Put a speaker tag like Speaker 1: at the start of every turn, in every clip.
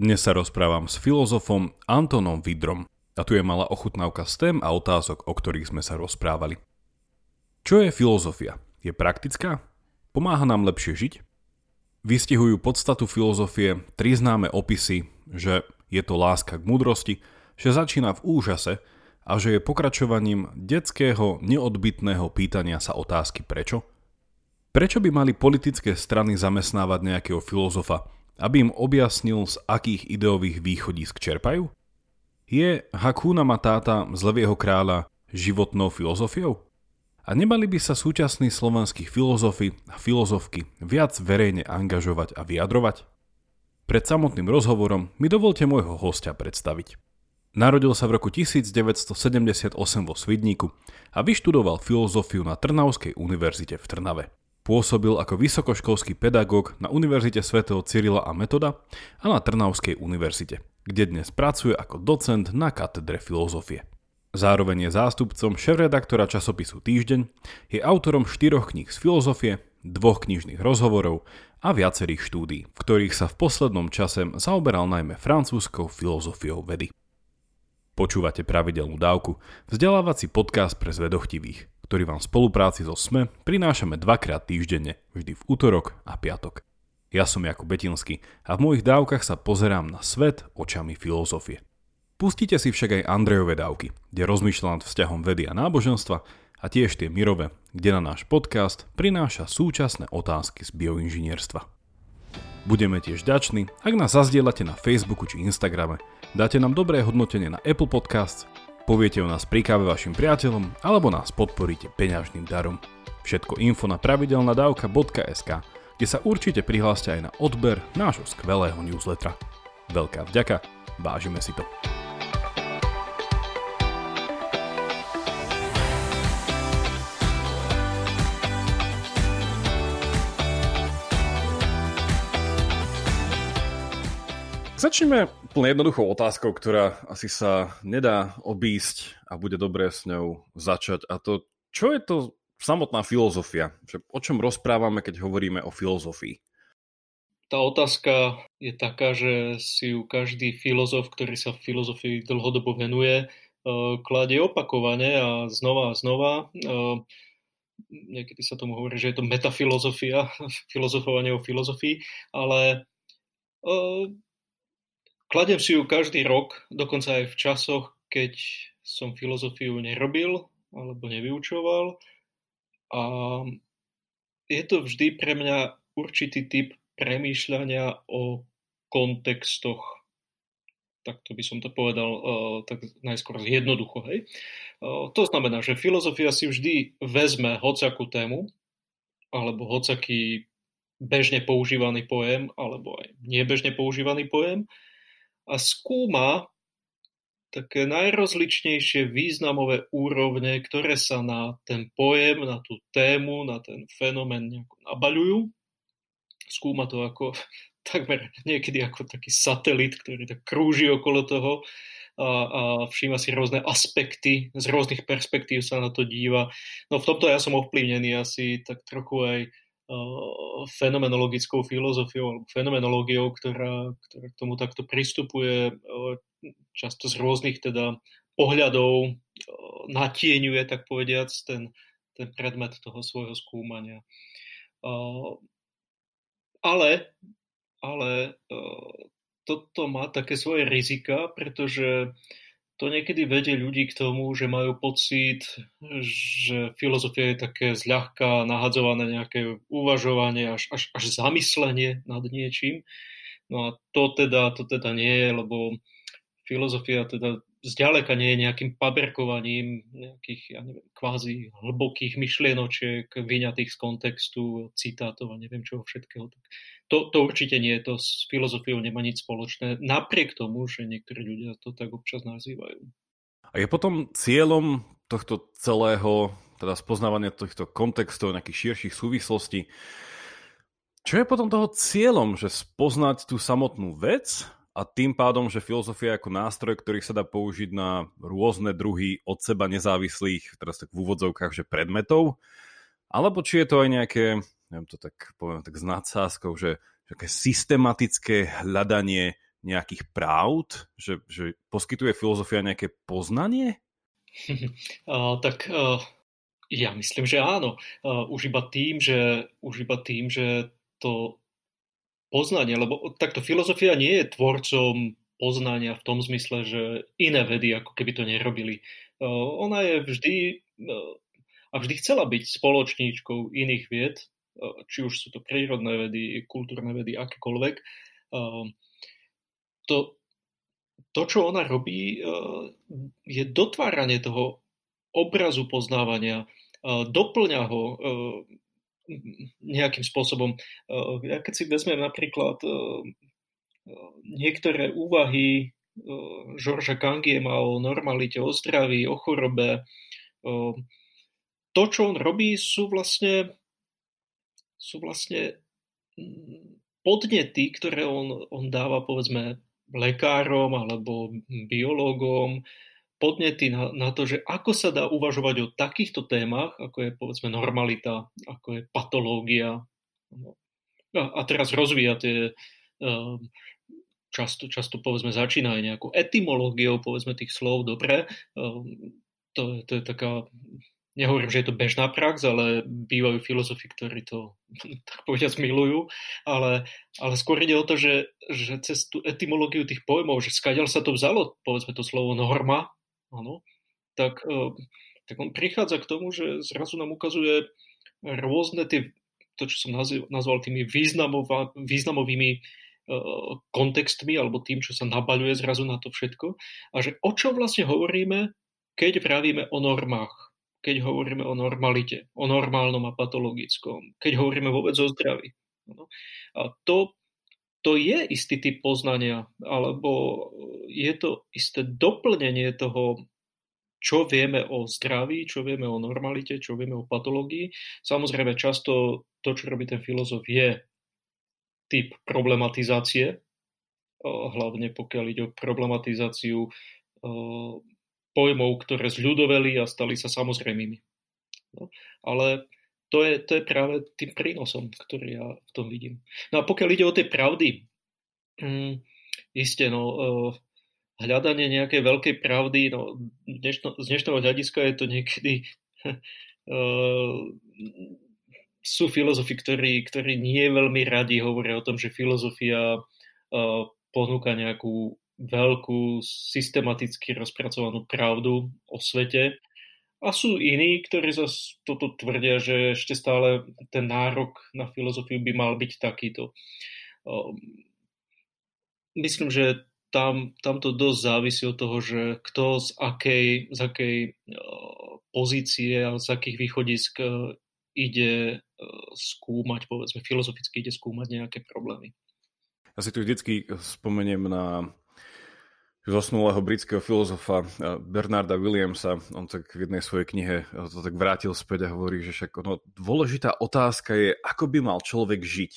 Speaker 1: Dnes sa rozprávam s filozofom Antonom Vidrom a tu je malá ochutnávka z tém a otázok, o ktorých sme sa rozprávali. Čo je filozofia? Je praktická? Pomáha nám lepšie žiť? Vystihujú podstatu filozofie tri známe opisy, že je to láska k múdrosti, že začína v úžase a že je pokračovaním detského neodbitného pýtania sa otázky prečo? Prečo by mali politické strany zamestnávať nejakého filozofa, aby im objasnil, z akých ideových východisk čerpajú? Je Hakuna Matata z Levieho kráľa životnou filozofiou? A nemali by sa súčasní slovenskí filozofi a filozofky viac verejne angažovať a vyjadrovať? Pred samotným rozhovorom mi dovolte môjho hostia predstaviť. Narodil sa v roku 1978 vo Svidníku a vyštudoval filozofiu na Trnavskej univerzite v Trnave. Pôsobil ako vysokoškolský pedagóg na Univerzite svätého Cyrila a Metoda a na Trnavskej univerzite, kde dnes pracuje ako docent na katedre filozofie. Zároveň je zástupcom šéf-redaktora časopisu Týždeň, je autorom štyroch kníh z filozofie, dvoch knižných rozhovorov a viacerých štúdí, v ktorých sa v poslednom čase zaoberal najmä francúzskou filozofiou vedy. Počúvate pravidelnú dávku, vzdelávací podcast pre zvedochtivých, ktorý vám v spolupráci so SME prinášame dvakrát týždenne, vždy v útorok a piatok. Ja som Jakub Betinsky a v mojich dávkach sa pozerám na svet očami filozofie. Pustite si však aj Andrejové dávky, kde rozmýšľam nad vzťahom vedy a náboženstva a tiež tie mirové, kde na náš podcast prináša súčasné otázky z bioinžinierstva. Budeme tiež ďační, ak nás zazdielate na Facebooku či Instagrame, dáte nám dobré hodnotenie na Apple Podcasts poviete o nás pri káve vašim priateľom alebo nás podporíte peňažným darom. Všetko info na pravidelnadavka.sk, kde sa určite prihláste aj na odber nášho skvelého newslettera. Veľká vďaka, vážime si to. Začneme úplne jednoduchou otázkou, ktorá asi sa nedá obísť a bude dobré s ňou začať. A to, čo je to samotná filozofia? O čom rozprávame, keď hovoríme o filozofii?
Speaker 2: Tá otázka je taká, že si ju každý filozof, ktorý sa v filozofii dlhodobo venuje, eh, kladie opakovane a znova a znova. Eh, niekedy sa tomu hovorí, že je to metafilozofia, filozofovanie o filozofii, ale eh, Kladem si ju každý rok, dokonca aj v časoch, keď som filozofiu nerobil alebo nevyučoval. A je to vždy pre mňa určitý typ premýšľania o kontextoch. to by som to povedal uh, tak najskôr jednoducho. Hej. Uh, to znamená, že filozofia si vždy vezme hocakú tému alebo hocaký bežne používaný pojem alebo aj nebežne používaný pojem a skúma také najrozličnejšie významové úrovne, ktoré sa na ten pojem, na tú tému, na ten fenomén nejako nabaľujú. Skúma to ako takmer niekedy ako taký satelit, ktorý tak krúži okolo toho a, a všíma si rôzne aspekty, z rôznych perspektív sa na to díva. No v tomto ja som ovplyvnený asi tak trochu aj fenomenologickou filozofiou alebo fenomenológiou, ktorá, ktorá k tomu takto pristupuje často z rôznych teda pohľadov, natieňuje, tak povediac, ten, ten predmet toho svojho skúmania. Ale, ale toto má také svoje rizika, pretože to niekedy vedie ľudí k tomu, že majú pocit, že filozofia je také zľahka nahadzované nejaké uvažovanie, až, až, až zamyslenie nad niečím. No a to teda, to teda nie je, lebo filozofia teda zďaleka nie je nejakým paberkovaním nejakých, ja neviem, kvázi hlbokých myšlienočiek vyňatých z kontextu, citátov a neviem čoho všetkého. Tak to, to určite nie, to s filozofiou nemá nič spoločné, napriek tomu, že niektorí ľudia to tak občas nazývajú.
Speaker 1: A je potom cieľom tohto celého, teda spoznávania týchto kontextov, nejakých širších súvislostí, čo je potom toho cieľom, že spoznať tú samotnú vec a tým pádom, že filozofia je ako nástroj, ktorý sa dá použiť na rôzne druhy od seba nezávislých, teraz tak v úvodzovkách, že predmetov, alebo či je to aj nejaké neviem to tak poviem tak s nadsázkou, že, také systematické hľadanie nejakých pravd? Že, že poskytuje filozofia nejaké poznanie?
Speaker 2: uh, tak uh, ja myslím, že áno. Uh, už iba tým, že, už iba tým, že to poznanie, lebo takto filozofia nie je tvorcom poznania v tom zmysle, že iné vedy ako keby to nerobili. Ona je vždy a vždy chcela byť spoločníčkou iných vied, či už sú to prírodné vedy, kultúrne vedy, akékoľvek. To, to, čo ona robí, je dotváranie toho obrazu poznávania, doplňa ho nejakým spôsobom. Ja keď si vezmem napríklad niektoré úvahy Žorža Kangiema o normalite, o zdraví, o chorobe, to, čo on robí, sú vlastne, sú vlastne mm, podnety, ktoré on, on dáva, povedzme, lekárom alebo biológom podnety na, to, že ako sa dá uvažovať o takýchto témach, ako je povedzme normalita, ako je patológia. A, a teraz rozvíja tie, ehm, často, často povedzme začína aj nejakou etymológiou povedzme tých slov, dobre, ehm, to, to je taká nehovorím, že je to bežná prax, ale bývajú filozofi, ktorí to tak povediať milujú, ale, ale skôr ide o to, že, že cez tú etymológiu tých pojmov, že skadiaľ sa to vzalo, povedzme to slovo norma, áno, tak, e, tak on prichádza k tomu, že zrazu nám ukazuje rôzne tie, to, čo som nazval tými významovými e, kontextmi alebo tým, čo sa nabaľuje zrazu na to všetko a že o čom vlastne hovoríme, keď vravíme o normách keď hovoríme o normalite, o normálnom a patologickom, keď hovoríme vôbec o zdraví. No. A to, to je istý typ poznania, alebo je to isté doplnenie toho, čo vieme o zdraví, čo vieme o normalite, čo vieme o patológii. Samozrejme, často to, čo robí ten filozof, je typ problematizácie, hlavne pokiaľ ide o problematizáciu pojmov, ktoré zľudoveli a stali sa samozrejmými. No, ale to je, to je práve tým prínosom, ktorý ja v tom vidím. No a pokiaľ ide o tie pravdy, hm, isté, no, uh, hľadanie nejakej veľkej pravdy, no, dnešno, z dnešného hľadiska je to niekedy uh, sú filozofi, ktorí, ktorí nie veľmi radi hovoria o tom, že filozofia uh, ponúka nejakú veľkú, systematicky rozpracovanú pravdu o svete. A sú iní, ktorí zase toto tvrdia, že ešte stále ten nárok na filozofiu by mal byť takýto. Ehm, myslím, že tam, tam to dosť závisí od toho, že kto z akej, z akej e, pozície a z akých východisk e, ide e, skúmať, povedzme, filozoficky ide skúmať nejaké problémy.
Speaker 1: Ja si tu vždycky spomeniem na zosnulého britského filozofa eh, Bernarda Williamsa. On tak v jednej svojej knihe to tak vrátil späť a hovorí, že však ono, dôležitá otázka je, ako by mal človek žiť.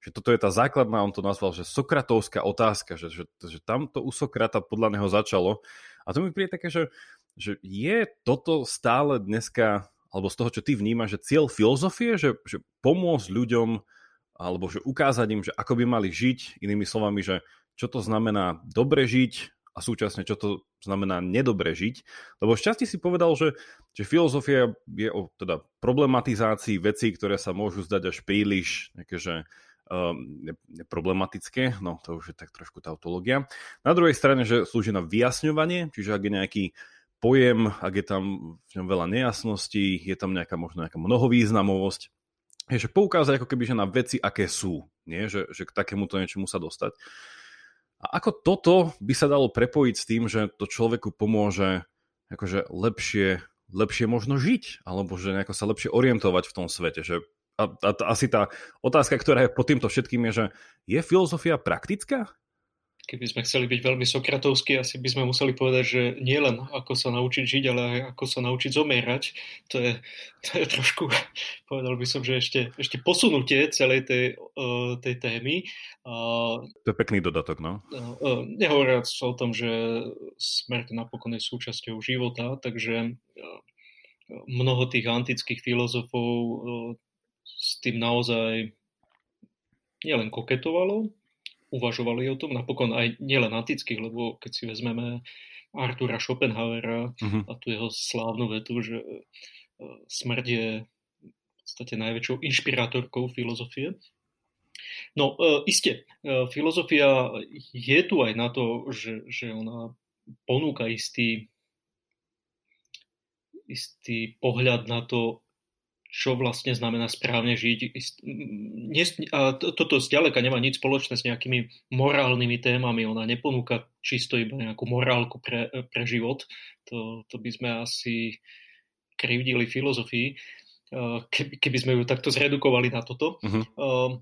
Speaker 1: Že toto je tá základná, on to nazval, že sokratovská otázka, že, že, že tamto u Sokrata podľa neho začalo. A to mi príde také, že, že je toto stále dneska, alebo z toho, čo ty vnímaš, že cieľ filozofie, že, že pomôcť ľuďom, alebo že ukázať im, že ako by mali žiť, inými slovami, že čo to znamená dobre žiť, a súčasne čo to znamená nedobre žiť. Lebo šťastie si povedal, že, že filozofia je o teda problematizácii vecí, ktoré sa môžu zdať až príliš nejaké, že, um, problematické, no to už je tak trošku tautológia. Na druhej strane, že slúži na vyjasňovanie, čiže ak je nejaký pojem, ak je tam v ňom veľa nejasností, je tam nejaká možno nejaká mnohovýznamovosť, je, že poukázať ako keby že na veci, aké sú, nie? Že, že k takémuto niečomu sa dostať. A ako toto by sa dalo prepojiť s tým, že to človeku pomôže akože lepšie, lepšie možno žiť, alebo že nejako sa lepšie orientovať v tom svete, že a, a, asi tá otázka, ktorá je pod týmto všetkým je, že je filozofia praktická?
Speaker 2: Keby sme chceli byť veľmi sokratovskí, asi by sme museli povedať, že nie len ako sa naučiť žiť, ale aj ako sa naučiť zomierať. To je, to je trošku, povedal by som, že ešte, ešte posunutie celej tej, uh, tej témy.
Speaker 1: Uh, to je pekný dodatok, no.
Speaker 2: Uh, nehovoriac o tom, že smrť napokon je súčasťou života, takže mnoho tých antických filozofov s tým naozaj nielen koketovalo, uvažovali o tom, napokon aj nielen antických, lebo keď si vezmeme Artura Schopenhauera uh-huh. a tu jeho slávnu vetu, že e, smrť je v podstate najväčšou inšpirátorkou filozofie. No, e, iste, e, filozofia je tu aj na to, že, že ona ponúka istý, istý pohľad na to, čo vlastne znamená správne žiť. A toto zďaleka nemá nič spoločné s nejakými morálnymi témami. Ona neponúka čisto iba nejakú morálku pre, pre život. To, to by sme asi krivdili filozofii, keby, keby sme ju takto zredukovali na toto. Uh-huh.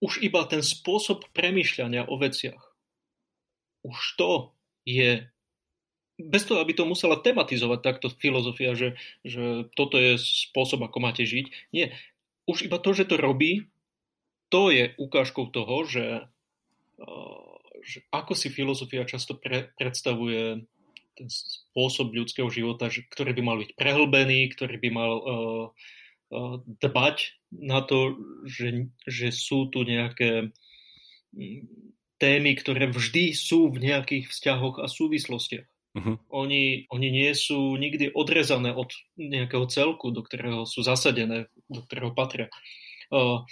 Speaker 2: Už iba ten spôsob premýšľania o veciach, už to je bez toho, aby to musela tematizovať takto filozofia, že, že toto je spôsob, ako máte žiť. Nie. Už iba to, že to robí, to je ukážkou toho, že, že ako si filozofia často pre, predstavuje ten spôsob ľudského života, že, ktorý by mal byť prehlbený, ktorý by mal uh, uh, dbať na to, že, že sú tu nejaké témy, ktoré vždy sú v nejakých vzťahoch a súvislostiach. Uh-huh. Oni, oni nie sú nikdy odrezané od nejakého celku, do ktorého sú zasadené, do ktorého patria. Uh,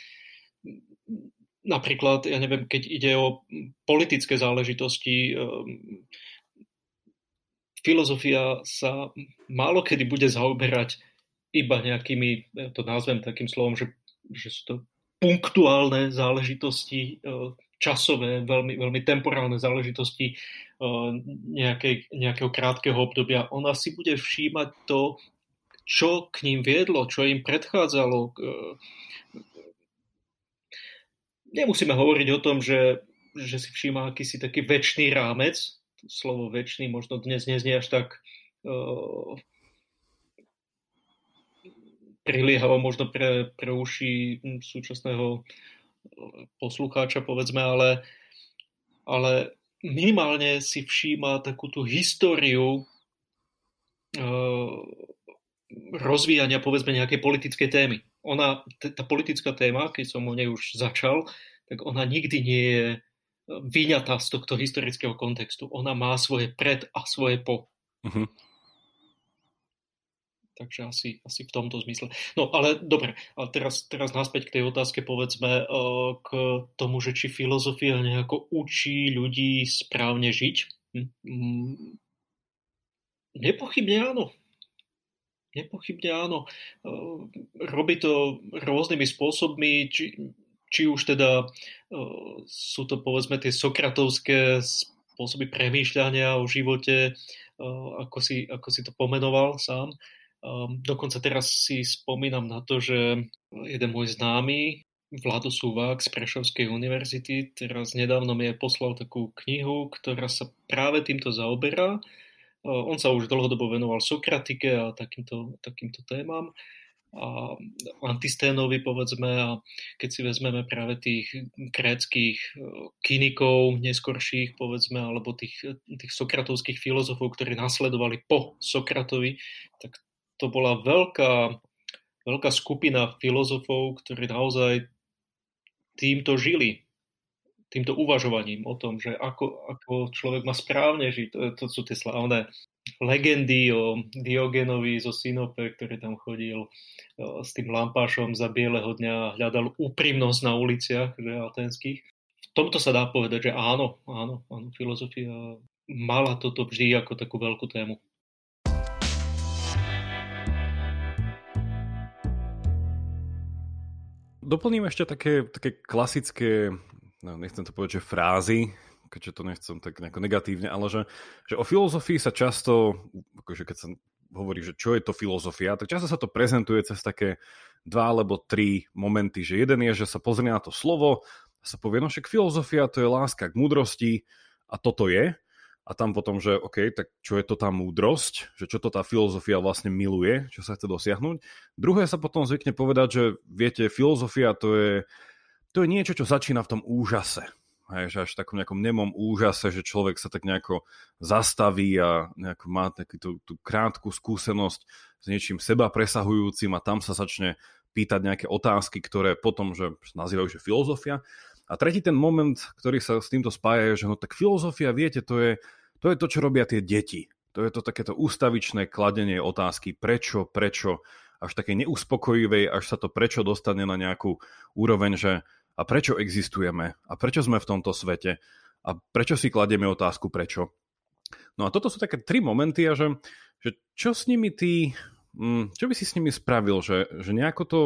Speaker 2: napríklad, ja neviem, keď ide o politické záležitosti, uh, filozofia sa málo kedy bude zaoberať iba nejakými, ja to nazvem takým slovom, že, že sú to punktuálne záležitosti, uh, časové, veľmi, veľmi temporálne záležitosti uh, nejakej, nejakého krátkeho obdobia. Ona si bude všímať to, čo k ním viedlo, čo im predchádzalo. Uh, nemusíme hovoriť o tom, že, že si všíma akýsi taký väčší rámec. Slovo väčší možno dnes neznie až tak uh, priliehavo možno pre, pre uši súčasného poslucháča, povedzme, ale, ale minimálne si všíma takú tú históriu uh, rozvíjania, povedzme, nejakej politickej témy. Ona, tá politická téma, keď som o nej už začal, tak ona nikdy nie je vyňatá z tohto historického kontextu. Ona má svoje pred a svoje po. Uh-huh. Takže asi, asi v tomto zmysle. No ale dobre, a teraz, teraz naspäť k tej otázke povedzme eh, k tomu, že či filozofia nejako učí ľudí správne žiť. Hm, hm, nepochybne áno. Nepochybne áno. Eh, robí to rôznymi spôsobmi, či, či už teda eh, sú to povedzme tie sokratovské spôsoby premýšľania o živote, ako si, ako si to pomenoval sám, Um, dokonca teraz si spomínam na to, že jeden môj známy, Vlado Suvák z Prešovskej univerzity, teraz nedávno mi poslal takú knihu, ktorá sa práve týmto zaoberá. Uh, on sa už dlhodobo venoval Sokratike a takýmto, takýmto témam a Antisténovi povedzme a keď si vezmeme práve tých gréckých kynikov neskorších povedzme alebo tých, tých sokratovských filozofov, ktorí nasledovali po Sokratovi, tak to bola veľká, veľká skupina filozofov, ktorí naozaj týmto žili, týmto uvažovaním o tom, že ako, ako človek má správne žiť. To, to sú tie slávne legendy o Diogenovi zo Sinope, ktorý tam chodil s tým lampášom za bieleho dňa a hľadal úprimnosť na uliciach že, atenských. V tomto sa dá povedať, že áno, áno, áno, filozofia mala toto vždy ako takú veľkú tému.
Speaker 1: Doplním ešte také, také klasické, no nechcem to povedať, že frázy, keďže to nechcem tak nejako negatívne, ale že, že o filozofii sa často, akože keď sa hovorí, že čo je to filozofia, tak často sa to prezentuje cez také dva alebo tri momenty, že jeden je, že sa pozrie na to slovo a sa povie, no však filozofia to je láska k múdrosti a toto je a tam potom, že OK, tak čo je to tá múdrosť, že čo to tá filozofia vlastne miluje, čo sa chce dosiahnuť. Druhé sa potom zvykne povedať, že viete, filozofia to je, to je niečo, čo začína v tom úžase. Hej, že až v takom nejakom nemom úžase, že človek sa tak nejako zastaví a nejako má takú tú, tú krátku skúsenosť s niečím seba presahujúcim a tam sa začne pýtať nejaké otázky, ktoré potom, že nazývajú, že filozofia. A tretí ten moment, ktorý sa s týmto spája, je, že no tak filozofia, viete, to je, to je to, čo robia tie deti. To je to takéto ústavičné kladenie otázky, prečo, prečo, až také neuspokojivej, až sa to prečo dostane na nejakú úroveň, že a prečo existujeme a prečo sme v tomto svete a prečo si kladieme otázku prečo. No a toto sú také tri momenty a že, že čo s nimi ty, mm, čo by si s nimi spravil, že, že nejako to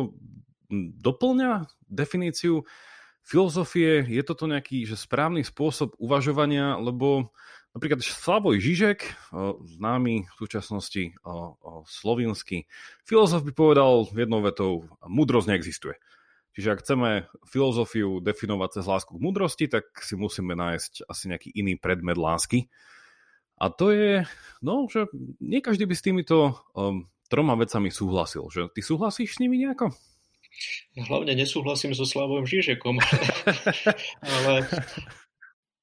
Speaker 1: doplňa definíciu filozofie, je toto nejaký že správny spôsob uvažovania, lebo napríklad Slavoj Žižek, známy v súčasnosti slovinský filozof by povedal jednou vetou, múdrosť neexistuje. Čiže ak chceme filozofiu definovať cez lásku k múdrosti, tak si musíme nájsť asi nejaký iný predmet lásky. A to je, no, že nie každý by s týmito um, troma vecami súhlasil. Že ty súhlasíš s nimi nejako?
Speaker 2: Hlavne nesúhlasím so Slavom Žižekom. Ale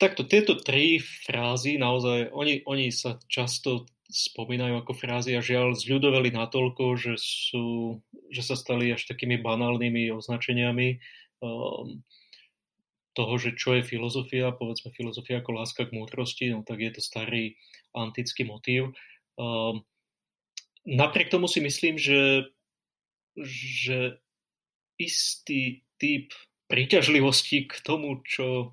Speaker 2: takto, tieto tri frázy naozaj, oni, oni sa často spomínajú ako frázy a žiaľ zľudoveli natoľko, že, sú, že sa stali až takými banálnymi označeniami um, toho, že čo je filozofia, povedzme filozofia ako láska k múdrosti, no tak je to starý antický motív. Um, napriek tomu si myslím, že, že istý typ príťažlivosti k tomu, čo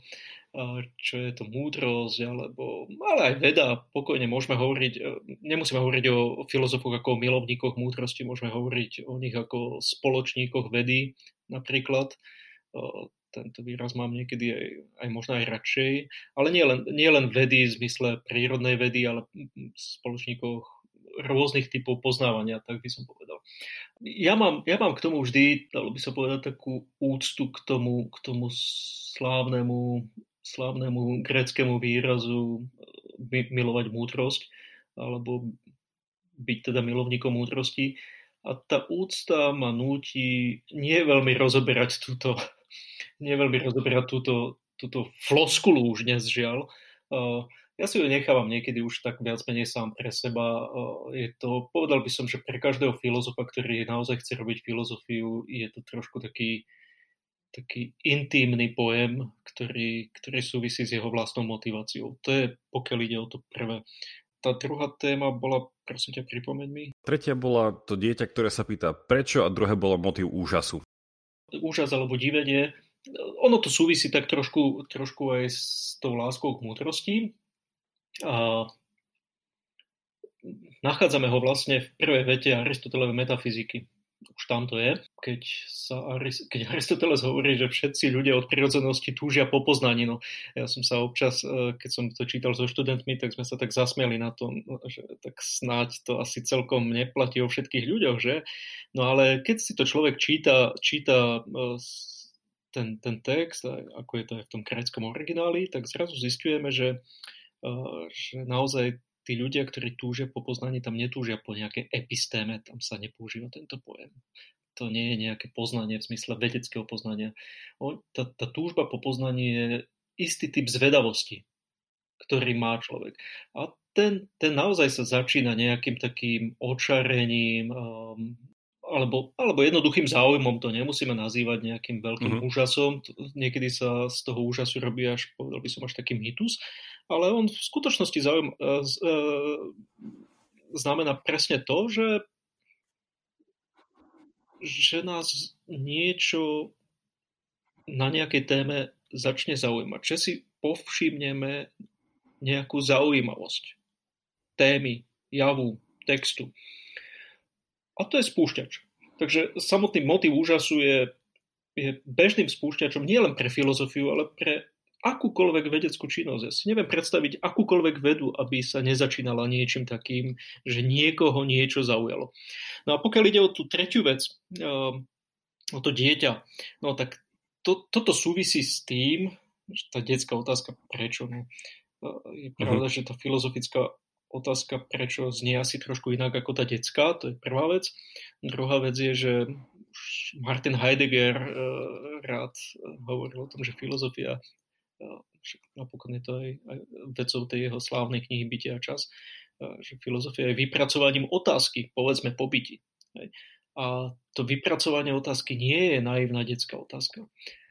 Speaker 2: čo je to múdrosť, alebo, ale aj veda, pokojne môžeme hovoriť, e, nemusíme hovoriť o, filozofoch ako o milovníkoch múdrosti, môžeme hovoriť o nich ako spoločníkoch vedy napríklad. Tento výraz mám niekedy aj, aj možno aj radšej, ale nie len, nie len vedy v zmysle prírodnej vedy, ale spoločníkoch rôznych typov poznávania, tak by som povedal. Ja mám, ja mám k tomu vždy, dalo by sa povedať, takú úctu k tomu, k tomu slávnemu slávnemu gréckému výrazu e, milovať múdrosť, alebo byť teda milovníkom múdrosti. A tá úcta ma núti nie veľmi rozoberať túto, nie veľmi rozoberať túto, túto floskulu už dnes žiaľ. Ja si ju nechávam niekedy už tak viac menej sám pre seba. Je to, povedal by som, že pre každého filozofa, ktorý naozaj chce robiť filozofiu, je to trošku taký taký intímny pojem, ktorý, ktorý súvisí s jeho vlastnou motiváciou. To je, pokiaľ ide o to prvé. Tá druhá téma bola, prosím ťa, pripomeň mi.
Speaker 1: Tretia bola to dieťa, ktoré sa pýta prečo a druhé bolo motiv úžasu.
Speaker 2: Úžas alebo divenie. Ono to súvisí tak trošku, trošku aj s tou láskou k múdrosti. A nachádzame ho vlastne v prvej vete Aristotelovej metafyziky už tam to je, keď, sa, keď Aristoteles hovorí, že všetci ľudia od prirodzenosti túžia po poznaní. No, ja som sa občas, e, keď som to čítal so študentmi, tak sme sa tak zasmiali na tom, že tak snáď to asi celkom neplatí o všetkých ľuďoch, že? No ale keď si to človek číta, číta e, ten, ten text, ako je to aj v tom gréckom origináli, tak zrazu zistujeme, že, e, že naozaj tí ľudia, ktorí túžia po poznaní, tam netúžia po nejakej epistéme, tam sa nepoužíva tento pojem. To nie je nejaké poznanie v zmysle vedeckého poznania. Tá, tá túžba po poznaní je istý typ zvedavosti, ktorý má človek. A ten, ten naozaj sa začína nejakým takým očarením, um, alebo, alebo jednoduchým záujmom, to nemusíme nazývať nejakým veľkým mm-hmm. úžasom. Niekedy sa z toho úžasu robí až, povedal by som, až taký mýtus ale on v skutočnosti zaujím, e, e, znamená presne to, že, že nás niečo na nejakej téme začne zaujímať. Že si povšimneme nejakú zaujímavosť témy, javu, textu. A to je spúšťač. Takže samotný motiv úžasu je, je bežným spúšťačom nielen pre filozofiu, ale pre akúkoľvek vedeckú činnosť. Ja si neviem predstaviť akúkoľvek vedu, aby sa nezačínala niečím takým, že niekoho niečo zaujalo. No a pokiaľ ide o tú tretiu vec, ehm, o to dieťa, no tak to, toto súvisí s tým, že tá detská otázka prečo. No, e, je pravda, uh-huh. že tá filozofická otázka prečo znie asi trošku inak ako tá detská, to je prvá vec. Druhá vec je, že Martin Heidegger uh, rád hovoril o tom, že filozofia napokon je to aj, aj vecou tej jeho slávnej knihy Bytia a čas, že filozofia je vypracovaním otázky, povedzme po byti. A to vypracovanie otázky nie je naivná detská otázka.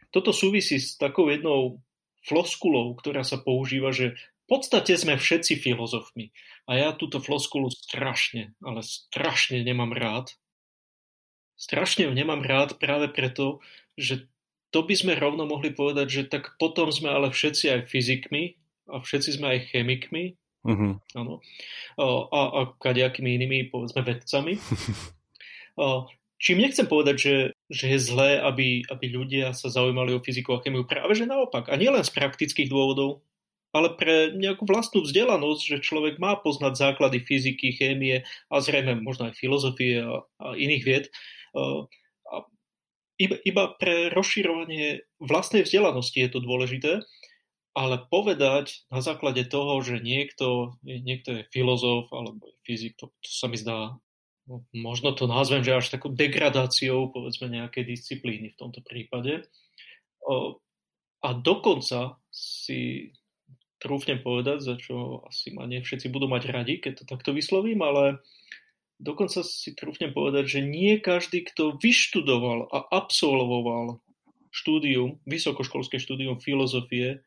Speaker 2: toto súvisí s takou jednou floskulou, ktorá sa používa, že podstate sme všetci filozofmi. A ja túto floskulu strašne, ale strašne nemám rád. Strašne ju nemám rád práve preto, že to by sme rovno mohli povedať, že tak potom sme ale všetci aj fyzikmi a všetci sme aj chemikmi. Uh-huh. Áno. A, a kadejakými inými, povedzme, vedcami. Čím nechcem povedať, že, že je zlé, aby, aby ľudia sa zaujímali o fyziku a chemiu. Práve že naopak. A nielen z praktických dôvodov, ale pre nejakú vlastnú vzdelanosť, že človek má poznať základy fyziky, chémie a zrejme možno aj filozofie a, a iných vied. A iba, iba pre rozširovanie vlastnej vzdelanosti je to dôležité, ale povedať na základe toho, že niekto, niekto je filozof alebo je fyzik, to, to sa mi zdá, no, možno to nazvem, že až takou degradáciou povedzme nejakej disciplíny v tomto prípade. A dokonca si trúfnem povedať, za čo asi ma nie všetci budú mať radi, keď to takto vyslovím, ale dokonca si trúfnem povedať, že nie každý, kto vyštudoval a absolvoval štúdium, vysokoškolské štúdium filozofie,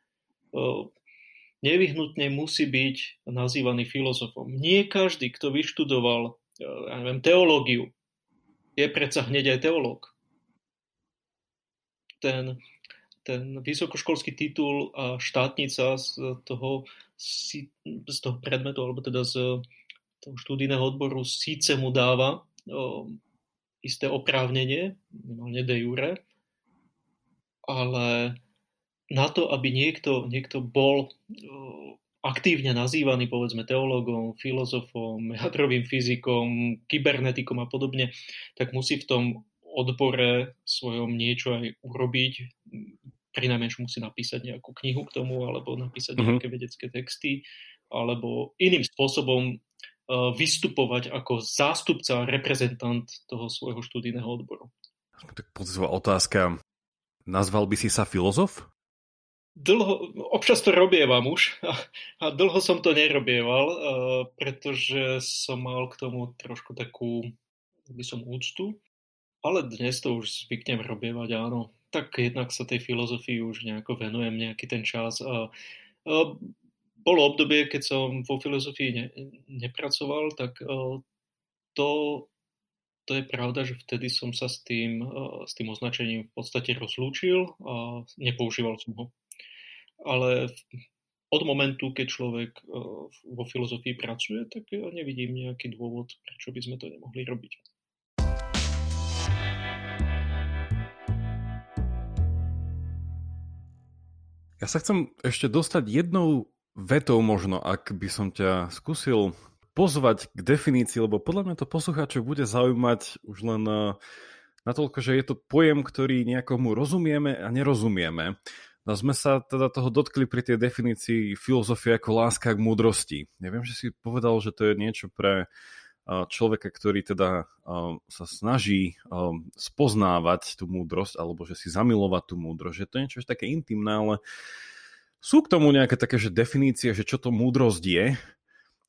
Speaker 2: nevyhnutne musí byť nazývaný filozofom. Nie každý, kto vyštudoval ja neviem, teológiu, je predsa hneď aj teológ. Ten ten vysokoškolský titul a štátnica z toho, z toho predmetu, alebo teda z toho štúdijného odboru síce mu dáva o, isté oprávnenie, minimálne de jure, ale na to, aby niekto, niekto bol o, aktívne nazývaný povedzme teológom, filozofom, jadrovým fyzikom, kybernetikom a podobne, tak musí v tom odbore svojom niečo aj urobiť. Pri najmenšom musí napísať nejakú knihu k tomu, alebo napísať mm-hmm. nejaké vedecké texty, alebo iným spôsobom uh, vystupovať ako zástupca, reprezentant toho svojho študijného odboru.
Speaker 1: Tak pozivá otázka. Nazval by si sa filozof?
Speaker 2: Dlho, občas to robievam už a, a dlho som to nerobieval, uh, pretože som mal k tomu trošku takú, by som úctu ale dnes to už zvyknem robievať, áno. Tak jednak sa tej filozofii už nejako venujem nejaký ten čas. A, a bolo obdobie, keď som vo filozofii ne, nepracoval, tak a, to, to je pravda, že vtedy som sa s tým, a, s tým označením v podstate rozlúčil a nepoužíval som ho. Ale od momentu, keď človek vo filozofii pracuje, tak ja nevidím nejaký dôvod, prečo by sme to nemohli robiť.
Speaker 1: Ja sa chcem ešte dostať jednou vetou možno, ak by som ťa skúsil pozvať k definícii, lebo podľa mňa to poslucháčov bude zaujímať už len eh, natoľko, že je to pojem, ktorý nejakomu rozumieme a nerozumieme. No sme sa teda toho dotkli pri tej definícii filozofie ako láska k múdrosti. Neviem, že si povedal, že to je niečo pre človeka, ktorý teda sa snaží spoznávať tú múdrosť, alebo že si zamilovať tú múdrosť, že to je niečo také intimné, ale sú k tomu nejaké také že definície, že čo to múdrosť je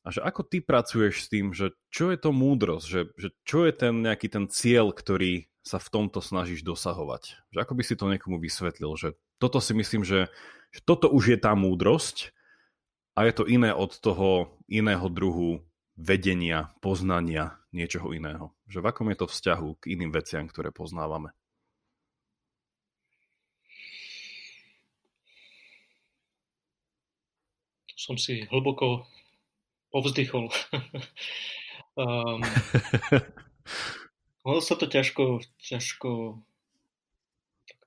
Speaker 1: a že ako ty pracuješ s tým, že čo je to múdrosť, že, že čo je ten nejaký ten cieľ, ktorý sa v tomto snažíš dosahovať. Že ako by si to niekomu vysvetlil, že toto si myslím, že, že toto už je tá múdrosť a je to iné od toho iného druhu vedenia, poznania niečoho iného. Že v akom je to vzťahu k iným veciam, ktoré poznávame.
Speaker 2: Som si hlboko povzdychol. um, sa to ťažko, ťažko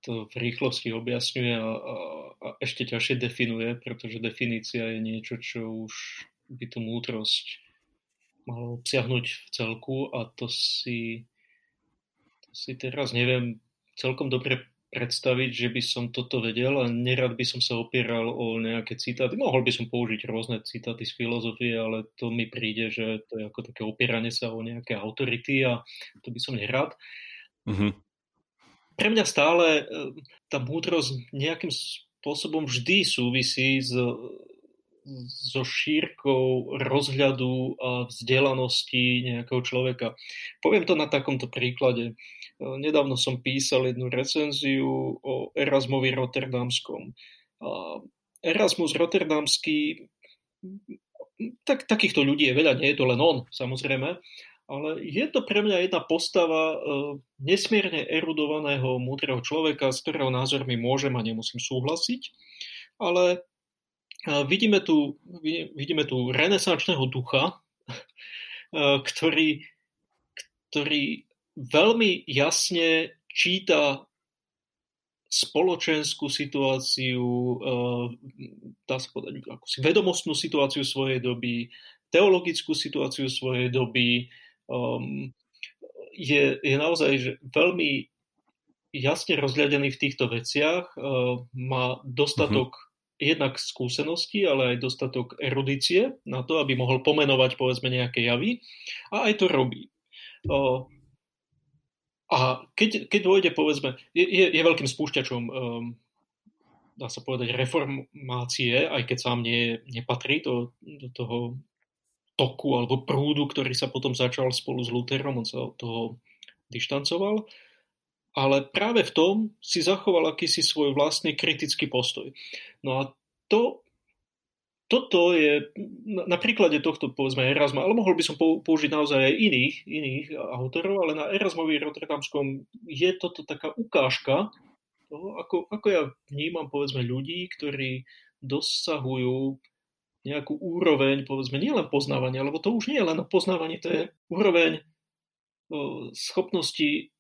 Speaker 2: takto v rýchlosti objasňuje a, a, a ešte ťažšie definuje, pretože definícia je niečo, čo už by tú múdrosť malo obsiahnuť v celku a to si, to si teraz neviem celkom dobre predstaviť, že by som toto vedel a nerad by som sa opieral o nejaké citáty. Mohol by som použiť rôzne citáty z filozofie, ale to mi príde, že to je ako také opieranie sa o nejaké autority a to by som nerad. Mm-hmm. Pre mňa stále e, tá múdrosť nejakým spôsobom vždy súvisí s so šírkou rozhľadu a vzdelanosti nejakého človeka. Poviem to na takomto príklade. nedávno som písal jednu recenziu o Erasmovi Rotterdamskom. Erasmus Rotterdamský, tak, takýchto ľudí je veľa, nie je to len on, samozrejme, ale je to pre mňa jedna postava nesmierne erudovaného, múdreho človeka, s ktorého názormi môžem a nemusím súhlasiť, ale vidíme tu, vidíme tu renesančného ducha, ktorý, ktorý veľmi jasne číta spoločenskú situáciu, dá sa povedať, si vedomostnú situáciu svojej doby, teologickú situáciu svojej doby. Je, je naozaj že veľmi jasne rozhľadený v týchto veciach, má dostatok mm-hmm jednak skúsenosti, ale aj dostatok erudície na to, aby mohol pomenovať povedzme nejaké javy a aj to robí. A keď, keď dôjde, povedzme, je, je veľkým spúšťačom, um, dá sa povedať, reformácie, aj keď sám nie, nepatrí do, do toho toku alebo prúdu, ktorý sa potom začal spolu s Lutherom, on sa od toho dištancoval ale práve v tom si zachoval akýsi svoj vlastný kritický postoj. No a to, toto je na príklade tohto, povedzme, Erasma, ale mohol by som použiť naozaj aj iných, iných autorov, ale na Erasmovi Rotterdamskom je toto taká ukážka toho, ako, ako ja vnímam, povedzme, ľudí, ktorí dosahujú nejakú úroveň, povedzme, nielen poznávania, lebo to už nie je len poznávanie, to je úroveň schopnosti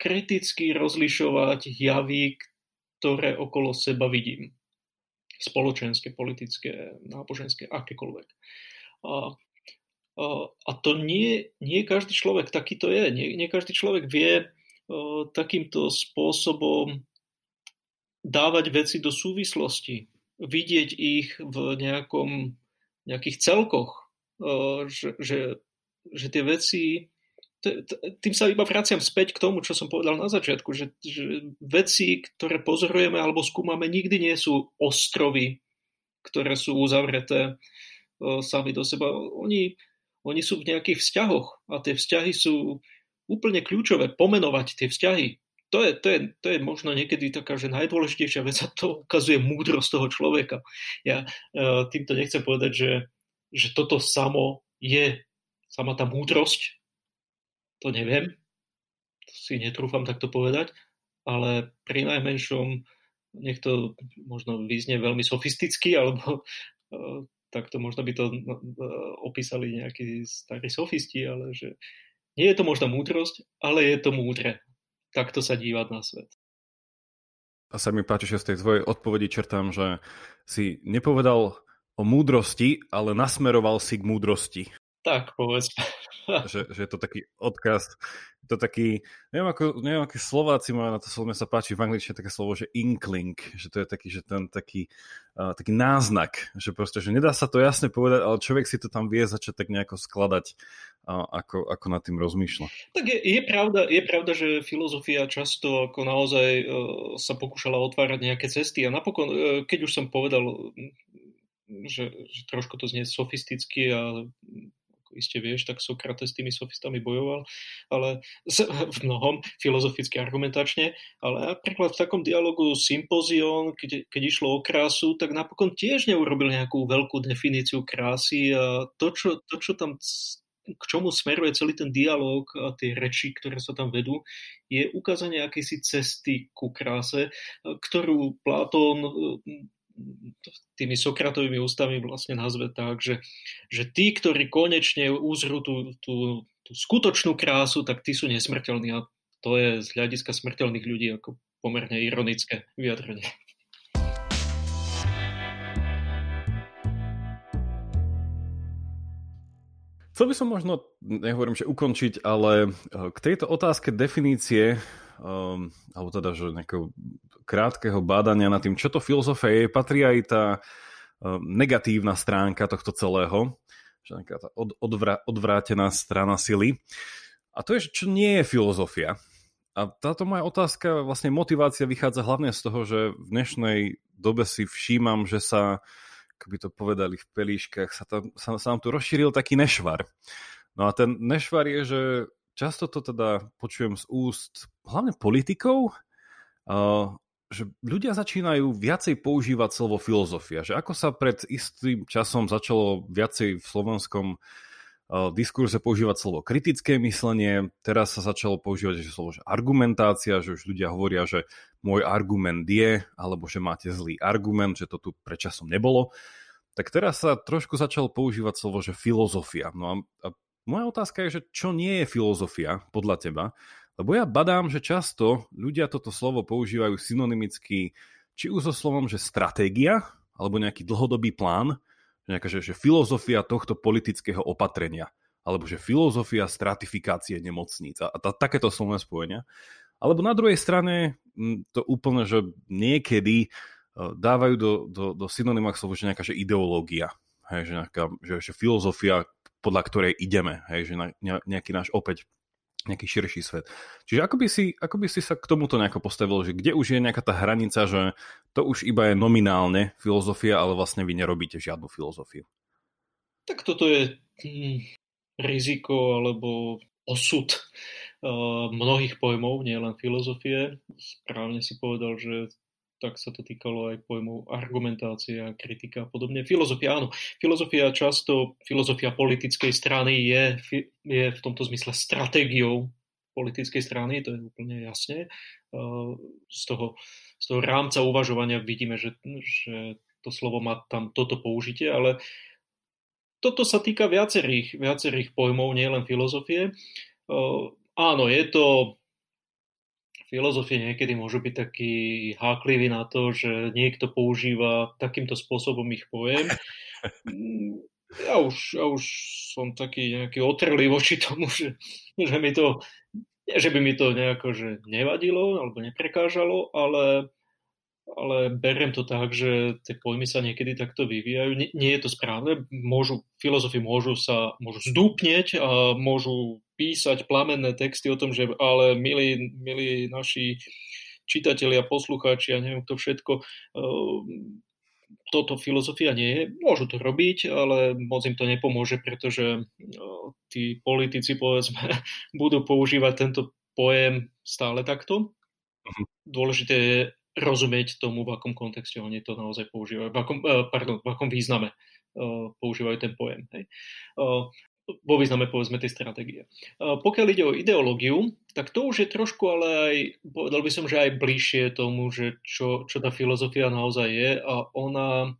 Speaker 2: kriticky rozlišovať javy, ktoré okolo seba vidím. Spoločenské, politické, náboženské, akékoľvek. A, a, a to nie, nie každý človek takýto je. Nie, nie každý človek vie o, takýmto spôsobom dávať veci do súvislosti, vidieť ich v nejakom, nejakých celkoch, o, že, že, že tie veci tým sa iba vraciam späť k tomu, čo som povedal na začiatku, že, že veci, ktoré pozorujeme alebo skúmame, nikdy nie sú ostrovy, ktoré sú uzavreté uh, sami do seba. Oni, oni sú v nejakých vzťahoch a tie vzťahy sú úplne kľúčové. Pomenovať tie vzťahy, to je, to je, to je možno niekedy taká, že najdôležitejšia vec a to ukazuje múdrosť toho človeka. Ja uh, týmto nechcem povedať, že, že toto samo je sama tá múdrosť, to neviem, si netrúfam takto povedať, ale pri najmenšom nech to možno vyznie veľmi sofisticky, alebo uh, takto možno by to uh, opísali nejakí starí sofisti, ale že nie je to možno múdrosť, ale je to múdre. Takto sa dívať na svet.
Speaker 1: A sa mi páči, že z tej tvojej odpovedi čertám, že si nepovedal o múdrosti, ale nasmeroval si k múdrosti.
Speaker 2: Tak, povedzme.
Speaker 1: že, že je to taký odkaz, to taký, neviem, ako, neviem aké Slováci majú na to slovo, sa páči v angličtine také slovo, že inkling, že to je taký, že ten taký, uh, taký náznak, že proste, že nedá sa to jasne povedať, ale človek si to tam vie začať tak nejako skladať, uh, ako, ako nad tým rozmýšľa.
Speaker 2: Tak je, je, pravda, je pravda, že filozofia často ako naozaj uh, sa pokúšala otvárať nejaké cesty a napokon, uh, keď už som povedal, že, že trošku to znie sofisticky a iste vieš, tak Sokrates s tými sofistami bojoval, ale v mnohom filozoficky argumentačne, ale napríklad v takom dialogu Sympozion, keď, keď išlo o krásu, tak napokon tiež neurobil nejakú veľkú definíciu krásy a to, čo, to, čo tam k čomu smeruje celý ten dialog a tie reči, ktoré sa tam vedú, je ukázanie akejsi cesty ku kráse, ktorú Platón tými Sokratovými ústami vlastne nazve tak, že, že tí, ktorí konečne uzrú tú, tú, tú skutočnú krásu, tak tí sú nesmrteľní a to je z hľadiska smrteľných ľudí ako pomerne ironické vyjadrenie.
Speaker 1: Chcel by som možno, nehovorím, že ukončiť, ale eh, k tejto otázke definície, um, alebo teda, že nejakého krátkeho bádania nad tým, čo to filozofia je, patrí aj tá uh, negatívna stránka tohto celého, že nejaká tá od, odvra, odvrátená strana sily. A to je, čo nie je filozofia. A táto moja otázka, vlastne motivácia vychádza hlavne z toho, že v dnešnej dobe si všímam, že sa, ako by to povedali v pelíškach, sa, tam, sa, sa nám tu rozšíril taký nešvar. No a ten nešvar je, že často to teda počujem z úst hlavne politikov, že ľudia začínajú viacej používať slovo filozofia. Že ako sa pred istým časom začalo viacej v slovenskom uh, diskurze používať slovo kritické myslenie, teraz sa začalo používať že slovo že argumentácia, že už ľudia hovoria, že môj argument je, alebo že máte zlý argument, že to tu predčasom nebolo. Tak teraz sa trošku začalo používať slovo, že filozofia. No a, a moja otázka je, že čo nie je filozofia podľa teba? Lebo ja badám, že často ľudia toto slovo používajú synonymicky či už so slovom, že stratégia, alebo nejaký dlhodobý plán, nejaká, že, že filozofia tohto politického opatrenia, alebo že filozofia stratifikácie nemocníc a, a t- takéto slovné spojenia. Alebo na druhej strane to úplne, že niekedy e, dávajú do, do, do synonymách slovo, že nejaká že ideológia, hej, že, nejaká, že, že filozofia, podľa ktorej ideme, hej, že na, nejaký náš opäť nejaký širší svet. Čiže ako by, si, ako by si sa k tomuto nejako postavil, že kde už je nejaká tá hranica, že to už iba je nominálne filozofia, ale vlastne vy nerobíte žiadnu filozofiu?
Speaker 2: Tak toto je hm, riziko alebo osud uh, mnohých pojmov, nielen filozofie. Správne si povedal, že tak sa to týkalo aj pojmov argumentácia, kritika a podobne. Filozofia, áno. Filozofia často, filozofia politickej strany je, je v tomto zmysle stratégiou politickej strany, to je úplne jasne. Z toho, z toho rámca uvažovania vidíme, že, že to slovo má tam toto použitie, ale toto sa týka viacerých, viacerých pojmov, nielen filozofie. Áno, je to filozofie niekedy môžu byť taký háklivý na to, že niekto používa takýmto spôsobom ich pojem. Ja už, ja už som taký nejaký otrlý voči tomu, že, že mi to, nie, že by mi to nejako že nevadilo alebo neprekážalo, ale, ale beriem to tak, že tie pojmy sa niekedy takto vyvíjajú. Nie, nie je to správne. Môžu, filozofi môžu sa môžu zdúpneť a môžu písať plamenné texty o tom, že ale milí, milí naši čitatelia, poslucháči a neviem kto všetko, ehm, toto filozofia nie je. Môžu to robiť, ale moc im to nepomôže, pretože no, tí politici, povedzme, budú používať tento pojem stále takto. Mhm. Dôležité je rozumieť tomu, v akom kontexte oni to naozaj používajú, v akom, eh, pardon, v akom význame eh, používajú ten pojem. Hej. Vo význame povedzme tej stratégie. Pokiaľ ide o ideológiu, tak to už je trošku ale aj, povedal by som, že aj bližšie tomu, že čo, čo tá filozofia naozaj je a ona,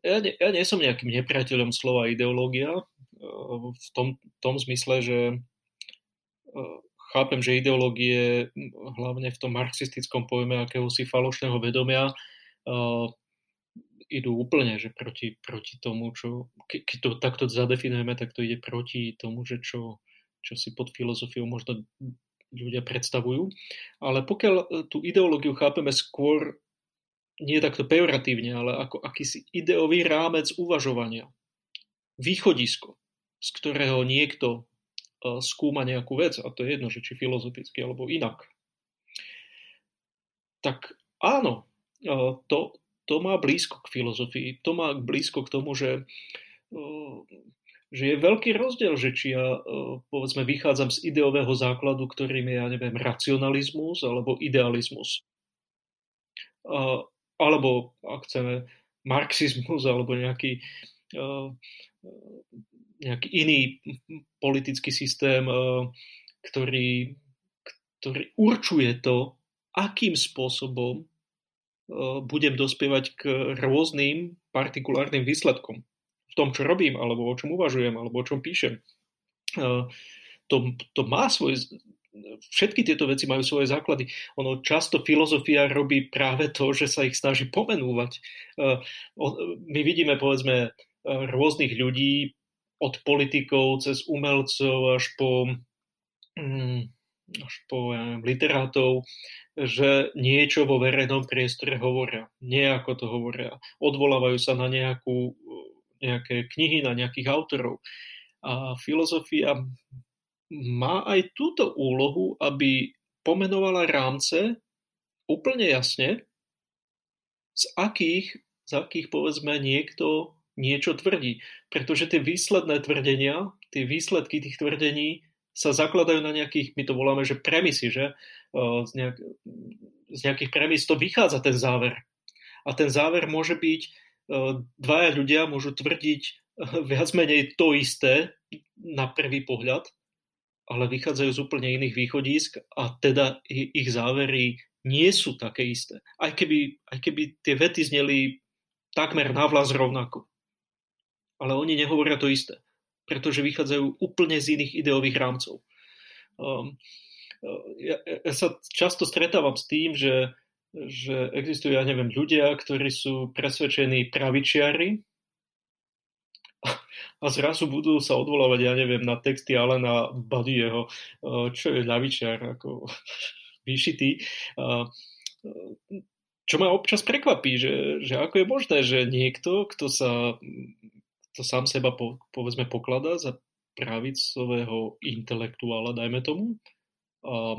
Speaker 2: ja nie, ja nie som nejakým nepriateľom slova ideológia v tom, tom zmysle, že chápem, že ideológie hlavne v tom marxistickom pojme akéhosi falošného vedomia idú úplne že proti, proti tomu, čo, ke, keď to takto zadefinujeme, tak to ide proti tomu, že čo, čo si pod filozofiou možno ľudia predstavujú. Ale pokiaľ e, tú ideológiu chápeme skôr nie takto pejoratívne, ale ako akýsi ideový rámec uvažovania, východisko, z ktorého niekto e, skúma nejakú vec, a to je jedno, že či filozoficky alebo inak, tak áno, e, to, to má blízko k filozofii, to má blízko k tomu, že, že je veľký rozdiel, že či ja povedzme vychádzam z ideového základu, ktorým je, ja neviem, racionalizmus alebo idealizmus. Alebo, ak chceme, marxizmus alebo nejaký, nejaký iný politický systém, ktorý, ktorý určuje to, akým spôsobom budem dospievať k rôznym partikulárnym výsledkom v tom, čo robím, alebo o čom uvažujem, alebo o čom píšem. To, to má svoj, všetky tieto veci majú svoje základy. Ono často filozofia robí práve to, že sa ich snaží pomenúvať. My vidíme, povedzme, rôznych ľudí, od politikov cez umelcov až po mm, až po ja literátov, že niečo vo verejnom priestore hovoria, nejako to hovoria, odvolávajú sa na nejakú, nejaké knihy, na nejakých autorov. A filozofia má aj túto úlohu, aby pomenovala rámce úplne jasne, z akých, z akých povedzme niekto niečo tvrdí. Pretože tie výsledné tvrdenia, tie výsledky tých tvrdení sa zakladajú na nejakých, my to voláme, že premisy, že z, nejak, z nejakých premis to vychádza ten záver. A ten záver môže byť, dvaja ľudia môžu tvrdiť viac menej to isté na prvý pohľad, ale vychádzajú z úplne iných východisk a teda ich závery nie sú také isté. Aj keby, aj keby tie vety zneli takmer navlas rovnako. Ale oni nehovoria to isté pretože vychádzajú úplne z iných ideových rámcov. Um, uh, ja, ja sa často stretávam s tým, že, že existujú, ja neviem, ľudia, ktorí sú presvedčení pravičiari a zrazu budú sa odvolávať, ja neviem, na texty Alena Badieho, uh, čo je ľavičiar, ako vyšitý. Uh, čo ma občas prekvapí, že, že ako je možné, že niekto, kto sa to sám seba po, povedzme pokladá za pravicového intelektuála, dajme tomu, a,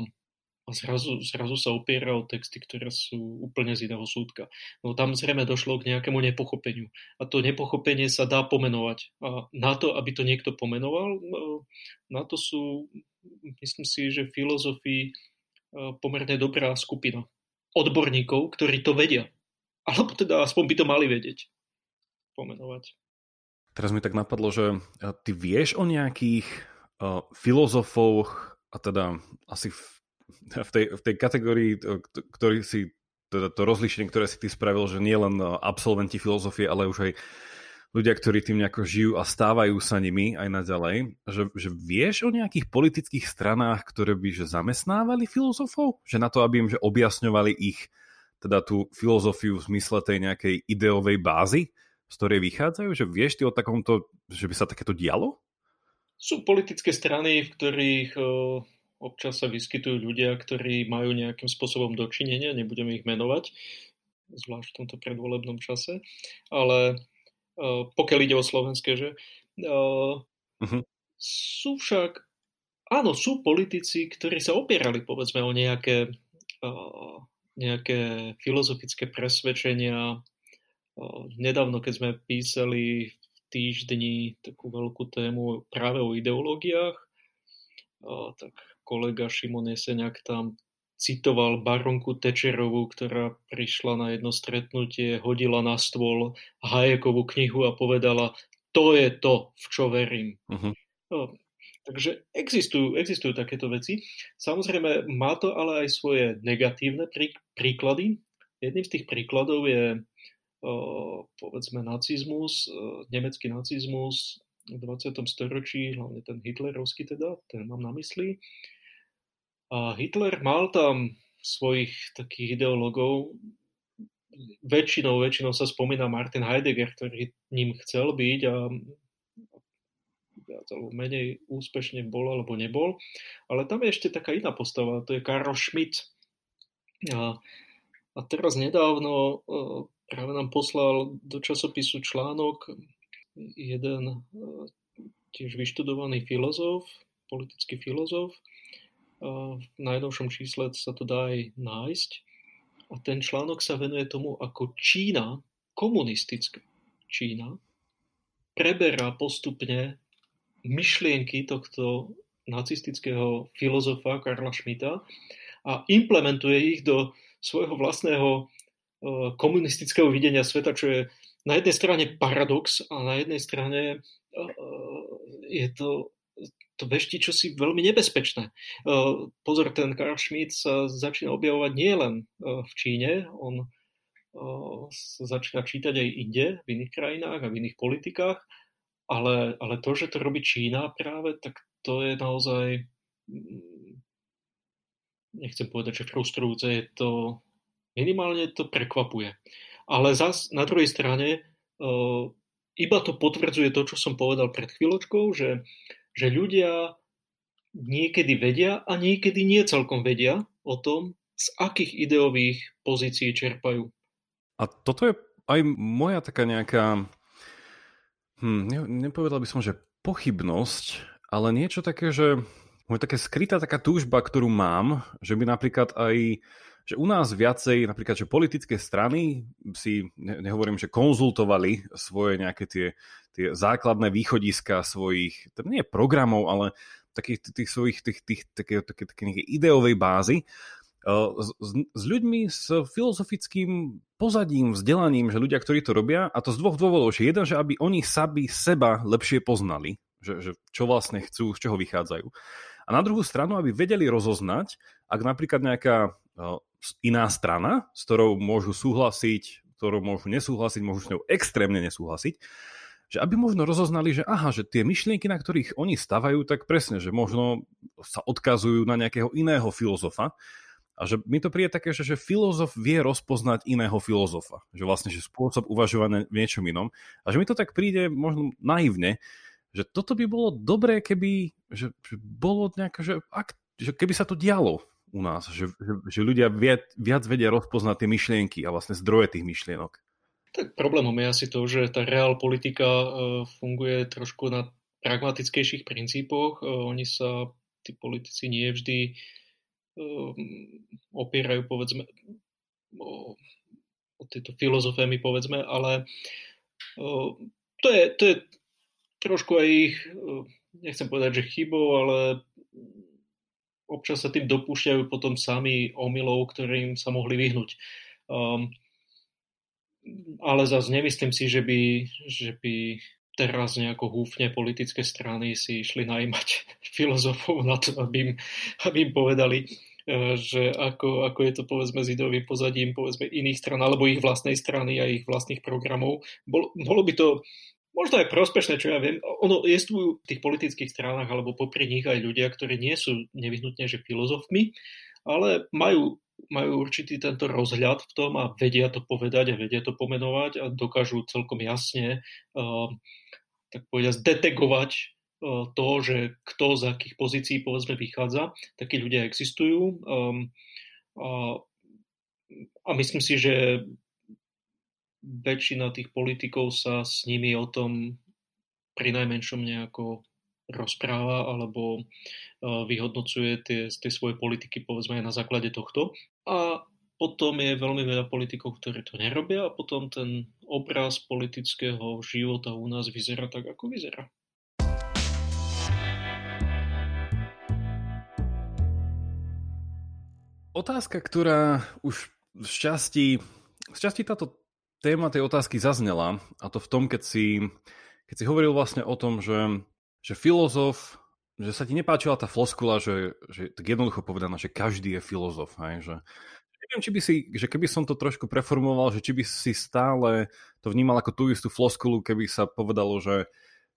Speaker 2: a zrazu, zrazu sa opiera o texty, ktoré sú úplne z iného súdka. No tam zrejme došlo k nejakému nepochopeniu. A to nepochopenie sa dá pomenovať. A na to, aby to niekto pomenoval, no, na to sú, myslím si, že filozofii pomerne dobrá skupina odborníkov, ktorí to vedia. Alebo teda aspoň by to mali vedieť pomenovať.
Speaker 1: Teraz mi tak napadlo, že eh, ty vieš o nejakých uh, filozofoch, a teda asi v, v, tej, v tej kategórii, eh, ktorý si, teda to rozlišenie, ktoré si ty spravil, že nie len absolventi filozofie, ale už aj ľudia, ktorí tým nejako žijú a stávajú sa nimi aj naďalej, že, že vieš o nejakých politických stranách, ktoré by že zamestnávali filozofov? Že na to, aby im že objasňovali ich teda tú filozofiu v zmysle tej nejakej ideovej bázy? Z ktorej vychádzajú? Že vieš ty o takomto, že by sa takéto dialo?
Speaker 2: Sú politické strany, v ktorých o, občas sa vyskytujú ľudia, ktorí majú nejakým spôsobom dočinenia, nebudeme ich menovať, zvlášť v tomto predvolebnom čase, ale o, pokiaľ ide o slovenské, že o, uh-huh. sú však, áno, sú politici, ktorí sa opierali povedzme o nejaké, o, nejaké filozofické presvedčenia, Nedávno, keď sme písali v týždni takú veľkú tému práve o ideológiách, tak kolega Šimon Jeseniak tam citoval baronku Tečerovú, ktorá prišla na jedno stretnutie, hodila na stôl Hajekovú knihu a povedala, to je to, v čo verím. Uh-huh. No, takže existujú, existujú takéto veci. Samozrejme, má to ale aj svoje negatívne prí, príklady. Jedným z tých príkladov je povedzme nacizmus, nemecký nacizmus v 20. storočí, hlavne ten hitlerovský teda, ten mám na mysli. A Hitler mal tam svojich takých ideológov, väčšinou, väčšinou sa spomína Martin Heidegger, ktorý ním chcel byť a viac alebo menej úspešne bol alebo nebol. Ale tam je ešte taká iná postava, to je Karl Schmidt. A, a teraz nedávno práve nám poslal do časopisu článok jeden e, tiež vyštudovaný filozof, politický filozof. E, v najnovšom čísle sa to dá aj nájsť. A ten článok sa venuje tomu, ako Čína, komunistická Čína, preberá postupne myšlienky tohto nacistického filozofa Karla Schmidta a implementuje ich do svojho vlastného komunistického videnia sveta, čo je na jednej strane paradox a na jednej strane e, e, je to to veští čosi veľmi nebezpečné. Pozor, ten Karl Schmidt sa začína objavovať nielen v Číne, on sa začína čítať aj inde, v iných krajinách a v iných politikách, ale, ale to, že to robí Čína práve, tak to je naozaj mm, nechcem povedať, že frustrujúce, je to Minimálne to prekvapuje. Ale zas na druhej strane uh, iba to potvrdzuje to, čo som povedal pred chvíľočkou, že, že ľudia niekedy vedia a niekedy nie celkom vedia o tom, z akých ideových pozícií čerpajú.
Speaker 1: A toto je aj moja taká nejaká, hm, ne, nepovedal by som, že pochybnosť, ale niečo také, že moja taká skrytá taká túžba, ktorú mám, že by napríklad aj že u nás viacej, napríklad, že politické strany si, ne, nehovorím, že konzultovali svoje nejaké tie, tie základné východiska svojich, to nie programov, ale takých tých svojich tých, tých, také, také, také ideovej bázy s, s, s ľuďmi s filozofickým pozadím, vzdelaním, že ľudia, ktorí to robia, a to z dvoch dôvodov, že jeden, že aby oni sami seba lepšie poznali, že, že čo vlastne chcú, z čoho vychádzajú. A na druhú stranu, aby vedeli rozoznať, ak napríklad nejaká iná strana, s ktorou môžu súhlasiť, ktorou môžu nesúhlasiť, môžu s ňou extrémne nesúhlasiť, že aby možno rozoznali, že aha, že tie myšlienky, na ktorých oni stavajú, tak presne, že možno sa odkazujú na nejakého iného filozofa, a že mi to príde také, že, že filozof vie rozpoznať iného filozofa. Že vlastne, že spôsob uvažovania v niečom inom. A že mi to tak príde možno naivne, že toto by bolo dobré, keby že, že bolo nejaké, že, ak, že keby sa to dialo u nás, že, že, že ľudia viac, viac vedia rozpoznať tie myšlienky a vlastne zdroje tých myšlienok.
Speaker 2: Tak problémom je asi to, že tá reál politika uh, funguje trošku na pragmatickejších princípoch. Uh, oni sa, tí politici nie vždy Ehm, opierajú povedzme o, o tieto filozofémy povedzme, ale to je, to je trošku aj ich, nechcem povedať, že chybou, ale občas sa tým dopúšťajú potom sami omylov, ktorým sa mohli vyhnúť. Um, ale zase nemyslím si, že by, že by teraz nejako húfne politické strany si išli najímať filozofov na to, aby im, aby im povedali, e, že ako, ako je to povedzme s ideovým pozadím povedzme iných stran alebo ich vlastnej strany a ich vlastných programov. Bol, bolo by to možno aj prospešné, čo ja viem. Ono jestvujú v tých politických stranách alebo popri nich aj ľudia, ktorí nie sú nevyhnutne že filozofmi, ale majú majú určitý tento rozhľad v tom a vedia to povedať a vedia to pomenovať a dokážu celkom jasne uh, tak povedať, detegovať e, to, že kto z akých pozícií povedzme vychádza. Takí ľudia existujú um, a, a myslím si, že väčšina tých politikov sa s nimi o tom pri najmenšom nejako rozpráva alebo uh, vyhodnocuje tie, tie svoje politiky povedzme aj na základe tohto. A potom je veľmi veľa politikov, ktorí to nerobia a potom ten obraz politického života u nás vyzerá tak, ako vyzerá.
Speaker 1: Otázka, ktorá už v časti, v časti táto téma tej otázky zaznela, a to v tom, keď si, keď si hovoril vlastne o tom, že, že filozof, že sa ti nepáčila tá floskula, že, že tak jednoducho povedaná, že každý je filozof, hej, že, neviem, či by si, že keby som to trošku preformoval, že či by si stále to vnímal ako tú istú floskulu, keby sa povedalo, že,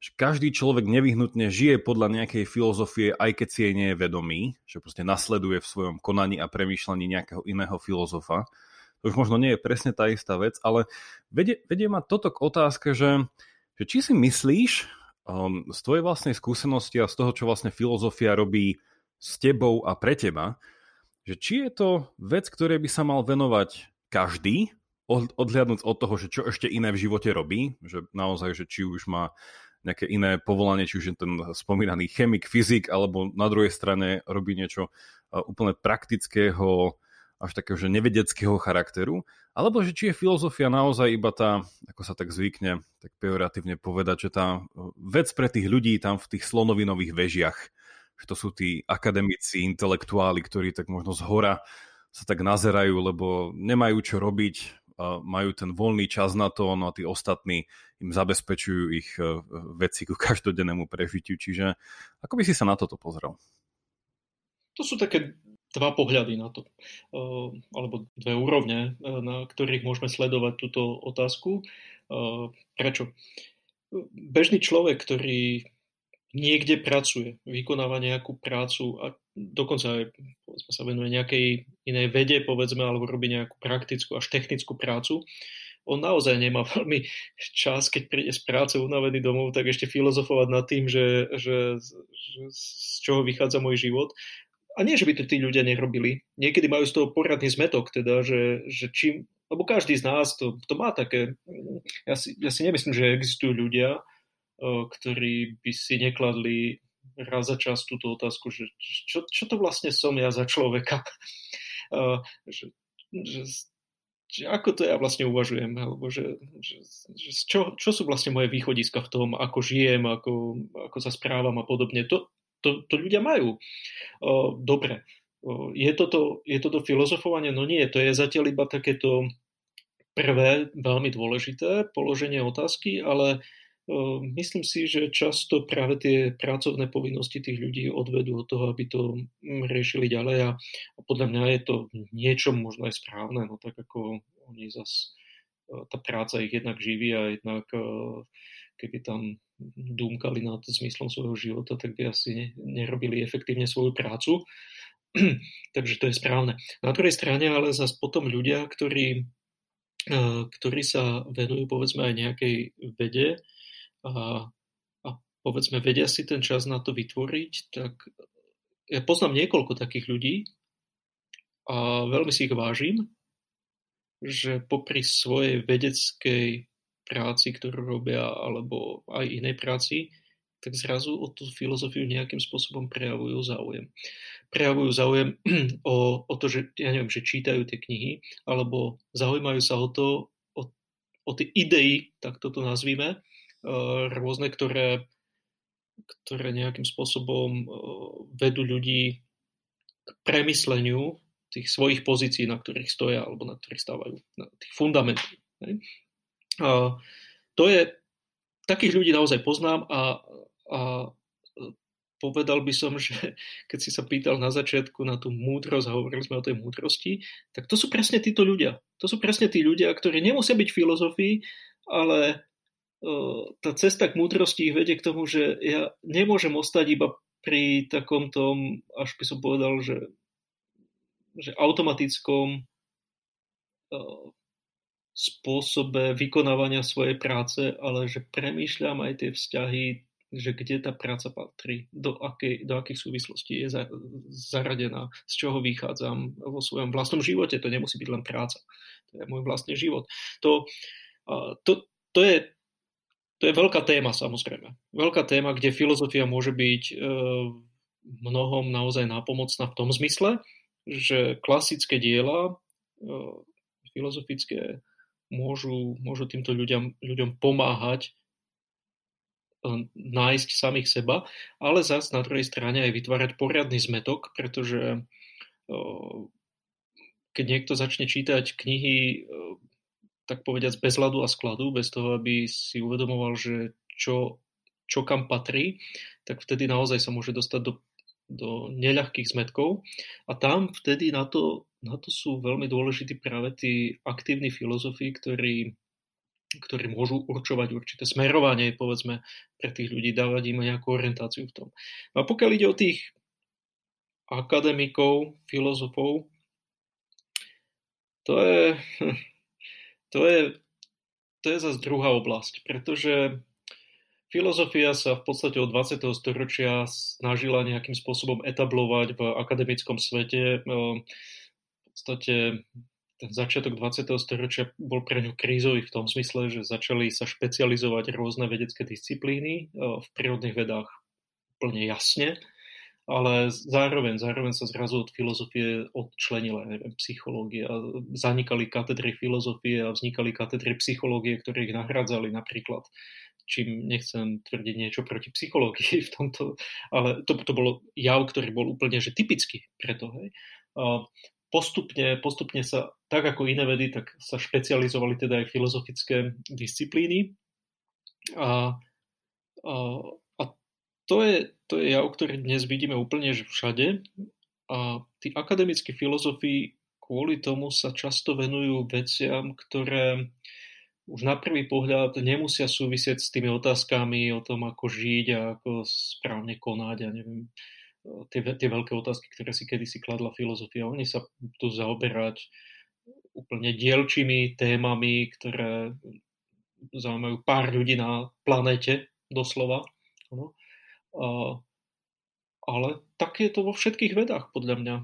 Speaker 1: že každý človek nevyhnutne žije podľa nejakej filozofie, aj keď si jej nie je vedomý, že proste nasleduje v svojom konaní a premýšľaní nejakého iného filozofa. To už možno nie je presne tá istá vec, ale vedie, vedie ma toto k otázke, že, že či si myslíš um, z tvojej vlastnej skúsenosti a z toho, čo vlastne filozofia robí s tebou a pre teba, že či je to vec, ktoré by sa mal venovať každý, odhľadnúť od toho, že čo ešte iné v živote robí, že naozaj, že či už má nejaké iné povolanie, či už je ten spomínaný chemik, fyzik, alebo na druhej strane robí niečo úplne praktického, až takého, že nevedeckého charakteru, alebo že či je filozofia naozaj iba tá, ako sa tak zvykne, tak pejoratívne povedať, že tá vec pre tých ľudí tam v tých slonovinových vežiach, že to sú tí akademici, intelektuáli, ktorí tak možno z hora sa tak nazerajú, lebo nemajú čo robiť, majú ten voľný čas na to, no a tí ostatní im zabezpečujú ich e, veci ku každodennému prežitiu. Čiže ako by si sa na toto pozrel?
Speaker 2: To sú také dva pohľady na to, e, alebo dve úrovne, e, na ktorých môžeme sledovať túto otázku. Prečo? Bežný človek, ktorý niekde pracuje, vykonáva nejakú prácu a dokonca aj povedzme, sa venuje nejakej inej vede, povedzme, alebo robí nejakú praktickú až technickú prácu, on naozaj nemá veľmi čas, keď príde z práce unavený domov, tak ešte filozofovať nad tým, že, že, že z čoho vychádza môj život. A nie, že by to tí ľudia nerobili. Niekedy majú z toho poradný zmetok, teda, že, že čím, lebo každý z nás to, to má také, ja si, ja si nemyslím, že existujú ľudia, ktorí by si nekladli raz za čas túto otázku, že čo, čo to vlastne som ja za človeka? že, že, že ako to ja vlastne uvažujem, alebo že, že, že čo, čo sú vlastne moje východiska v tom, ako žijem, ako, ako sa správam a podobne. To, to, to ľudia majú. Dobre, je toto, je toto filozofovanie? No nie, to je zatiaľ iba takéto prvé, veľmi dôležité položenie otázky, ale myslím si, že často práve tie pracovné povinnosti tých ľudí odvedú od toho, aby to mm, riešili ďalej a, podľa mňa je to niečo možno aj správne, no tak ako oni zas, tá práca ich jednak živí a jednak keby tam dúmkali nad zmyslom svojho života, tak by asi nerobili efektívne svoju prácu. Takže to je správne. Na druhej strane ale zase potom ľudia, ktorí, eh, ktorí sa venujú povedzme aj nejakej vede a, a povedzme vedia si ten čas na to vytvoriť, tak ja poznám niekoľko takých ľudí a veľmi si ich vážim, že popri svojej vedeckej práci, ktorú robia, alebo aj inej práci, tak zrazu o tú filozofiu nejakým spôsobom prejavujú záujem. Prejavujú záujem o, o to, že, ja neviem, že čítajú tie knihy, alebo zaujímajú sa o to, o, o tie idei, tak toto nazvíme, e, rôzne, ktoré, ktoré nejakým spôsobom e, vedú ľudí k premysleniu tých svojich pozícií, na ktorých stoja alebo na ktorých stávajú, na tých fundamentov. A to je, takých ľudí naozaj poznám a a e, povedal by som, že keď si sa pýtal na začiatku na tú múdrosť a hovorili sme o tej múdrosti, tak to sú presne títo ľudia. To sú presne tí ľudia, ktorí nemusia byť filozofii, ale uh, tá cesta k múdrosti ich vedie k tomu, že ja nemôžem ostať iba pri takom tom, až by som povedal, že, že automatickom uh, spôsobe vykonávania svojej práce, ale že premýšľam aj tie vzťahy že kde tá práca patrí, do, akej, do akých súvislostí je za, zaradená, z čoho vychádzam vo svojom vlastnom živote. To nemusí byť len práca. To je môj vlastný život. To, to, to, je, to je veľká téma samozrejme. Veľká téma, kde filozofia môže byť e, mnohom naozaj nápomocná v tom zmysle, že klasické diela e, filozofické môžu, môžu týmto ľuďom, ľuďom pomáhať nájsť samých seba, ale zas na druhej strane aj vytvárať poriadny zmetok, pretože keď niekto začne čítať knihy tak povediať bez ľadu a skladu, bez toho, aby si uvedomoval, že čo, čo kam patrí, tak vtedy naozaj sa môže dostať do, do neľahkých zmetkov. A tam vtedy na to, na to sú veľmi dôležití práve tí aktívni filozofi, ktorí ktorí môžu určovať určité smerovanie, povedzme, pre tých ľudí, dávať im nejakú orientáciu v tom. No a pokiaľ ide o tých akademikov, filozofov, to je, to je, to je zase druhá oblasť, pretože filozofia sa v podstate od 20. storočia snažila nejakým spôsobom etablovať v akademickom svete. V podstate ten začiatok 20. storočia bol pre ňu krízový v tom smysle, že začali sa špecializovať rôzne vedecké disciplíny e, v prírodných vedách úplne jasne, ale zároveň, zároveň sa zrazu od filozofie odčlenila, neviem, psychológia. Zanikali katedry filozofie a vznikali katedry psychológie, ktoré ich nahradzali napríklad čím nechcem tvrdiť niečo proti psychológii v tomto, ale to, to bolo jav, ktorý bol úplne že typický preto. Hej postupne, postupne sa, tak ako iné vedy, tak sa špecializovali teda aj filozofické disciplíny. A, a, a to, je, to je jav, ktorý dnes vidíme úplne že všade. A tí akademickí filozofi kvôli tomu sa často venujú veciam, ktoré už na prvý pohľad nemusia súvisieť s tými otázkami o tom, ako žiť a ako správne konať a neviem, tie, tie veľké otázky, ktoré si kedysi kladla filozofia. Oni sa tu zaoberať úplne dielčími témami, ktoré zaujímajú pár ľudí na planete, doslova. No. A, ale tak je to vo všetkých vedách, podľa mňa.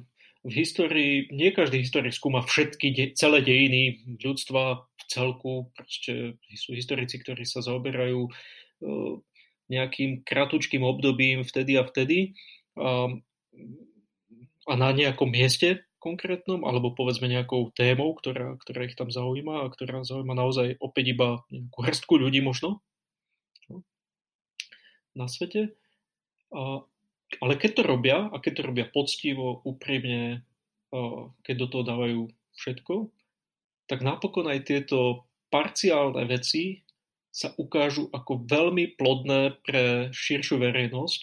Speaker 2: V histórii, nie každý historik skúma všetky, de, celé dejiny ľudstva v celku. Proste sú historici, ktorí sa zaoberajú uh, nejakým kratučkým obdobím vtedy a vtedy a na nejakom mieste konkrétnom, alebo povedzme nejakou témou, ktorá, ktorá ich tam zaujíma a ktorá zaujíma naozaj opäť iba nejakú hrstku ľudí možno no, na svete. A, ale keď to robia, a keď to robia poctivo, úprimne, keď do toho dávajú všetko, tak napokon aj tieto parciálne veci sa ukážu ako veľmi plodné pre širšiu verejnosť.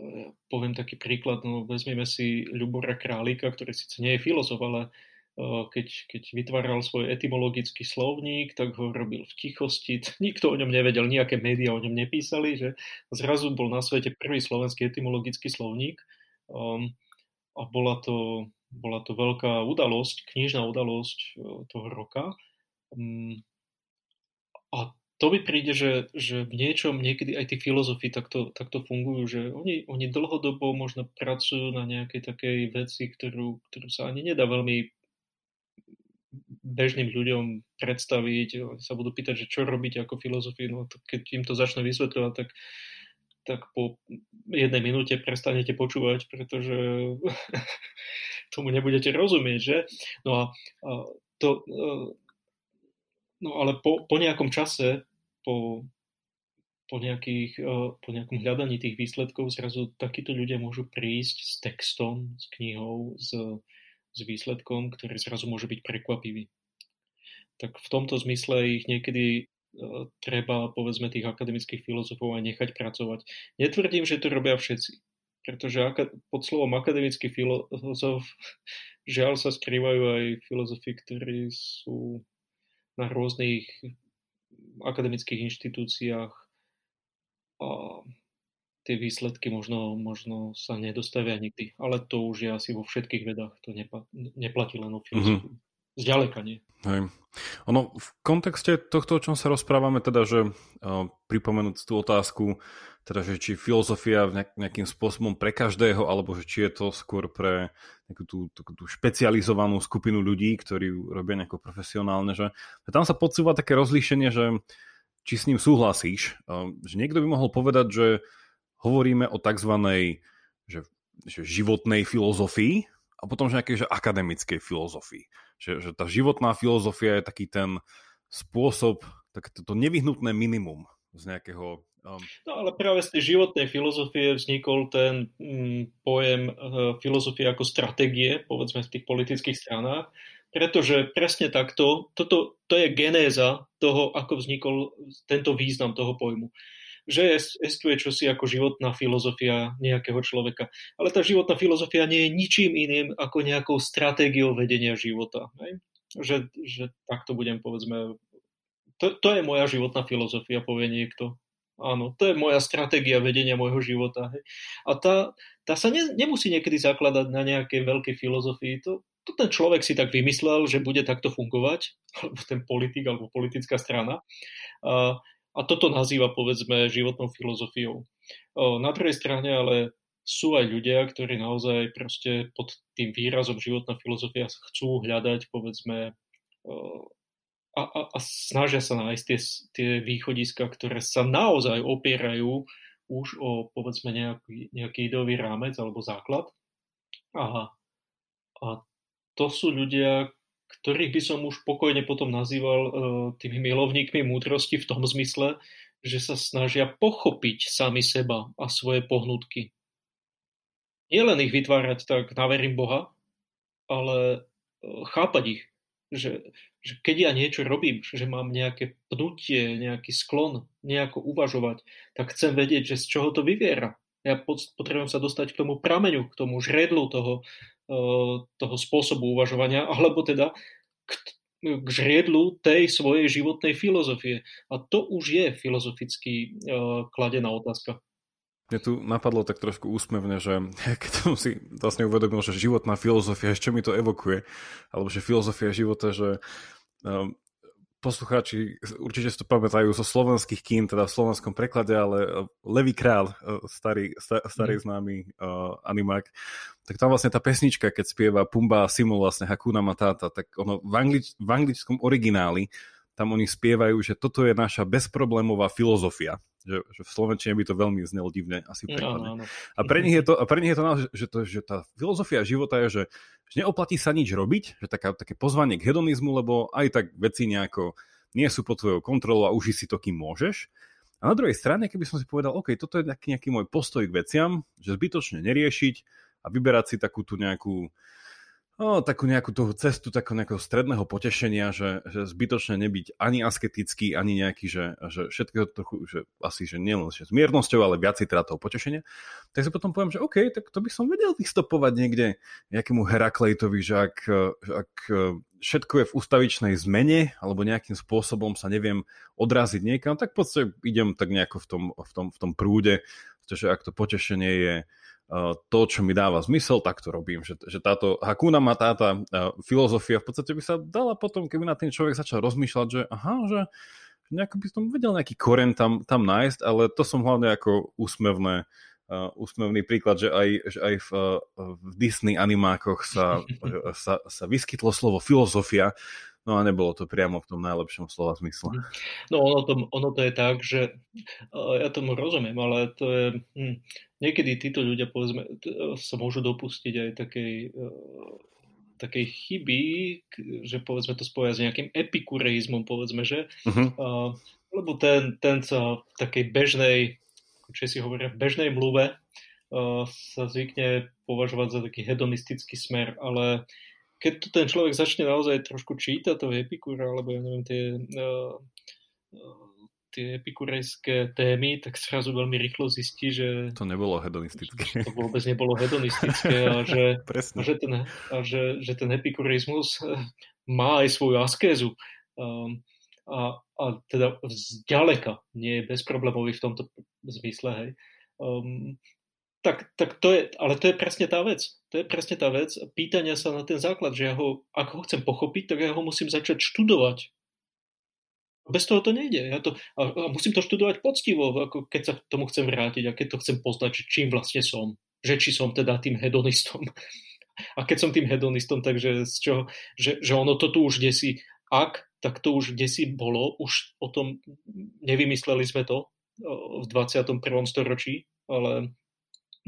Speaker 2: Mm, poviem taký príklad, no vezmeme si Ľubora Králika, ktorý síce nie je filozof, ale e, keď, keď vytváral svoj etymologický slovník, tak ho robil v tichosti. Nikto o ňom nevedel, nejaké médiá o ňom nepísali, že zrazu bol na svete prvý slovenský etymologický slovník. Um, a bola to, bola to veľká udalosť, knižná udalosť e, toho roka. Um, a to mi príde, že, že v niečom niekedy aj tí filozofi takto, takto fungujú, že oni, oni dlhodobo možno pracujú na nejakej takej veci, ktorú, ktorú sa ani nedá veľmi bežným ľuďom predstaviť. Oni sa budú pýtať, že čo robíte ako filozofi, no keď im to začne vysvetľovať, tak, tak po jednej minúte prestanete počúvať, pretože tomu nebudete rozumieť, že? No a, a to, No ale po, po nejakom čase, po, po, nejakých, eh, po nejakom hľadaní tých výsledkov zrazu takíto ľudia môžu prísť s textom, s knihou, s, s výsledkom, ktorý zrazu môže byť prekvapivý. Tak v tomto zmysle ich niekedy uh, treba, povedzme, tých akademických filozofov aj nechať pracovať. Netvrdím, že to robia všetci, pretože pod slovom akademický filozof žiaľ sa skrývajú aj filozofi, ktorí sú na rôznych akademických inštitúciách a tie výsledky možno, možno sa nedostavia nikdy. Ale to už je asi vo všetkých vedách. To neplatí len o filozofii. Mm-hmm. Zďaleka nie.
Speaker 1: Hej. Ono, v kontexte tohto, o čom sa rozprávame, teda, že uh, pripomenúť tú otázku, teda, že či filozofia nejak, nejakým spôsobom pre každého, alebo že či je to skôr pre nejakú tú, tú, tú špecializovanú skupinu ľudí, ktorí robia nejako profesionálne, že, tam sa podsúva také rozlíšenie, že či s ním súhlasíš, uh, že niekto by mohol povedať, že hovoríme o tzv. Že, že životnej filozofii, a potom že nejakej že akademickej filozofii. Že, že tá životná filozofia je taký ten spôsob, tak to, to nevyhnutné minimum z nejakého... Um...
Speaker 2: No ale práve z tej životnej filozofie vznikol ten mm, pojem uh, filozofie ako stratégie, povedzme v tých politických stranách, pretože presne takto, toto, to je genéza toho, ako vznikol tento význam toho pojmu že existuje čosi ako životná filozofia nejakého človeka. Ale tá životná filozofia nie je ničím iným ako nejakou stratégiou vedenia života. Hej? Že, že takto budem, povedzme, to, to je moja životná filozofia, povie niekto. Áno, to je moja stratégia vedenia môjho života. Hej. A tá, tá sa ne, nemusí niekedy zakladať na nejakej veľkej filozofii. To, to ten človek si tak vymyslel, že bude takto fungovať, alebo ten politik, alebo politická strana. A, a toto nazýva, povedzme, životnou filozofiou. Na druhej strane ale sú aj ľudia, ktorí naozaj proste pod tým výrazom životná filozofia chcú hľadať, povedzme, a, a, a snažia sa nájsť tie, tie východiska, ktoré sa naozaj opierajú už o, povedzme, nejaký, nejaký ideový rámec alebo základ. A, a to sú ľudia, ktorých by som už pokojne potom nazýval uh, tými milovníkmi múdrosti v tom zmysle, že sa snažia pochopiť sami seba a svoje pohnutky. Nie len ich vytvárať tak na verím Boha, ale uh, chápať ich. Že, že keď ja niečo robím, že mám nejaké pnutie, nejaký sklon, nejako uvažovať, tak chcem vedieť, že z čoho to vyviera. Ja potrebujem sa dostať k tomu prameňu, k tomu žredlu toho, toho spôsobu uvažovania, alebo teda k, k žriedlu tej svojej životnej filozofie. A to už je filozoficky uh, kladená otázka.
Speaker 1: Mne tu napadlo tak trošku úsmevne, že keď som si vlastne uvedomil, že životná filozofia, ešte mi to evokuje, alebo že filozofia života, že poslucháči určite si to pamätajú zo slovenských kín, teda v slovenskom preklade, ale e, Levý král, e, starý, starý mm. známy uh, animák, tak tam vlastne tá pesnička, keď spieva Pumba a Simul vlastne Hakuna Matata, tak ono v, anglič, v anglickom origináli tam oni spievajú, že toto je naša bezproblémová filozofia. Že, že v Slovenčine by to veľmi znelo divne asi prekladne. No, no, no. A pre nich je to, a pre nich je to že, to, že tá filozofia života je, že, že neoplatí sa nič robiť, že taká, také pozvanie k hedonizmu, lebo aj tak veci nejako nie sú pod tvojou kontrolou a uži si to, kým môžeš. A na druhej strane, keby som si povedal, OK, toto je nejaký, nejaký môj postoj k veciam, že zbytočne neriešiť a vyberať si takú tú nejakú no, takú nejakú tú cestu takého nejakého stredného potešenia, že, že zbytočne nebyť ani asketický, ani nejaký, že, že všetko trochu, že asi, že nielen že s miernosťou, ale viacej teda toho potešenia, tak si potom poviem, že OK, tak to by som vedel vystopovať niekde nejakému Heraklejtovi, že ak, ak všetko je v ústavičnej zmene, alebo nejakým spôsobom sa neviem odraziť niekam, tak v podstate idem tak nejako v tom, v tom, v tom prúde, pretože ak to potešenie je to, čo mi dáva zmysel, tak to robím. Že, že táto Hakuna Matata filozofia v podstate by sa dala potom, keby na ten človek začal rozmýšľať, že aha, že nejako by som vedel nejaký koren tam, tam nájsť, ale to som hlavne ako úsmevné, uh, úsmevný príklad, že aj, že aj v, v Disney animákoch sa, sa, sa vyskytlo slovo filozofia, No a nebolo to priamo v tom najlepšom slova zmysle.
Speaker 2: No ono to, ono to je tak, že ja tomu rozumiem, ale to je... Hm, niekedy títo ľudia povedzme, sa môžu dopustiť aj takej, takej chyby, že povedzme to spoja s nejakým epikureizmom, povedzme, že? Uh-huh. lebo ten, ten sa v takej bežnej, si hovoria, v bežnej mluve sa zvykne považovať za taký hedonistický smer, ale keď to ten človek začne naozaj trošku čítať toho epikúra, alebo ja neviem, tie, uh, tie epikurejské témy, tak zrazu veľmi rýchlo zistí, že...
Speaker 1: To nebolo hedonistické.
Speaker 2: To vôbec nebolo hedonistické a že, a že, ten, a že, že ten epikureizmus eh, má aj svoju askézu. Um, a, a teda zďaleka nie je bezproblémový v tomto zmysle. Hej. Um, tak, tak to je, ale to je presne tá vec. To je presne tá vec pýtania sa na ten základ, že ja ho, ak ho chcem pochopiť, tak ja ho musím začať študovať. Bez toho to nejde. Ja to, a, a musím to študovať poctivo, ako keď sa k tomu chcem vrátiť a keď to chcem poznať, že čím vlastne som. Že či som teda tým hedonistom. A keď som tým hedonistom, takže z čoho, že, že ono to tu už desí. Ak, tak to už desí bolo, už o tom nevymysleli sme to v 21. storočí, ale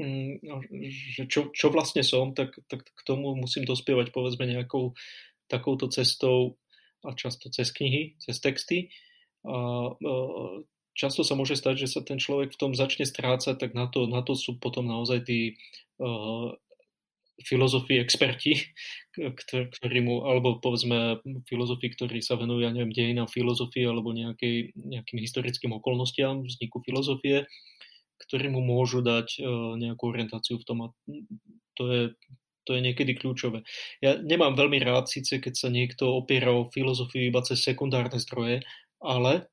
Speaker 2: Mm, no, že čo, čo vlastne som, tak, tak k tomu musím dospievať povedzme nejakou takouto cestou a často cez knihy, cez texty. A, a často sa môže stať, že sa ten človek v tom začne strácať, tak na to, na to sú potom naozaj tí uh, filozofii experti, ktorí mu, alebo povedzme filozofi, ktorí sa venujú, ja neviem, dejinám filozofie alebo nejakej, nejakým historickým okolnostiam vzniku filozofie, ktorí mu môžu dať nejakú orientáciu v tom a to je, to je niekedy kľúčové. Ja nemám veľmi rád síce, keď sa niekto opiera o filozofiu iba cez sekundárne zdroje, ale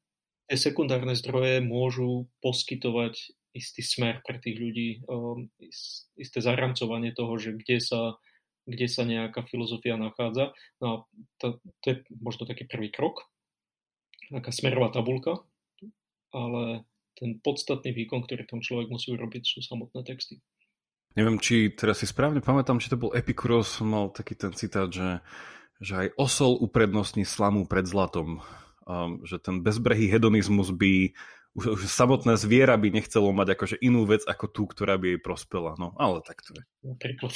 Speaker 2: tie sekundárne zdroje môžu poskytovať istý smer pre tých ľudí, um, isté zaramcovanie toho, že kde sa, kde sa nejaká filozofia nachádza. No a to, to je možno taký prvý krok, taká smerová tabulka, ale ten podstatný výkon, ktorý tam človek musí urobiť, sú samotné texty.
Speaker 1: Neviem, či teraz si správne pamätám, či to bol Epikuros, mal taký ten citát, že, že aj osol uprednostní slamu pred zlatom. Um, že ten bezbrehý hedonizmus by už, už samotné zviera by nechcelo mať akože inú vec ako tú, ktorá by jej prospela. No, ale tak to je.
Speaker 2: Napríklad.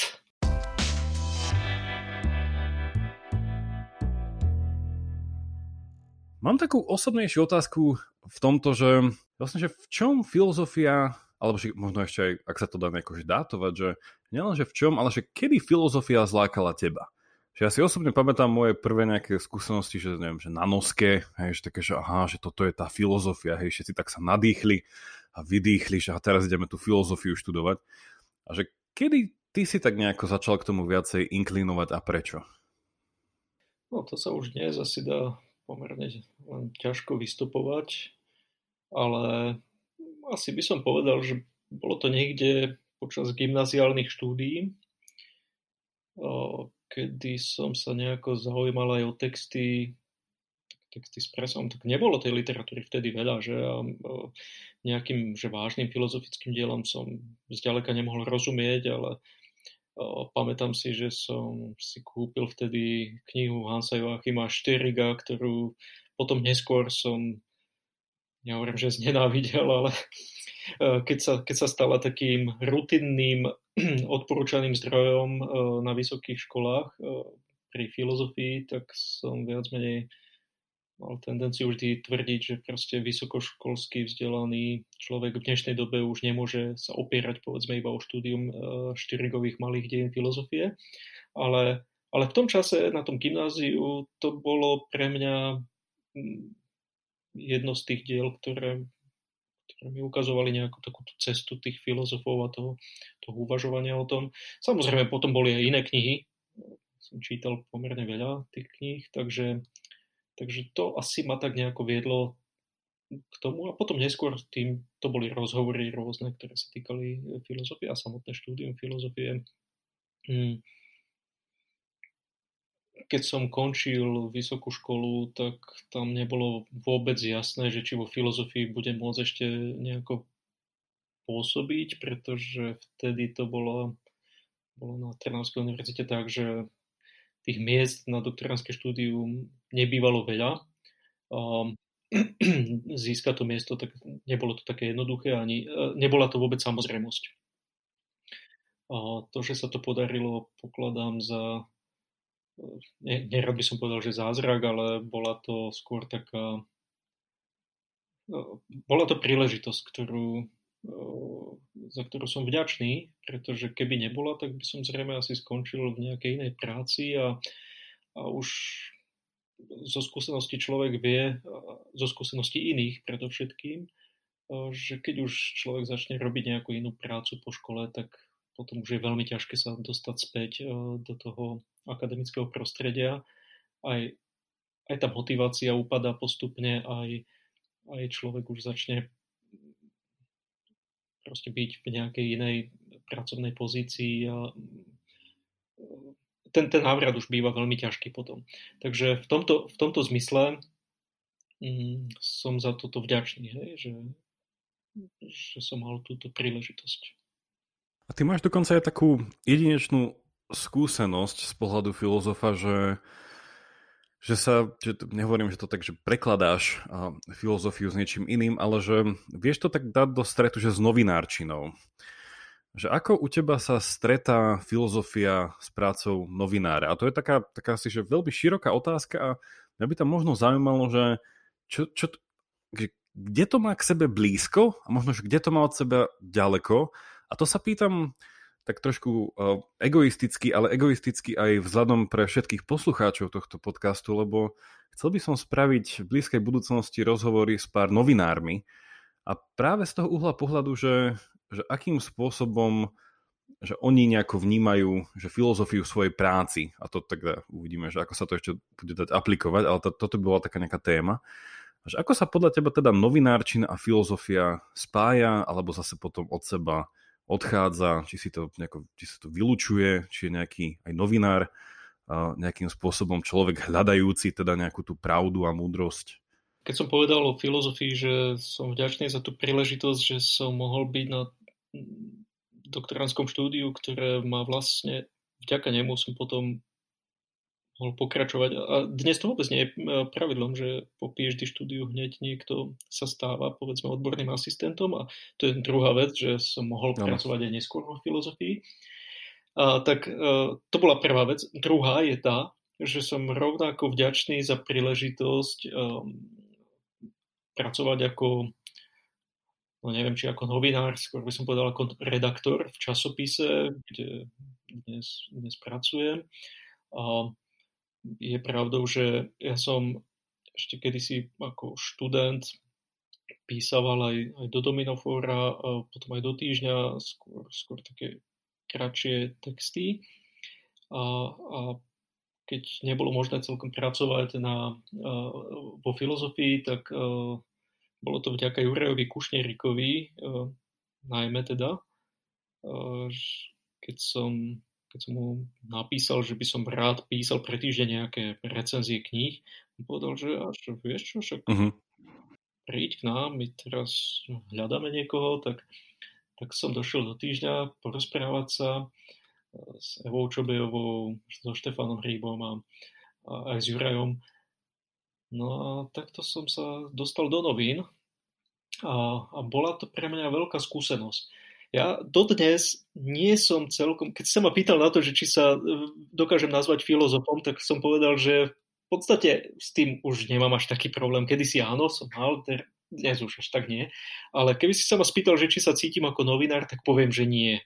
Speaker 1: Mám takú osobnejšiu otázku v tomto, že vlastne, že v čom filozofia, alebo že možno ešte aj, ak sa to dá nejako dátovať, že nielen, v čom, ale že kedy filozofia zlákala teba? Že ja si osobne pamätám moje prvé nejaké skúsenosti, že neviem, že na noske, hej, že také, že aha, že toto je tá filozofia, hej, všetci tak sa nadýchli a vydýchli, že a teraz ideme tú filozofiu študovať. A že kedy ty si tak nejako začal k tomu viacej inklinovať a prečo?
Speaker 2: No to sa už dnes asi dá pomerne len ťažko vystupovať, ale asi by som povedal, že bolo to niekde počas gymnaziálnych štúdií, kedy som sa nejako zaujímal aj o texty, texty s presom, tak nebolo tej literatúry vtedy veľa, že a nejakým že vážnym filozofickým dielom som zďaleka nemohol rozumieť, ale Pamätám si, že som si kúpil vtedy knihu Hansa Joachima Šteriga, ktorú potom neskôr som, nehovorím, že znenávidel, ale e, keď sa, keď sa stala takým rutinným odporúčaným zdrojom e, na vysokých školách e, pri filozofii, tak som viac menej mal tendenciu vždy tvrdiť, že proste vysokoškolský vzdelaný človek v dnešnej dobe už nemôže sa opierať povedzme iba o štúdium štyrigových malých dejín filozofie, ale, ale v tom čase na tom gymnáziu to bolo pre mňa jedno z tých diel, ktoré, ktoré mi ukazovali nejakú takú cestu tých filozofov a toho, toho uvažovania o tom. Samozrejme, potom boli aj iné knihy. Som čítal pomerne veľa tých kníh, takže, takže to asi ma tak nejako viedlo k tomu a potom neskôr tým to boli rozhovory rôzne, ktoré sa týkali filozofie a samotné štúdium filozofie. Hmm keď som končil vysokú školu, tak tam nebolo vôbec jasné, že či vo filozofii budem môcť ešte nejako pôsobiť, pretože vtedy to bolo, bolo na Trnavskej univerzite tak, že tých miest na doktoránske štúdium nebývalo veľa. Získať to miesto, tak nebolo to také jednoduché, ani e, nebola to vôbec samozrejmosť. A to, že sa to podarilo, pokladám za nerad by som povedal, že zázrak, ale bola to skôr taká no, bola to príležitosť, ktorú, za ktorú som vďačný, pretože keby nebola, tak by som zrejme asi skončil v nejakej inej práci a, a už zo skúsenosti človek vie, zo skúsenosti iných predovšetkým, že keď už človek začne robiť nejakú inú prácu po škole, tak potom už je veľmi ťažké sa dostať späť do toho akademického prostredia. Aj, aj tá motivácia upadá postupne, aj, aj človek už začne proste byť v nejakej inej pracovnej pozícii a ten, ten návrat už býva veľmi ťažký potom. Takže v tomto, v tomto zmysle mm, som za toto vďačný, hej, že, že som mal túto príležitosť.
Speaker 1: A ty máš dokonca aj takú jedinečnú skúsenosť z pohľadu filozofa, že, že sa, že nehovorím, že to tak, že prekladáš a, filozofiu s niečím iným, ale že vieš to tak dať do stretu, že s novinárčinou. Že ako u teba sa stretá filozofia s prácou novinára? A to je taká, taká si, že veľmi široká otázka a mňa by tam možno zaujímalo, že čo, čo, kde to má k sebe blízko a možno, že kde to má od seba ďaleko. A to sa pýtam tak trošku uh, egoisticky, ale egoisticky aj vzhľadom pre všetkých poslucháčov tohto podcastu, lebo chcel by som spraviť v blízkej budúcnosti rozhovory s pár novinármi a práve z toho uhla pohľadu, že, že akým spôsobom že oni nejako vnímajú že filozofiu svojej práci a to tak uvidíme, že ako sa to ešte bude dať aplikovať, ale to, toto by bola taká nejaká téma. Že ako sa podľa teba teda novinárčina a filozofia spája alebo zase potom od seba odchádza, či si to, nejako, či sa to vylučuje, či je nejaký aj novinár, nejakým spôsobom človek hľadajúci teda nejakú tú pravdu a múdrosť.
Speaker 2: Keď som povedal o filozofii, že som vďačný za tú príležitosť, že som mohol byť na doktoránskom štúdiu, ktoré má vlastne, vďaka nemu som potom mohol pokračovať. A dnes to vôbec nie je e, pravidlom, že po PhD štúdiu hneď niekto sa stáva, povedzme, odborným asistentom a to je druhá vec, že som mohol no. pracovať aj neskôr vo filozofii. A, tak a, e, to bola prvá vec. Druhá je tá, že som rovnako vďačný za príležitosť um, pracovať ako no neviem, či ako novinár, skôr by som povedal ako redaktor v časopise, kde dnes, dnes pracujem. A je pravdou, že ja som ešte kedysi ako študent písaval aj, aj do Dominofóra, potom aj do týždňa, skôr, skôr také kratšie texty. A, a keď nebolo možné celkom pracovať na, vo filozofii, tak bolo to vďaka Jurajovi Kušnerikovi, a, najmä teda, keď som keď som mu napísal, že by som rád písal pre týždeň nejaké recenzie kníh, on povedal, že až vieš čo, však uh-huh. príď k nám, my teraz hľadáme niekoho, tak, tak som došiel do týždňa porozprávať sa e, s Evou Čobejovou, so Štefanom Hríbom a, a aj s Jurajom. No a takto som sa dostal do novín a, a bola to pre mňa veľká skúsenosť ja dodnes nie som celkom, keď sa ma pýtal na to, že či sa e, dokážem nazvať filozofom, tak som povedal, že v podstate s tým už nemám až taký problém. Kedy si áno, som mal, dnes už až tak nie. Ale keby si sa ma spýtal, že či sa cítim ako novinár, tak poviem, že nie.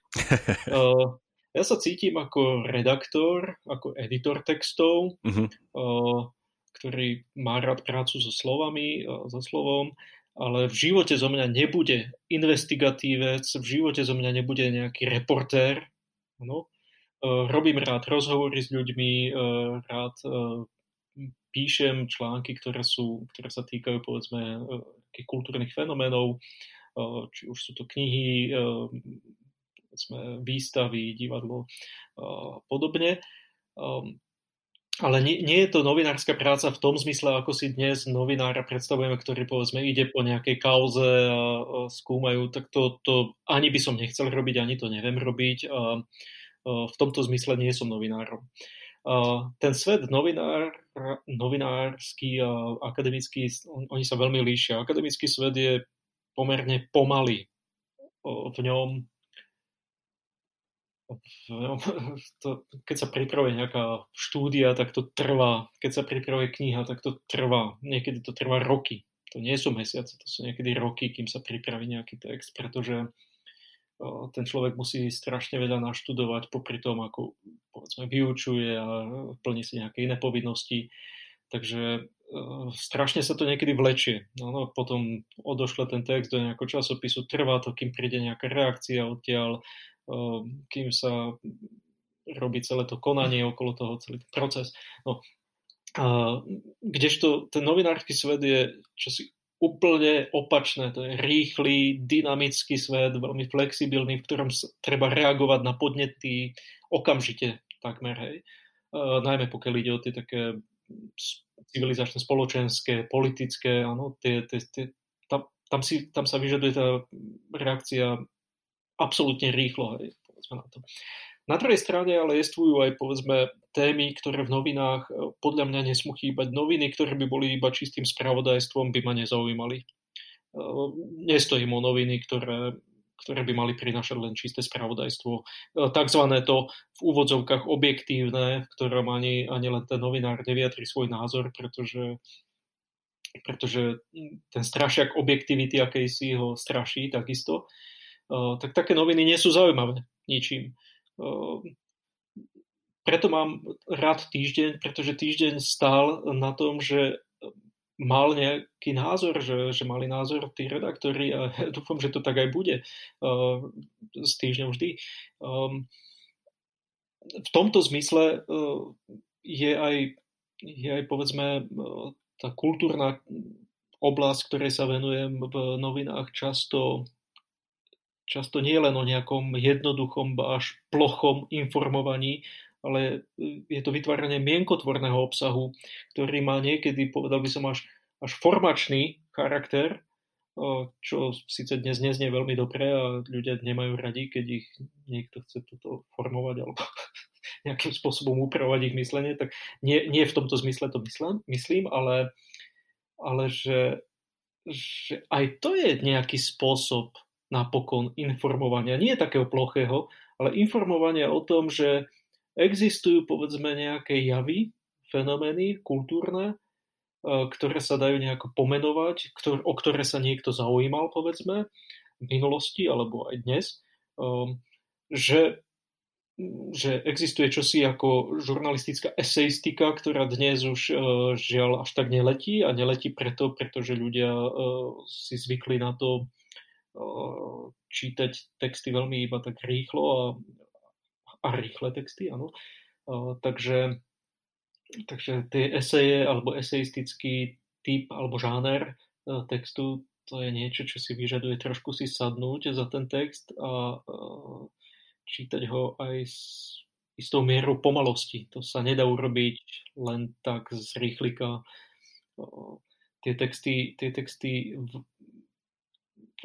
Speaker 2: uh, ja sa cítim ako redaktor, ako editor textov, uh-huh. uh, ktorý má rád prácu so slovami, uh, so slovom, ale v živote zo mňa nebude investigatívec, v živote zo mňa nebude nejaký reportér. No. Uh, robím rád rozhovory s ľuďmi, uh, rád uh, píšem články, ktoré, sú, ktoré sa týkajú povedzme kultúrnych fenoménov, či už sú to knihy, povedzme, výstavy, divadlo a podobne. Ale nie, nie je to novinárska práca v tom zmysle, ako si dnes novinára predstavujeme, ktorý povedzme ide po nejakej kauze a, a skúmajú, tak to, to ani by som nechcel robiť, ani to neviem robiť. A, a v tomto zmysle nie som novinárom. A ten svet novinár, novinársky a akademický, on, oni sa veľmi líšia. Akademický svet je pomerne pomalý. V ňom to, keď sa pripravuje nejaká štúdia, tak to trvá. Keď sa pripravuje kniha, tak to trvá. Niekedy to trvá roky. To nie sú mesiace, to sú niekedy roky, kým sa pripraví nejaký text, pretože ten človek musí strašne veľa naštudovať popri tom, ako povedzme vyučuje a plní si nejaké iné povinnosti. Takže strašne sa to niekedy vlečie. No, no, potom odošle ten text do nejakého časopisu, trvá to, kým príde nejaká reakcia odtiaľ, kým sa robí celé to konanie okolo toho, celý ten proces. No, a kdežto ten novinársky svet je čosi úplne opačné. To je rýchly, dynamický svet, veľmi flexibilný, v ktorom treba reagovať na podnety okamžite takmer. Hej. Uh, najmä pokiaľ ide o tie také civilizačné, spoločenské, politické, áno, tie, tie, tie, tam, tam, si, tam sa vyžaduje tá reakcia absolútne rýchlo, hej, povedzme na to. Na druhej strane ale jestvujú aj povedzme témy, ktoré v novinách e, podľa mňa nesmú chýbať. Noviny, ktoré by boli iba čistým spravodajstvom, by ma nezaujímali. E, nestojím o noviny, ktoré, ktoré by mali prinašať len čisté spravodajstvo. E, takzvané to v úvodzovkách objektívne, v ktorom ani, ani len ten novinár neviatri svoj názor, pretože pretože ten strašiak objektivity, akej si ho straší takisto tak také noviny nie sú zaujímavé ničím. Preto mám rád týždeň, pretože týždeň stál na tom, že mal nejaký názor, že, že mali názor tí redaktori a ja dúfam, že to tak aj bude z týždňa vždy. V tomto zmysle je aj, je aj povedzme tá kultúrna oblasť, ktorej sa venujem v novinách, často často nie len o nejakom jednoduchom až plochom informovaní, ale e, je to vytváranie mienkotvorného obsahu, ktorý má niekedy, povedal by som, až, až formačný charakter, čo síce dnes neznie veľmi dobre a ľudia nemajú radi, keď ich niekto chce toto formovať alebo nejakým spôsobom upravovať ich myslenie, tak nie, nie v tomto zmysle to myslím, myslím ale, ale že, že aj to je nejaký spôsob napokon informovania, nie takého plochého, ale informovania o tom, že existujú povedzme nejaké javy, fenomény kultúrne, e, ktoré sa dajú nejako pomenovať, ktor- o ktoré sa niekto zaujímal, povedzme, v minulosti alebo aj dnes, ehm, že, že existuje čosi ako žurnalistická eseistika, ktorá dnes už e, žiaľ až tak neletí a neletí preto, pretože ľudia e, si zvykli na to čítať texty veľmi iba tak rýchlo a, a rýchle texty, áno. Takže, takže tie eseje alebo eseistický typ alebo žáner textu, to je niečo, čo si vyžaduje trošku si sadnúť za ten text a čítať ho aj s istou mierou pomalosti. To sa nedá urobiť len tak z rýchlika. Tie texty, tie texty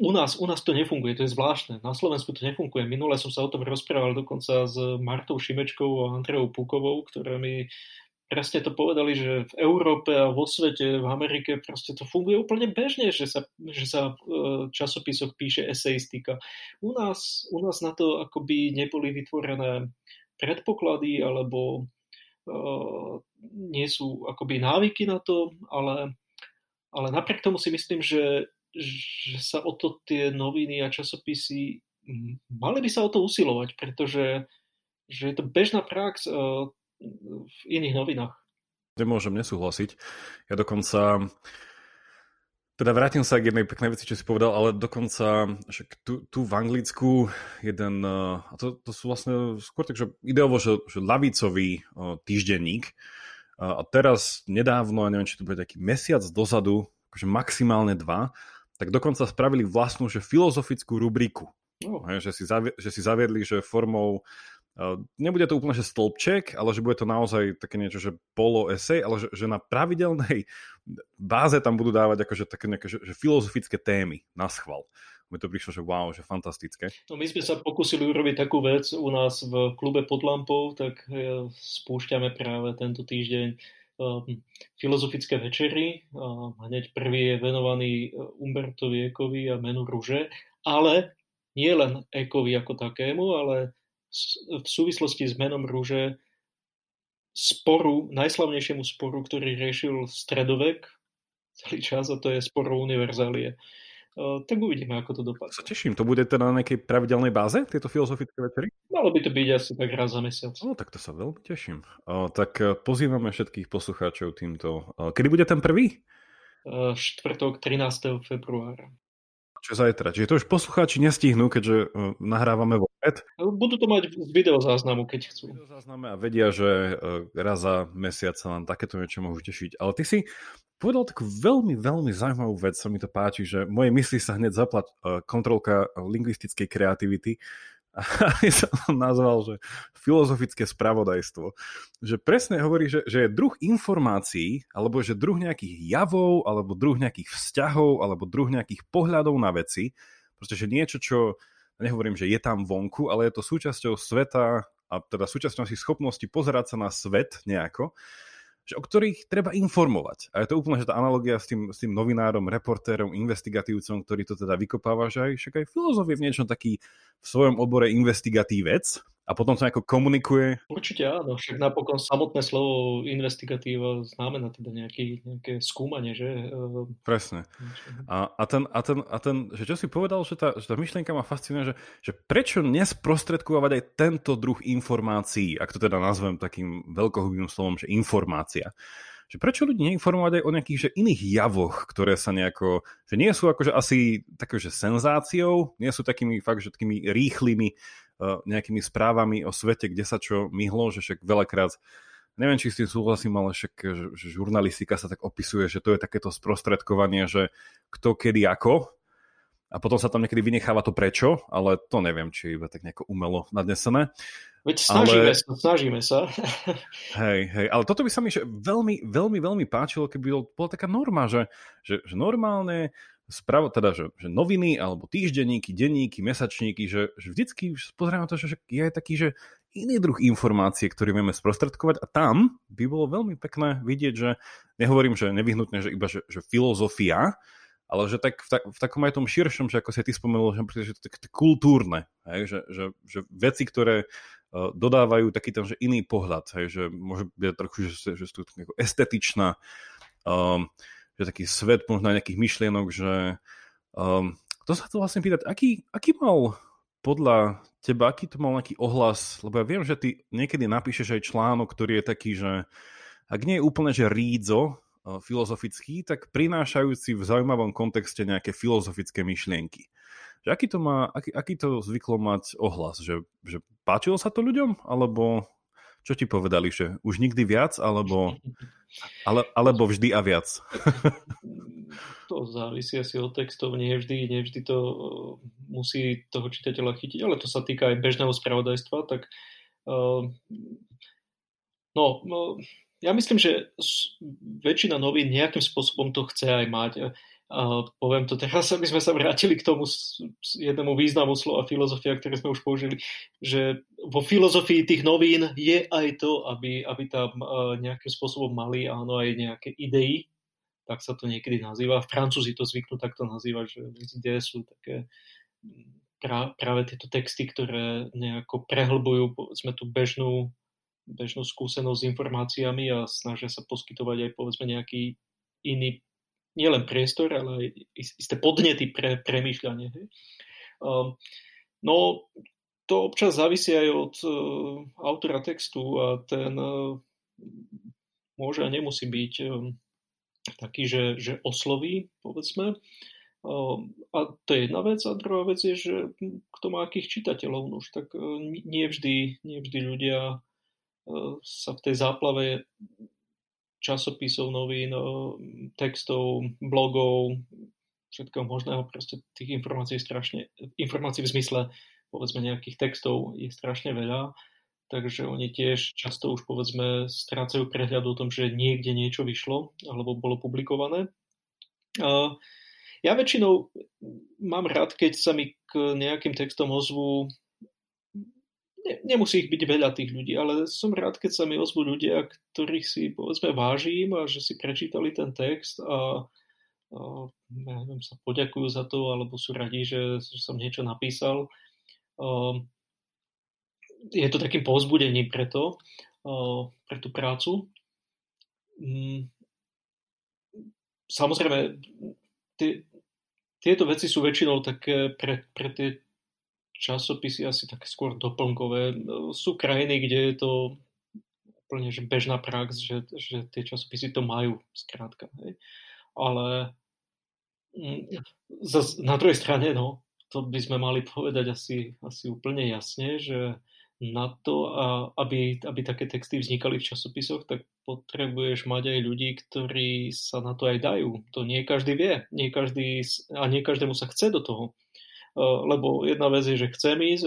Speaker 2: u nás, u nás to nefunguje, to je zvláštne. Na Slovensku to nefunguje. Minule som sa o tom rozprával dokonca s Martou Šimečkou a Andreou Pukovou, ktoré mi presne to povedali, že v Európe a vo svete, v Amerike proste to funguje úplne bežne, že sa, že sa v časopisoch píše eseistika. U nás, u nás na to akoby neboli vytvorené predpoklady alebo nie sú akoby návyky na to, ale, ale napriek tomu si myslím, že, že sa o to tie noviny a časopisy mali by sa o to usilovať, pretože že je to bežná prax v iných novinách.
Speaker 1: Nemôžem nesúhlasiť. Ja dokonca teda vrátim sa k jednej peknej veci, čo si povedal, ale dokonca že tu, tu v Anglicku jeden, eh, a to, to sú vlastne skôr tak, že ideovo, že, že lavicový uh, týždenník a teraz nedávno, ja neviem, či to bude taký mesiac dozadu, akože maximálne dva, tak dokonca spravili vlastnú, že filozofickú rubriku. Oh. Hej, že, si zavie, že si zaviedli, že formou Nebude to úplne, že stĺpček, ale že bude to naozaj také niečo, že polo esej, ale že, že na pravidelnej báze tam budú dávať akože také nejaké že, že filozofické témy na schval. Mi to prišlo, že wow, že fantastické.
Speaker 2: No my sme sa pokúsili urobiť takú vec u nás v klube pod lampou, tak e, spúšťame práve tento týždeň filozofické večery. Hneď prvý je venovaný e, Umbertovi Ekovi a menu Ruže, ale nie len Ekovi ako takému, ale v súvislosti s menom rúže sporu, najslavnejšiemu sporu, ktorý riešil stredovek celý čas a to je spor o univerzálie. Tak uvidíme, ako to dopadne.
Speaker 1: Sa teším. To bude teda na nejakej pravidelnej báze, tieto filozofické večery?
Speaker 2: Malo by to byť asi tak raz za mesiac.
Speaker 1: No, tak to sa veľmi teším. O, tak e, pozývame všetkých poslucháčov týmto. O, kedy bude ten prvý?
Speaker 2: Štvrtok 13. februára
Speaker 1: čo zajtra. Čiže to už poslucháči nestihnú, keďže uh, nahrávame vo
Speaker 2: pred. Budú to mať z videozáznamu, keď chcú.
Speaker 1: Videozázname a vedia, že uh, raz za mesiac sa nám takéto niečo môžu tešiť. Ale ty si povedal takú veľmi, veľmi zaujímavú vec, sa mi to páči, že moje mysli sa hneď zaplat uh, kontrolka lingvistickej kreativity, a som nazval, že filozofické spravodajstvo. Že presne hovorí, že, že je druh informácií, alebo že druh nejakých javov, alebo druh nejakých vzťahov, alebo druh nejakých pohľadov na veci, pretože niečo, čo, nehovorím, že je tam vonku, ale je to súčasťou sveta, a teda súčasťou si schopnosti pozerať sa na svet nejako, že o ktorých treba informovať. A je to úplne, že tá analogia s tým, s tým novinárom, reportérom, investigatívcom, ktorý to teda vykopáva, že aj, však aj filozof je v niečom taký v svojom obore investigatívec, a potom to nejako komunikuje.
Speaker 2: Určite áno, však napokon samotné slovo investigatíva znamená teda nejaký, nejaké skúmanie, že?
Speaker 1: Presne. A, a, ten, a, ten, a ten, že čo si povedal, že tá, že tá myšlienka ma fascinuje, že, že prečo nesprostredkovať aj tento druh informácií, ak to teda nazvem takým veľkohubým slovom, že informácia že prečo ľudí neinformovať aj o nejakých že iných javoch, ktoré sa nejako, že nie sú akože asi také, že senzáciou, nie sú takými fakt, že takými rýchlymi nejakými správami o svete, kde sa čo myhlo, že však veľakrát neviem, či s tým súhlasím, ale však že, že žurnalistika sa tak opisuje, že to je takéto sprostredkovanie, že kto, kedy, ako. A potom sa tam niekedy vynecháva to prečo, ale to neviem, či je iba tak nejako umelo nadnesené.
Speaker 2: Veď snažíme ale... sa, snažíme sa.
Speaker 1: Hej, hej, ale toto by sa mi že veľmi, veľmi, veľmi páčilo, keby bola taká norma, že, že, že normálne spravo, teda, že, že noviny alebo týždenníky, denníky, mesačníky, že, že vždycky pozrieme na to, že je taký, že iný druh informácie, ktorý vieme sprostredkovať a tam by bolo veľmi pekné vidieť, že nehovorím, že nevyhnutne, že iba, že, že filozofia, ale že tak v, tak, v takom aj tom širšom, že ako si ty spomenul, že, že to je kultúrne, hej, že, že, že veci, ktoré uh, dodávajú taký ten, že iný pohľad, hej, že môže byť trochu, že, že sú estetičná, um, že taký svet možno nejakých myšlienok, že um, to sa to vlastne pýtať, aký, aký mal podľa teba, aký to mal nejaký ohlas, lebo ja viem, že ty niekedy napíšeš aj článok, ktorý je taký, že ak nie je úplne, že rídzo uh, filozofický, tak prinášajúci v zaujímavom kontexte nejaké filozofické myšlienky. Že aký to má, aký, aký to zvyklo mať ohlas? Že, že páčilo sa to ľuďom? Alebo čo ti povedali, že už nikdy viac, alebo, ale, alebo vždy a viac?
Speaker 2: To závisí asi od textov, nie vždy, nie vždy to uh, musí toho čitateľa chytiť, ale to sa týka aj bežného spravodajstva, tak uh, no, no, ja myslím, že väčšina novín nejakým spôsobom to chce aj mať. Poviem to teraz, aby sme sa vrátili k tomu jednému významu slova filozofia, ktoré sme už použili, že vo filozofii tých novín je aj to, aby, aby tam nejakým spôsobom mali áno aj nejaké idei, tak sa to niekedy nazýva. Francúzi to zvyknú takto nazývať, že ide sú také pra, práve tieto texty, ktoré nejako prehlbujú sme tú bežnú bežnú skúsenosť s informáciami a snažia sa poskytovať aj povedzme nejaký iný, nielen priestor, ale aj isté podnety pre premýšľanie. Hej. Um, no, to občas závisí aj od uh, autora textu a ten uh, môže a nemusí byť um, taký, že, že osloví, povedzme. Um, a to je jedna vec. A druhá vec je, že kto má akých čitateľov, no už tak uh, nie vždy, nie vždy ľudia sa v tej záplave časopisov, novín, textov, blogov, všetkého možného, proste tých informácií strašne, informácií v zmysle povedzme nejakých textov je strašne veľa, takže oni tiež často už povedzme strácajú prehľad o tom, že niekde niečo vyšlo alebo bolo publikované. Ja väčšinou mám rád, keď sa mi k nejakým textom ozvú ne, nemusí ich byť veľa tých ľudí, ale som rád, keď sa mi ozvú ľudia, ktorých si povedzme vážim a že si prečítali ten text a, a neviem, sa poďakujú za to, alebo sú radi, že, že som niečo napísal. A, je to takým povzbudením pre to, a, pre tú prácu. Mm, samozrejme, tie, tieto veci sú väčšinou také pre, pre tie časopisy asi také skôr doplnkové. Sú krajiny, kde je to úplne že bežná prax, že, že tie časopisy to majú, skrátka. Hej. Ale mm, zas, na druhej strane, no, to by sme mali povedať asi, asi úplne jasne, že na to, aby, aby také texty vznikali v časopisoch, tak potrebuješ mať aj ľudí, ktorí sa na to aj dajú. To nie každý vie, nie každý, a nie každému sa chce do toho. Eh, lebo jedna vec je, že chcem ísť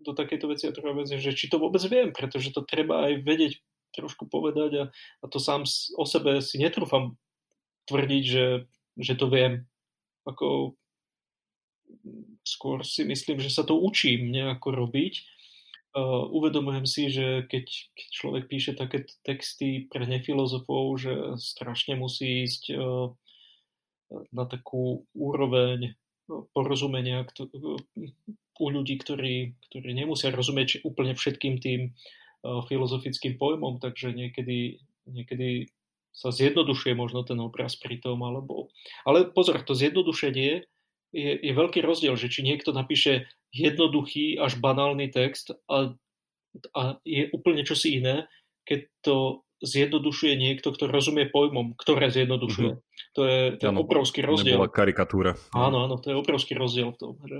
Speaker 2: do takéto veci a druhá vec je, že či to vôbec viem, pretože to treba aj vedieť trošku povedať a, a to sám o sebe si netrúfam tvrdiť, že, že to viem. Ako skôr si myslím, že sa to učím nejako robiť. Uh, uvedomujem si, že keď, keď človek píše také texty pre nefilozofov, že strašne musí ísť uh, na takú úroveň porozumenia u ľudí, ktorí, ktorí nemusia rozumieť úplne všetkým tým filozofickým pojmom, takže niekedy, niekedy sa zjednodušuje možno ten obraz pri tom, alebo... Ale pozor, to zjednodušenie je, je veľký rozdiel, že či niekto napíše jednoduchý až banálny text a, a je úplne čosi iné, keď to zjednodušuje niekto, kto rozumie pojmom, ktoré zjednodušuje. Mm-hmm. To je, to je ano, obrovský rozdiel.
Speaker 1: Nebola karikatúra.
Speaker 2: Áno, áno, to je obrovský rozdiel v tom. Že...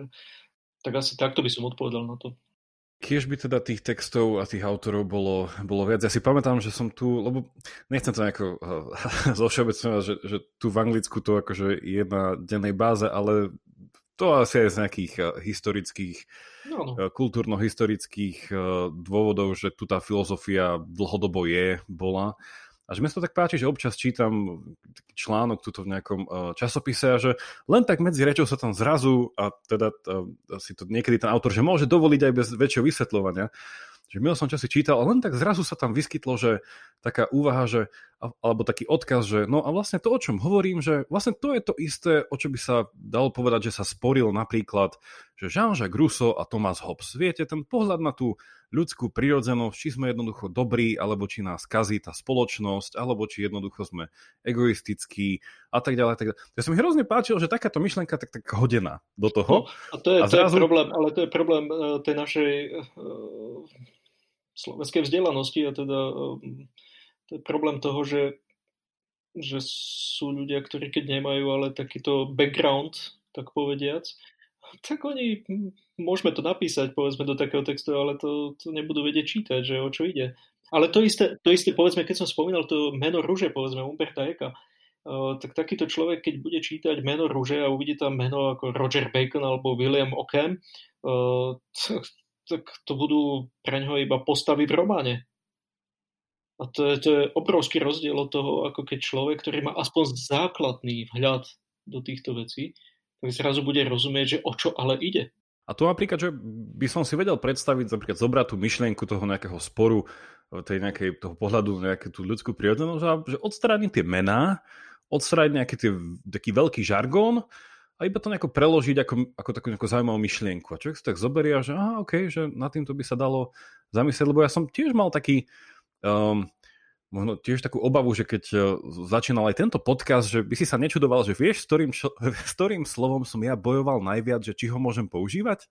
Speaker 2: Tak asi takto by som odpovedal na to.
Speaker 1: Kiež by teda tých textov a tých autorov bolo, bolo viac. Ja si pamätám, že som tu, lebo nechcem to nejako zovšeobecňovať, že, že tu v Anglicku to akože je na dennej báze, ale to asi aj z nejakých uh, historických no, no. Eh, kultúrno-historických eh, dôvodov, že tu tá filozofia dlhodobo je, bola. A že mi sa to tak páči, že občas čítam článok tuto v nejakom eh, časopise a že len tak medzi rečou sa tam zrazu, a teda si to niekedy ten autor, že môže dovoliť aj bez väčšieho vysvetľovania, že milo som časy čítal a len tak zrazu sa tam vyskytlo, že taká úvaha, že, alebo taký odkaz, že no a vlastne to, o čom hovorím, že vlastne to je to isté, o čo by sa dalo povedať, že sa sporil napríklad, že Jean-Jacques Rousseau a Thomas Hobbes. Viete, ten pohľad na tú ľudskú prirodzenosť, či sme jednoducho dobrí, alebo či nás kazí tá spoločnosť, alebo či jednoducho sme egoistickí a tak ďalej. Tak ďalej. Ja som mi hrozne páčil, že takáto myšlenka tak, tak hodená do toho.
Speaker 2: No, a to je, a zrazu... to je problém, ale to je problém uh, tej našej uh, slovenskej vzdelanosti a teda uh, to je problém toho, že že sú ľudia, ktorí keď nemajú ale takýto background, tak povediac, tak oni, hm, môžeme to napísať, povedzme, do takého textu, ale to, to nebudú vedieť čítať, že o čo ide. Ale to isté, to isté, povedzme, keď som spomínal to meno rúže, povedzme, Umberta Eka, uh, tak takýto človek, keď bude čítať meno rúže a uvidí tam meno ako Roger Bacon alebo William Ockham, uh, tak, to budú pre ňoho iba postavy v románe. A to je, to je obrovský rozdiel od toho, ako keď človek, ktorý má aspoň základný vhľad do týchto vecí, tak zrazu bude rozumieť, že o čo ale ide.
Speaker 1: A to napríklad, že by som si vedel predstaviť napríklad zobrať tú myšlienku toho nejakého sporu, tej nejakej, toho pohľadu na nejakú tú ľudskú prírodzenosť, že odstrániť tie mená, odstrániť nejaký tie, taký veľký žargón a iba to nejako preložiť ako, ako takú nejakú zaujímavú myšlienku. A človek si tak zoberie, že aha, OK, že nad týmto by sa dalo zamyslieť, lebo ja som tiež mal taký, um, možno tiež takú obavu, že keď uh, začínal aj tento podcast, že by si sa nečudoval, že vieš, s ktorým, s ktorým slovom som ja bojoval najviac, že či ho môžem používať?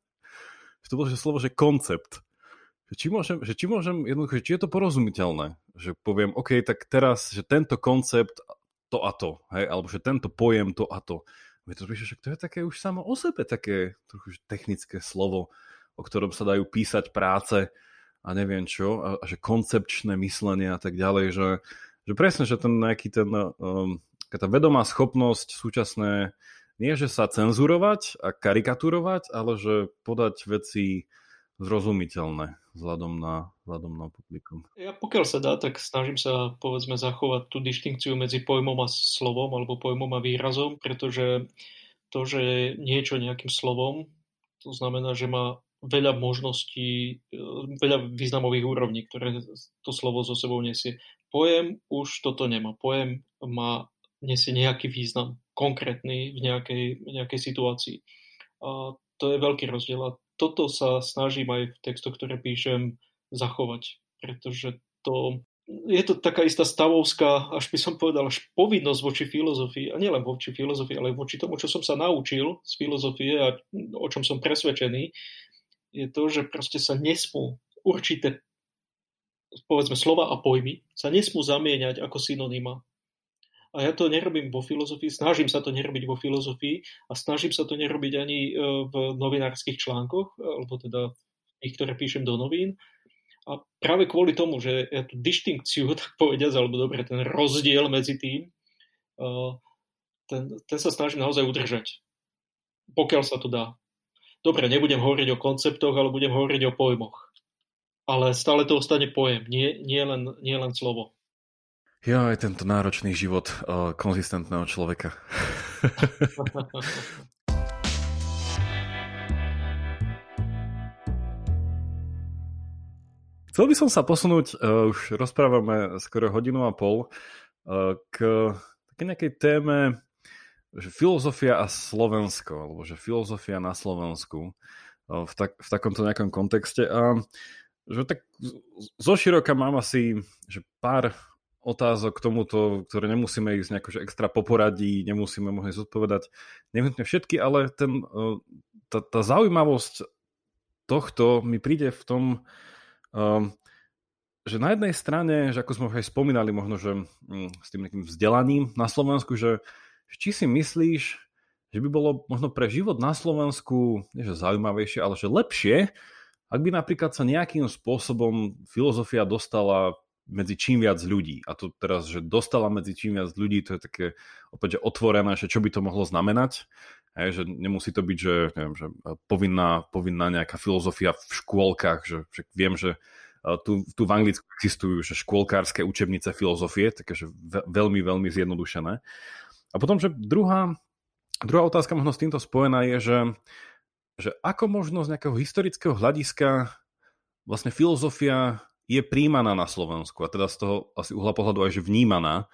Speaker 1: To bolo že slovo, že koncept. Že či môžem, že či môžem jednoducho, či je to porozumiteľné. Že poviem, OK, tak teraz, že tento koncept to a to, hej, alebo že tento pojem to a to to že to je také už samo o sebe také trochu technické slovo, o ktorom sa dajú písať práce a neviem čo, a, a že koncepčné myslenie a tak ďalej, že, že presne, že ten nejaký ten, um, tá vedomá schopnosť súčasné nie, že sa cenzurovať a karikaturovať, ale že podať veci zrozumiteľné vzhľadom na, vzhľadom na publikum.
Speaker 2: Ja pokiaľ sa dá, tak snažím sa povedzme zachovať tú dištinkciu medzi pojmom a slovom alebo pojmom a výrazom, pretože to, že niečo nejakým slovom, to znamená, že má veľa možností, e, veľa významových úrovní, ktoré to slovo so sebou nesie. Pojem už toto nemá. Pojem má, nesie nejaký význam konkrétny v nejakej, nejakej situácii. A to je veľký rozdiel. A toto sa snažím aj v textoch, ktoré píšem, zachovať, pretože to je to taká istá stavovská, až by som povedal, až povinnosť voči filozofii, a nielen voči filozofii, ale voči tomu, čo som sa naučil z filozofie a o čom som presvedčený, je to, že proste sa nesmú určité, povedzme, slova a pojmy sa nesmú zamieňať ako synonyma. A ja to nerobím vo filozofii, snažím sa to nerobiť vo filozofii a snažím sa to nerobiť ani e, v novinárskych článkoch, alebo teda tých, ktoré píšem do novín. A práve kvôli tomu, že ja tú dištinkciu, tak povediať, alebo dobre, ten rozdiel medzi tým, e, ten, ten sa snažím naozaj udržať. Pokiaľ sa to dá. Dobre, nebudem hovoriť o konceptoch, ale budem hovoriť o pojmoch. Ale stále to ostane pojem, nie, nie, len, nie len slovo.
Speaker 1: Ja aj tento náročný život uh, konzistentného človeka. Chcel by som sa posunúť, uh, už rozprávame skoro hodinu a pol, uh, k také nejakej téme, že filozofia a Slovensko, alebo že filozofia na Slovensku uh, v, tak, v takomto nejakom kontexte. A že tak zo široka mám asi že pár otázok k tomuto, ktoré nemusíme ísť nejako že extra poporadí, nemusíme mohli zodpovedať nevyhnutne všetky, ale ten, e, tá, tá zaujímavosť tohto mi príde v tom, um, že na jednej strane, že ako sme už aj spomínali možno, že um, s tým nejakým vzdelaním na Slovensku, že či si myslíš, že by bolo možno pre život na Slovensku, nie že zaujímavejšie, ale že lepšie, ak by napríklad sa nejakým spôsobom filozofia dostala medzi čím viac ľudí. A to teraz, že dostala medzi čím viac ľudí, to je také opäť že otvorené, že čo by to mohlo znamenať. Hej, že nemusí to byť, že, neviem, že povinná, povinná nejaká filozofia v škôlkach, že, že viem, že tu, tu v Anglicku existujú že škôlkárske učebnice filozofie, takže veľmi, veľmi zjednodušené. A potom, že druhá, druhá otázka možno s týmto spojená je, že, že ako možno z nejakého historického hľadiska vlastne filozofia je príjmaná na Slovensku a teda z toho asi uhla pohľadu aj že vnímaná,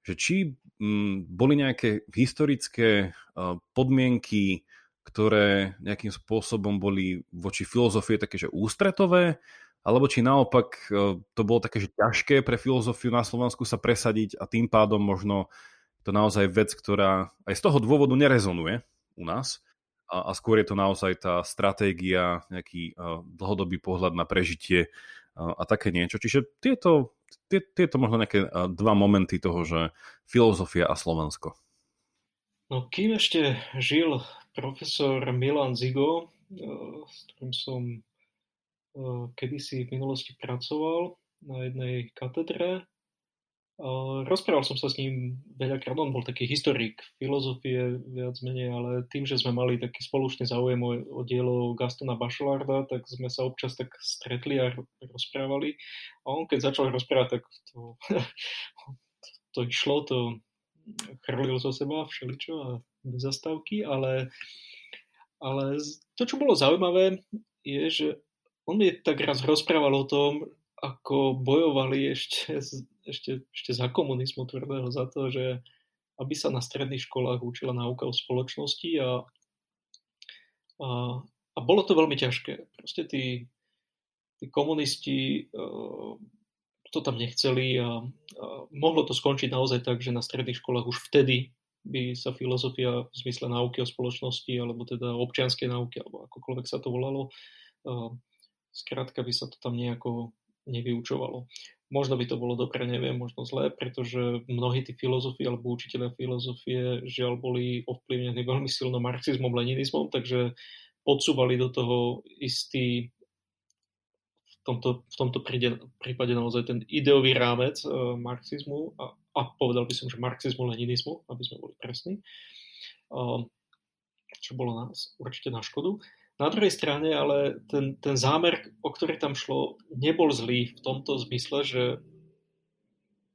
Speaker 1: že či m, mm, boli nejaké historické uh, podmienky, ktoré nejakým spôsobom boli voči filozofie také, že ústretové, alebo či naopak uh, to bolo také, že ťažké pre filozofiu na Slovensku sa presadiť a tým pádom možno to naozaj vec, ktorá aj z toho dôvodu nerezonuje u nás. A, a skôr je to naozaj tá stratégia, nejaký uh, dlhodobý pohľad na prežitie a také niečo. Čiže tieto, tie, tieto možno nejaké dva momenty toho, že filozofia a Slovensko.
Speaker 2: No kým ešte žil profesor Milan Zigo, s ktorým som kedysi v minulosti pracoval na jednej katedre, Rozprával som sa s ním veľakrát, on bol taký historik filozofie viac menej, ale tým, že sme mali taký spoločný záujem o, o dielo Gastona Bachelarda, tak sme sa občas tak stretli a rozprávali. A on keď začal rozprávať, tak to, to išlo, to chrlil zo seba všeličo a bez zastávky, ale, ale to, čo bolo zaujímavé, je, že on mi tak raz rozprával o tom, ako bojovali ešte, ešte, ešte za komunizmu tvrdého za to, že, aby sa na stredných školách učila náuka o spoločnosti a, a, a bolo to veľmi ťažké. Proste tí, tí komunisti uh, to tam nechceli a, a mohlo to skončiť naozaj tak, že na stredných školách už vtedy by sa filozofia v zmysle náuky o spoločnosti alebo teda občianskej náuky alebo akokoľvek sa to volalo, uh, skrátka by sa to tam nejako nevyučovalo. Možno by to bolo dobre, neviem, možno zlé, pretože mnohí tí filozofi alebo učiteľia filozofie žiaľ boli ovplyvnení veľmi silno marxizmom, leninizmom, takže podsúvali do toho istý v tomto, v tomto prípade naozaj ten ideový rámec uh, marxizmu a, a povedal by som, že marxizmu, leninizmu, aby sme boli presní, uh, čo bolo nás určite na škodu. Na druhej strane ale ten, ten zámer, o ktorý tam šlo, nebol zlý v tomto zmysle, že,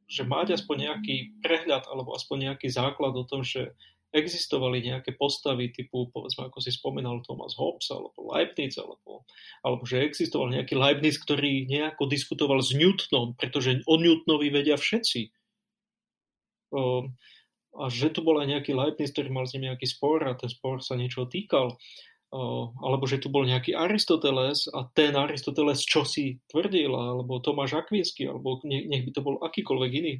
Speaker 2: že mať aspoň nejaký prehľad alebo aspoň nejaký základ o tom, že existovali nejaké postavy typu, povedzme, ako si spomínal Thomas Hobbes alebo Leibniz, alebo, alebo že existoval nejaký Leibniz, ktorý nejako diskutoval s Newtonom, pretože o Newtonovi vedia všetci. Um, a že tu bol aj nejaký Leibniz, ktorý mal s ním nejaký spor a ten spor sa niečo týkal alebo že tu bol nejaký Aristoteles a ten Aristoteles čo si tvrdil, alebo Tomáš Akvinsky, alebo nech by to bol akýkoľvek iný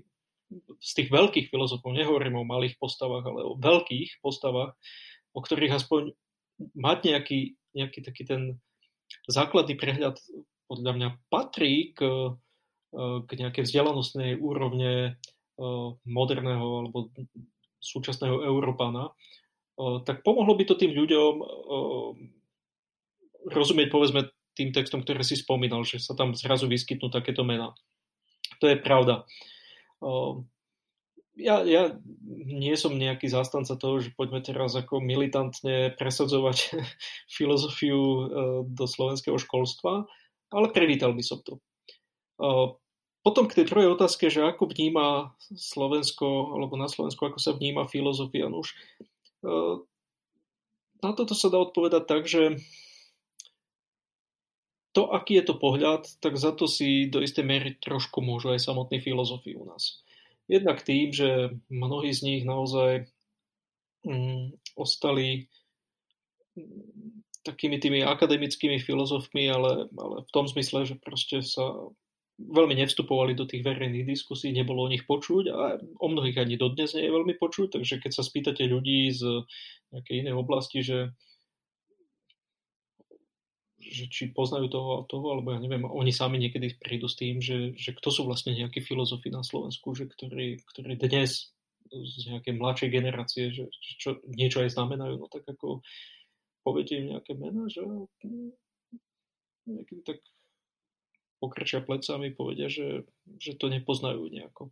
Speaker 2: z tých veľkých filozofov, nehovorím o malých postavách, ale o veľkých postavách, o ktorých aspoň mať nejaký, nejaký taký ten základný prehľad podľa mňa patrí k, k nejakej vzdelanostnej úrovne moderného alebo súčasného Európana tak pomohlo by to tým ľuďom rozumieť, povedzme, tým textom, ktoré si spomínal, že sa tam zrazu vyskytnú takéto mená. To je pravda. Ja, ja nie som nejaký zástanca toho, že poďme teraz ako militantne presadzovať filozofiu e, do slovenského školstva, ale privítal by som to. Potom k tej druhej otázke, že ako vníma Slovensko, alebo na Slovensku, ako sa vníma filozofia. No už na toto sa dá odpovedať tak, že to, aký je to pohľad, tak za to si do istej miery trošku môžu aj samotní filozofi u nás. Jednak tým, že mnohí z nich naozaj mm, ostali mm, takými tými akademickými filozofmi, ale, ale v tom zmysle, že proste sa veľmi nevstupovali do tých verejných diskusí, nebolo o nich počuť a o mnohých ani dodnes nie je veľmi počuť, takže keď sa spýtate ľudí z nejakej inej oblasti, že, že či poznajú toho a toho, alebo ja neviem, oni sami niekedy prídu s tým, že, že kto sú vlastne nejakí filozofi na Slovensku, že ktorí, ktorí dnes z nejakej mladšej generácie, že čo, niečo aj znamenajú, no tak ako poviete im nejaké mená, že hm, niekedy tak pokrčia plecami, povedia, že, že to nepoznajú nejako.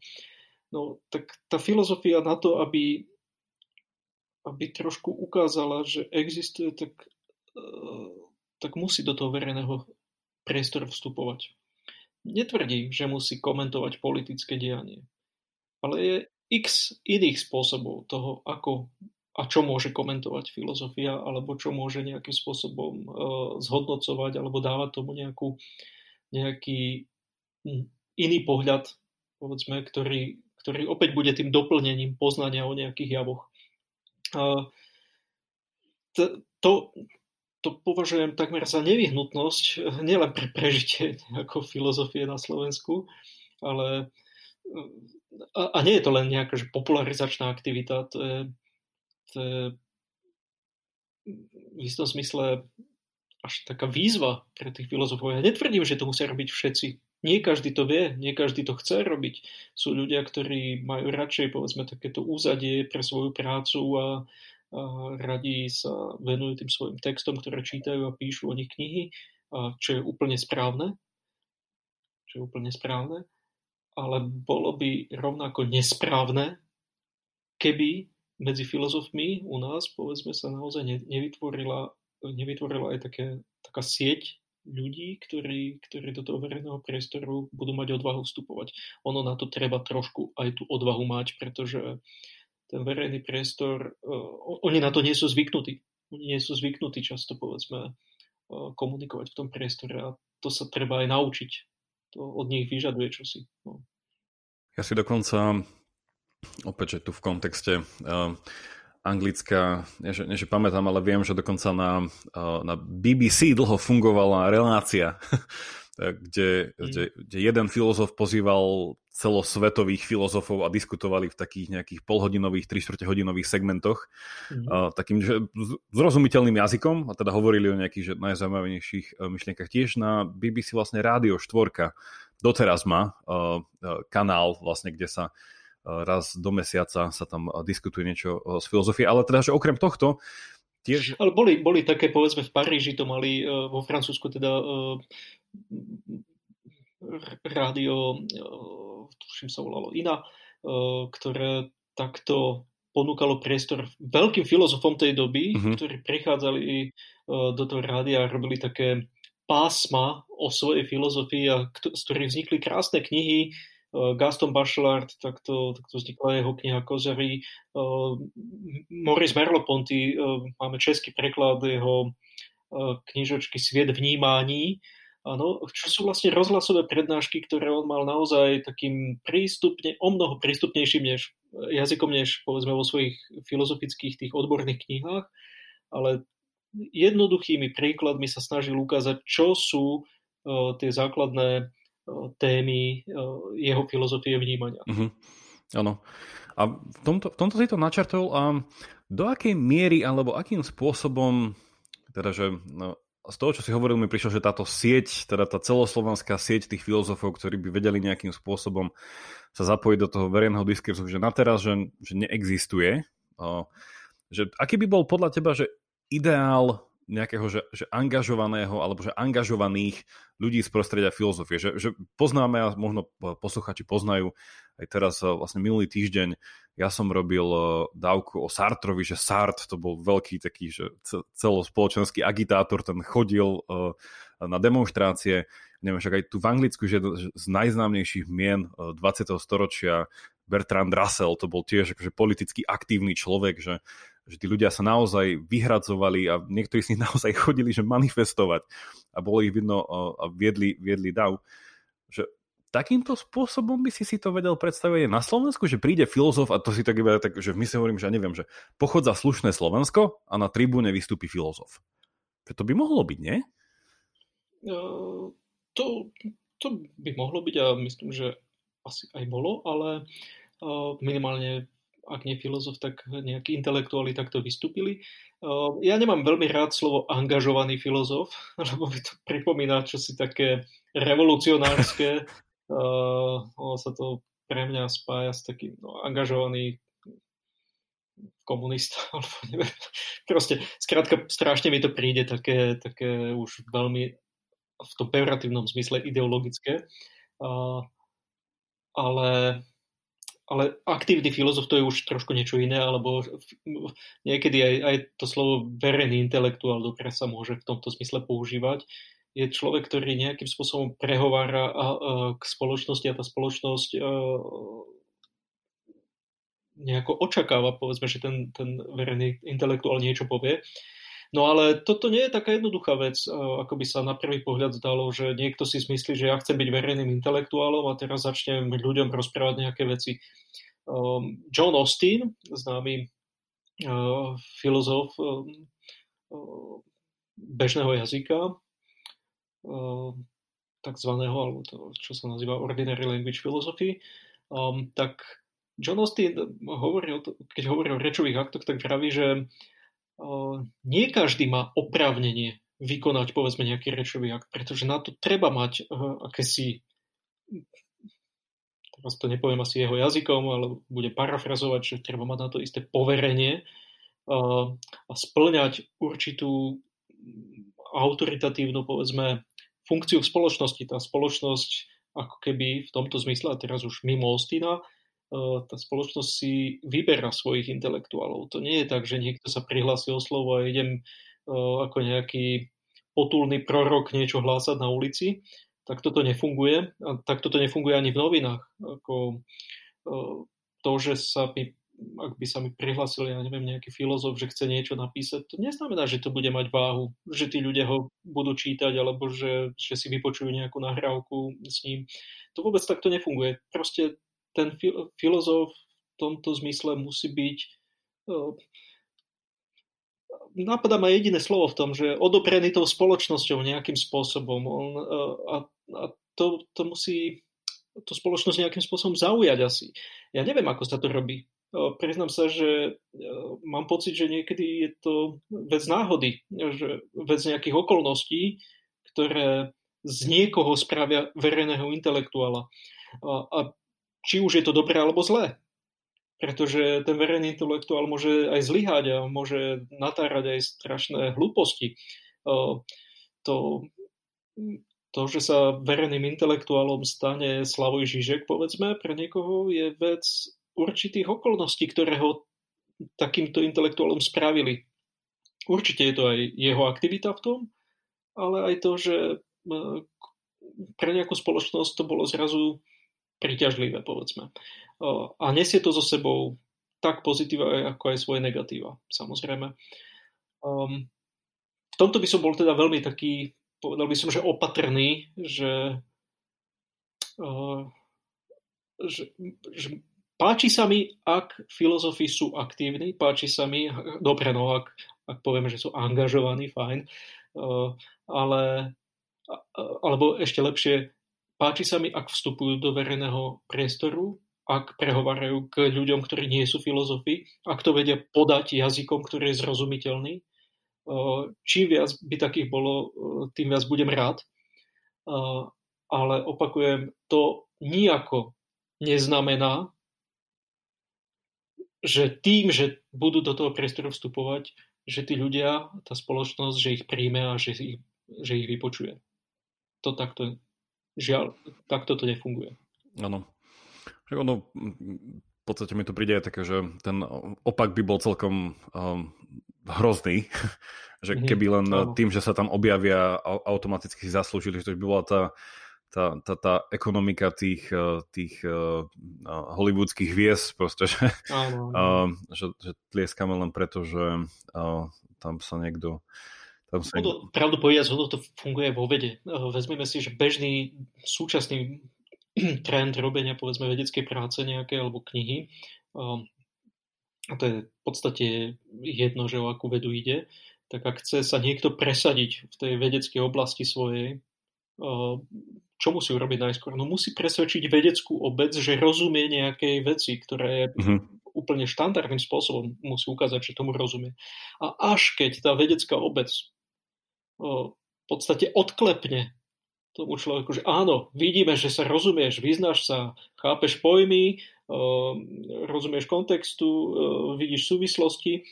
Speaker 2: No tak tá filozofia na to, aby, aby trošku ukázala, že existuje, tak, eh, tak musí do toho verejného priestoru vstupovať. Netvrdí, že musí komentovať politické dianie, ale je x iných spôsobov toho, ako a čo môže komentovať filozofia, alebo čo môže nejakým spôsobom uh, zhodnocovať, alebo dávať tomu nejakú, nejaký hm, iný pohľad, povedzme, ktorý, ktorý opäť bude tým doplnením poznania o nejakých javoch. To, to, považujem takmer za nevyhnutnosť, nielen pre prežitie ako filozofie na Slovensku, ale a, a nie je to len nejaká že popularizačná aktivita, to je, to je v istom smysle až taká výzva pre tých filozofov. Ja netvrdím, že to musia robiť všetci. Nie každý to vie, nie každý to chce robiť. Sú ľudia, ktorí majú radšej povedzme takéto úzadie pre svoju prácu a, a radi sa venujú tým svojim textom, ktoré čítajú a píšu o nich knihy, a čo je úplne správne. Čo je úplne správne. Ale bolo by rovnako nesprávne, keby medzi filozofmi u nás, povedzme, sa naozaj nevytvorila nevytvorila aj také, taká sieť ľudí, ktorí, ktorí do toho verejného priestoru budú mať odvahu vstupovať. Ono na to treba trošku aj tú odvahu mať, pretože ten verejný priestor, uh, oni na to nie sú zvyknutí. Oni nie sú zvyknutí často, povedzme, uh, komunikovať v tom priestore a to sa treba aj naučiť. To od nich vyžaduje čosi. No.
Speaker 1: Ja si dokonca Opäť, že tu v kontexte uh, anglická, nie že, nie že pamätám, ale viem, že dokonca na, uh, na BBC dlho fungovala relácia, kde, mm. kde, kde jeden filozof pozýval celosvetových filozofov a diskutovali v takých nejakých polhodinových, 3 hodinových segmentoch mm. uh, takým že, zrozumiteľným jazykom a teda hovorili o nejakých že, najzaujímavejších uh, myšlienkach. Tiež na BBC vlastne Rádio 4 doteraz má uh, kanál vlastne, kde sa raz do mesiaca sa tam diskutuje niečo z filozofie, ale teda, že okrem tohto tiež...
Speaker 2: Ale boli, boli také, povedzme, v Paríži to mali, vo Francúzsku teda rádio, tuším sa volalo Ina, ktoré takto ponúkalo priestor veľkým filozofom tej doby, uh-huh. ktorí prichádzali do toho rádia a robili také pásma o svojej filozofii a z ktorých vznikli krásne knihy. Gaston Bachelard, takto, takto vznikla jeho kniha Kozary. Maurice Merleau-Ponty, máme český preklad jeho knižočky Sviet vnímání, Áno, čo sú vlastne rozhlasové prednášky, ktoré on mal naozaj takým prístupne, o mnoho prístupnejším než jazykom, než povedzme vo svojich filozofických tých odborných knihách, ale jednoduchými príkladmi sa snažil ukázať, čo sú uh, tie základné témy jeho filozofie vnímania.
Speaker 1: Uh-huh. Áno. A v tomto, v tomto si to načrtol a do akej miery alebo akým spôsobom teda, že no, z toho, čo si hovoril, mi prišlo, že táto sieť, teda tá celoslovanská sieť tých filozofov, ktorí by vedeli nejakým spôsobom sa zapojiť do toho verejného diskurzu, že na teraz, že, že neexistuje. Že aký by bol podľa teba, že ideál nejakého že, že angažovaného alebo že angažovaných ľudí z prostredia filozofie. Že, že poznáme a možno posluchači poznajú aj teraz e, vlastne minulý týždeň ja som robil e, dávku o Sartrovi, že Sart to bol veľký taký že celospoločenský agitátor, ten chodil e, na demonstrácie. Neviem, však aj tu v Anglicku, že z najznámejších mien 20. storočia Bertrand Russell, to bol tiež akože politicky aktívny človek, že že tí ľudia sa naozaj vyhradzovali a niektorí z nich naozaj chodili, že manifestovať a bolo ich vidno a viedli, viedli dav. Že takýmto spôsobom by si si to vedel predstaviť na Slovensku, že príde filozof a to si tak iba tak, že v mysle hovorím, že ja neviem, že pochodza slušné Slovensko a na tribúne vystúpi filozof. Že to by mohlo byť, nie?
Speaker 2: Uh, to, to by mohlo byť a myslím, že asi aj bolo, ale minimálne ak nie filozof, tak nejakí intelektuáli takto vystúpili. Ja nemám veľmi rád slovo angažovaný filozof, lebo mi to pripomína čosi také revolucionárske. Ono sa to pre mňa spája s takým no, angažovaný komunista, alebo neviem. Proste, skrátka, strašne mi to príde také, také už veľmi v tom pejoratívnom zmysle ideologické. ale ale aktívny filozof to je už trošku niečo iné, alebo niekedy aj, aj to slovo verejný intelektuál dobre sa môže v tomto zmysle používať. Je človek, ktorý nejakým spôsobom prehovára a, a, k spoločnosti a tá spoločnosť a, nejako očakáva, povedzme, že ten, ten verejný intelektuál niečo povie. No ale toto nie je taká jednoduchá vec, ako by sa na prvý pohľad zdalo, že niekto si myslí, že ja chcem byť verejným intelektuálom a teraz začnem ľuďom rozprávať nejaké veci. Um, John Austin, známy uh, filozof um, uh, bežného jazyka, uh, takzvaného, alebo to, čo sa nazýva Ordinary Language Philosophy, um, tak John Austin hovorí, keď hovorí o rečových aktoch, tak praví, že nie každý má oprávnenie vykonať povedzme nejaký rečový akt, pretože na to treba mať uh, akési teraz to nepoviem asi jeho jazykom, ale bude parafrazovať, že treba mať na to isté poverenie uh, a splňať určitú autoritatívnu, povedzme, funkciu v spoločnosti. Tá spoločnosť ako keby v tomto zmysle, a teraz už mimo Ostina, tá spoločnosť si vyberá svojich intelektuálov. To nie je tak, že niekto sa prihlási o slovo a idem eh, ako nejaký potulný prorok niečo hlásať na ulici. Tak toto nefunguje. A tak toto nefunguje ani v novinách. Ako, eh, to, že sa mi, ak by sa mi prihlásil, ja neviem, nejaký filozof, že chce niečo napísať, to neznamená, že to bude mať váhu, že tí ľudia ho budú čítať alebo že, že si vypočujú nejakú nahrávku s ním. To vôbec takto nefunguje. Proste ten filozof tomto zmysle musí byť napadá ma jediné slovo v tom, že odoprený tou spoločnosťou nejakým spôsobom. On, a, a to, to musí tú spoločnosť nejakým spôsobom zaujať asi. Ja neviem, ako sa to robí. Priznám sa, že mám pocit, že niekedy je to vec náhody, že vec nejakých okolností, ktoré z niekoho spravia verejného intelektuála. A či už je to dobré alebo zlé. Pretože ten verejný intelektuál môže aj zlyhať a môže natárať aj strašné hlúposti. To, to, že sa verejným intelektuálom stane Slavoj Žižek, povedzme, pre niekoho je vec určitých okolností, ktoré ho takýmto intelektuálom spravili. Určite je to aj jeho aktivita v tom, ale aj to, že pre nejakú spoločnosť to bolo zrazu príťažlivé, povedzme. E, a nesie to so sebou tak pozitíva, ako aj svoje negatíva, samozrejme. Um, v tomto by som bol teda veľmi taký, povedal by som, že opatrný, že, uh, že, že Páči sa mi, ak filozofi sú aktívni, páči sa mi, dobre, no, ak, ak povieme, že sú angažovaní, fajn, uh, ale, alebo ešte lepšie, páči sa mi, ak vstupujú do verejného priestoru, ak prehovárajú k ľuďom, ktorí nie sú filozofi, ak to vedia podať jazykom, ktorý je zrozumiteľný. Čím viac by takých bolo, tým viac budem rád. Ale opakujem, to nijako neznamená, že tým, že budú do toho priestoru vstupovať, že tí ľudia, tá spoločnosť, že ich príjme a že ich, že ich vypočuje. To takto, žiaľ, takto to nefunguje.
Speaker 1: Áno. Ono, v podstate mi to príde aj také, že ten opak by bol celkom um, hrozný, že mhm. keby len mm-hmm. tým, že sa tam objavia, automaticky si zaslúžili, že to by bola tá tá, tá, tá ekonomika tých, eh, tých uh, hollywoodských hviezd, proste, že, áno, áno. Uh, že, že tlieskame len preto, že uh, tam sa niekto tam
Speaker 2: sa niekto... No pravdu povedať, to funguje vo vede. Vezmeme si, že bežný súčasný trend robenia povedzme vedeckej práce nejaké alebo knihy a to je v podstate jedno, že o akú vedu ide, tak ak chce sa niekto presadiť v tej vedeckej oblasti svojej, čo musí urobiť najskôr? No musí presvedčiť vedeckú obec, že rozumie nejakej veci, ktoré mm-hmm. úplne štandardným spôsobom musí ukázať, že tomu rozumie. A až keď tá vedecká obec v podstate odklepne tomu človeku, že áno, vidíme, že sa rozumieš, vyznáš sa, chápeš pojmy, rozumieš kontextu, vidíš súvislosti,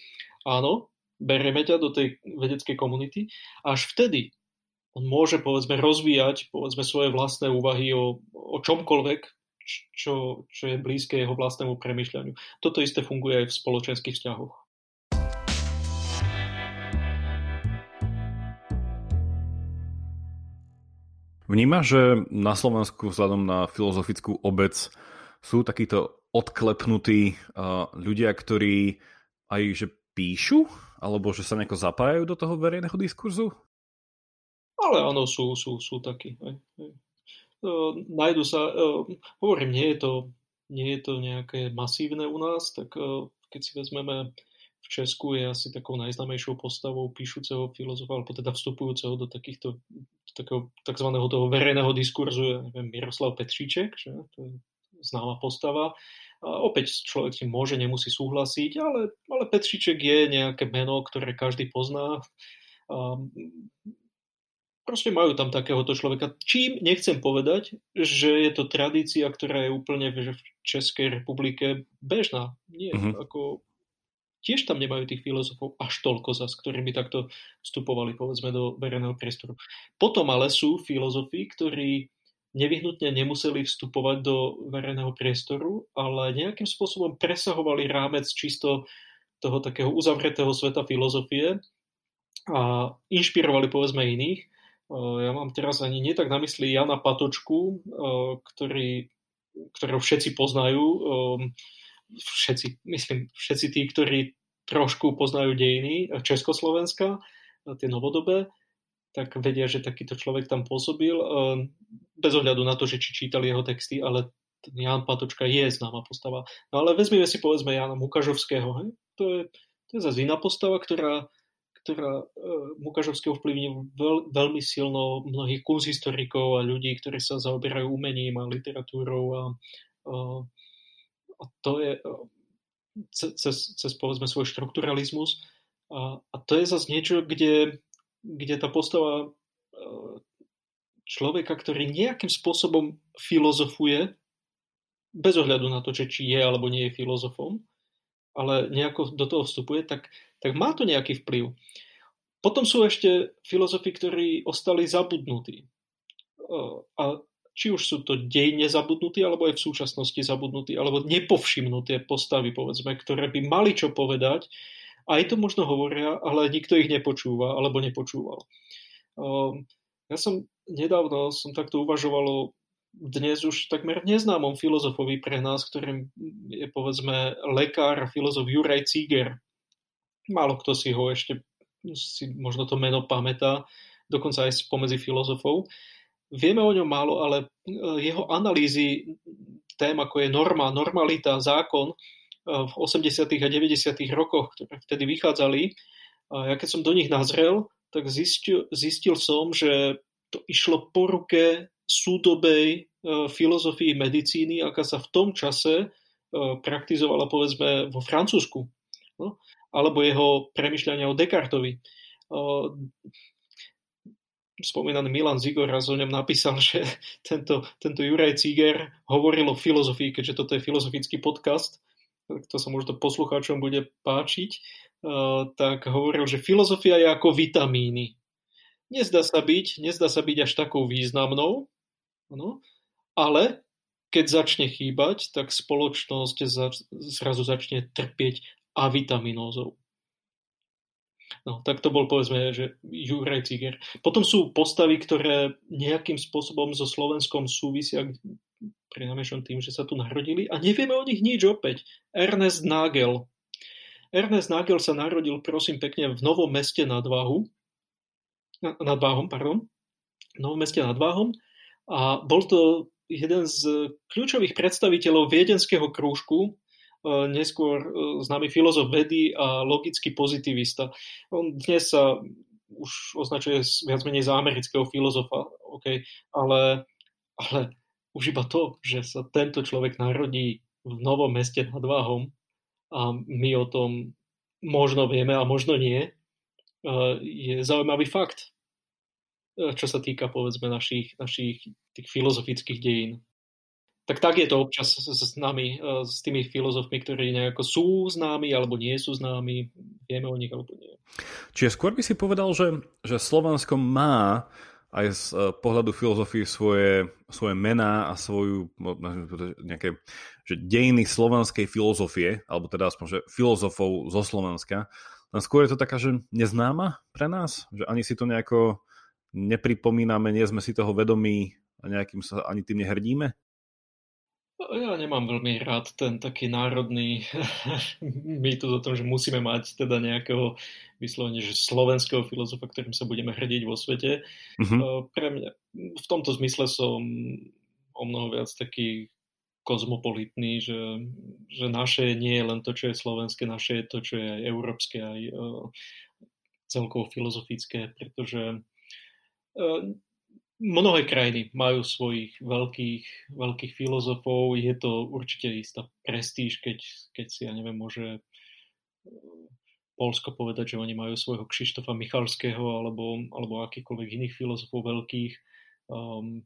Speaker 2: áno, berieme ťa do tej vedeckej komunity, až vtedy on môže povedzme rozvíjať povedzme svoje vlastné úvahy o, o čomkoľvek, čo, čo je blízke jeho vlastnému premyšľaniu. Toto isté funguje aj v spoločenských vzťahoch.
Speaker 1: Vníma, že na Slovensku vzhľadom na filozofickú obec sú takíto odklepnutí uh, ľudia, ktorí aj že píšu, alebo že sa nejako zapájajú do toho verejného diskurzu?
Speaker 2: Ale áno, sú, sú, sú takí. Hej, hej. Uh, nájdu sa, uh, hovorím, nie je, to, nie je to nejaké masívne u nás, tak uh, keď si vezmeme v Česku je asi takou najznámejšou postavou píšuceho filozofa, alebo teda vstupujúceho do takýchto takého tzv. toho verejného diskurzu, ja neviem, Miroslav Petříček, že? to je známa postava. A opäť človek s tým môže, nemusí súhlasiť, ale, ale Petříček je nejaké meno, ktoré každý pozná. A Proste majú tam takéhoto človeka. Čím nechcem povedať, že je to tradícia, ktorá je úplne v Českej republike bežná. Nie, uh-huh. ako tiež tam nemajú tých filozofov až toľko zas, ktorí by takto vstupovali povedzme do verejného priestoru. Potom ale sú filozofi, ktorí nevyhnutne nemuseli vstupovať do verejného priestoru, ale nejakým spôsobom presahovali rámec čisto toho takého uzavretého sveta filozofie a inšpirovali povedzme iných ja mám teraz ani nie tak na mysli Jana Patočku, ktorý, ktorého všetci poznajú, všetci, myslím, všetci tí, ktorí trošku poznajú dejiny Československa, tie novodobé, tak vedia, že takýto človek tam pôsobil, bez ohľadu na to, že či čítali jeho texty, ale Jan Patočka je známa postava. No ale vezmeme si povedzme Jana Mukažovského. Hej? To, je, to je zase iná postava, ktorá, ktorá Mukažovského vplyvnil veľ, veľmi silno mnohých kunsthistorikov a ľudí, ktorí sa zaoberajú umením a literatúrou a, uh, a to je cez, cez povedzme svoj štrukturalizmus a, a to je zase niečo, kde, kde tá postava človeka, ktorý nejakým spôsobom filozofuje, bez ohľadu na to, či je alebo nie je filozofom, ale nejako do toho vstupuje, tak, tak má to nejaký vplyv. Potom sú ešte filozofi, ktorí ostali zabudnutí. A či už sú to dejne zabudnutí, alebo aj v súčasnosti zabudnutí, alebo nepovšimnuté postavy, povedzme, ktoré by mali čo povedať, aj to možno hovoria, ale nikto ich nepočúva, alebo nepočúval. Ja som nedávno som takto uvažovalo dnes už takmer neznámom filozofovi pre nás, ktorým je povedzme lekár filozof Juraj Ciger. Málo kto si ho ešte, si možno to meno pamätá, dokonca aj spomedzi filozofov. Vieme o ňom málo, ale e, jeho analýzy tém ako je norma, normalita, zákon e, v 80. a 90. rokoch, ktoré vtedy vychádzali, ja keď som do nich nazrel, tak zistil, zistil som, že to išlo po ruke súdobej e, filozofii medicíny, aká sa v tom čase praktizovala povedzme vo Francúzsku. No? Alebo jeho premyšľania o Descartovi. Spomínaný Milan Zigor raz o ňom napísal, že tento, tento Juraj Ciger hovoril o filozofii, keďže toto je filozofický podcast, to sa možno poslucháčom bude páčiť, tak hovoril, že filozofia je ako vitamíny. Nezdá sa byť, nezdá sa byť až takou významnou, ano, ale keď začne chýbať, tak spoločnosť zrazu začne trpieť avitaminózou. No, tak to bol povedzme, že Juraj Ciger. Potom sú postavy, ktoré nejakým spôsobom so Slovenskom súvisia pri tým, že sa tu narodili a nevieme o nich nič opäť. Ernest Nagel. Ernest Nagel sa narodil, prosím pekne, v Novom meste nad Váhu nad Váhom, pardon, v Novom meste nad Váhom a bol to jeden z kľúčových predstaviteľov viedenského krúžku, neskôr e, známy filozof vedy a logický pozitivista. On dnes sa už označuje viac menej za amerického filozofa, okay, ale, ale už iba to, že sa tento človek narodí v novom meste nad Váhom a my o tom možno vieme a možno nie, je zaujímavý fakt, e, čo sa týka povedzme našich, našich tých filozofických dejín. Tak tak je to občas s nami, e, s tými filozofmi, ktorí nejako sú známi alebo nie sú známi, vieme o nich alebo nie.
Speaker 1: Čiže skôr by si povedal, že, že Slovensko má aj z e, pohľadu filozofie svoje, svoje mená a svoju nejaké že dejiny slovenskej filozofie, alebo teda aspoň, že filozofov zo Slovenska, len skôr je to taká, že neznáma pre nás, že ani si to nejako nepripomíname, nie sme si toho vedomí a nejakým sa ani tým nehrdíme?
Speaker 2: Ja nemám veľmi rád ten taký národný mýtus o tom, že musíme mať teda nejakého vyslovene, že slovenského filozofa, ktorým sa budeme hrdiť vo svete. Uh-huh. Pre mňa v tomto zmysle som o mnoho viac taký kozmopolitný, že, že naše nie je len to, čo je slovenské, naše je to, čo je aj európske, aj uh, celkovo filozofické, pretože uh, mnohé krajiny majú svojich veľkých, veľkých filozofov, je to určite istá prestíž, keď, keď si, ja neviem, môže Polsko povedať, že oni majú svojho Kšištofa Michalského alebo, alebo akýkoľvek iných filozofov veľkých. Um,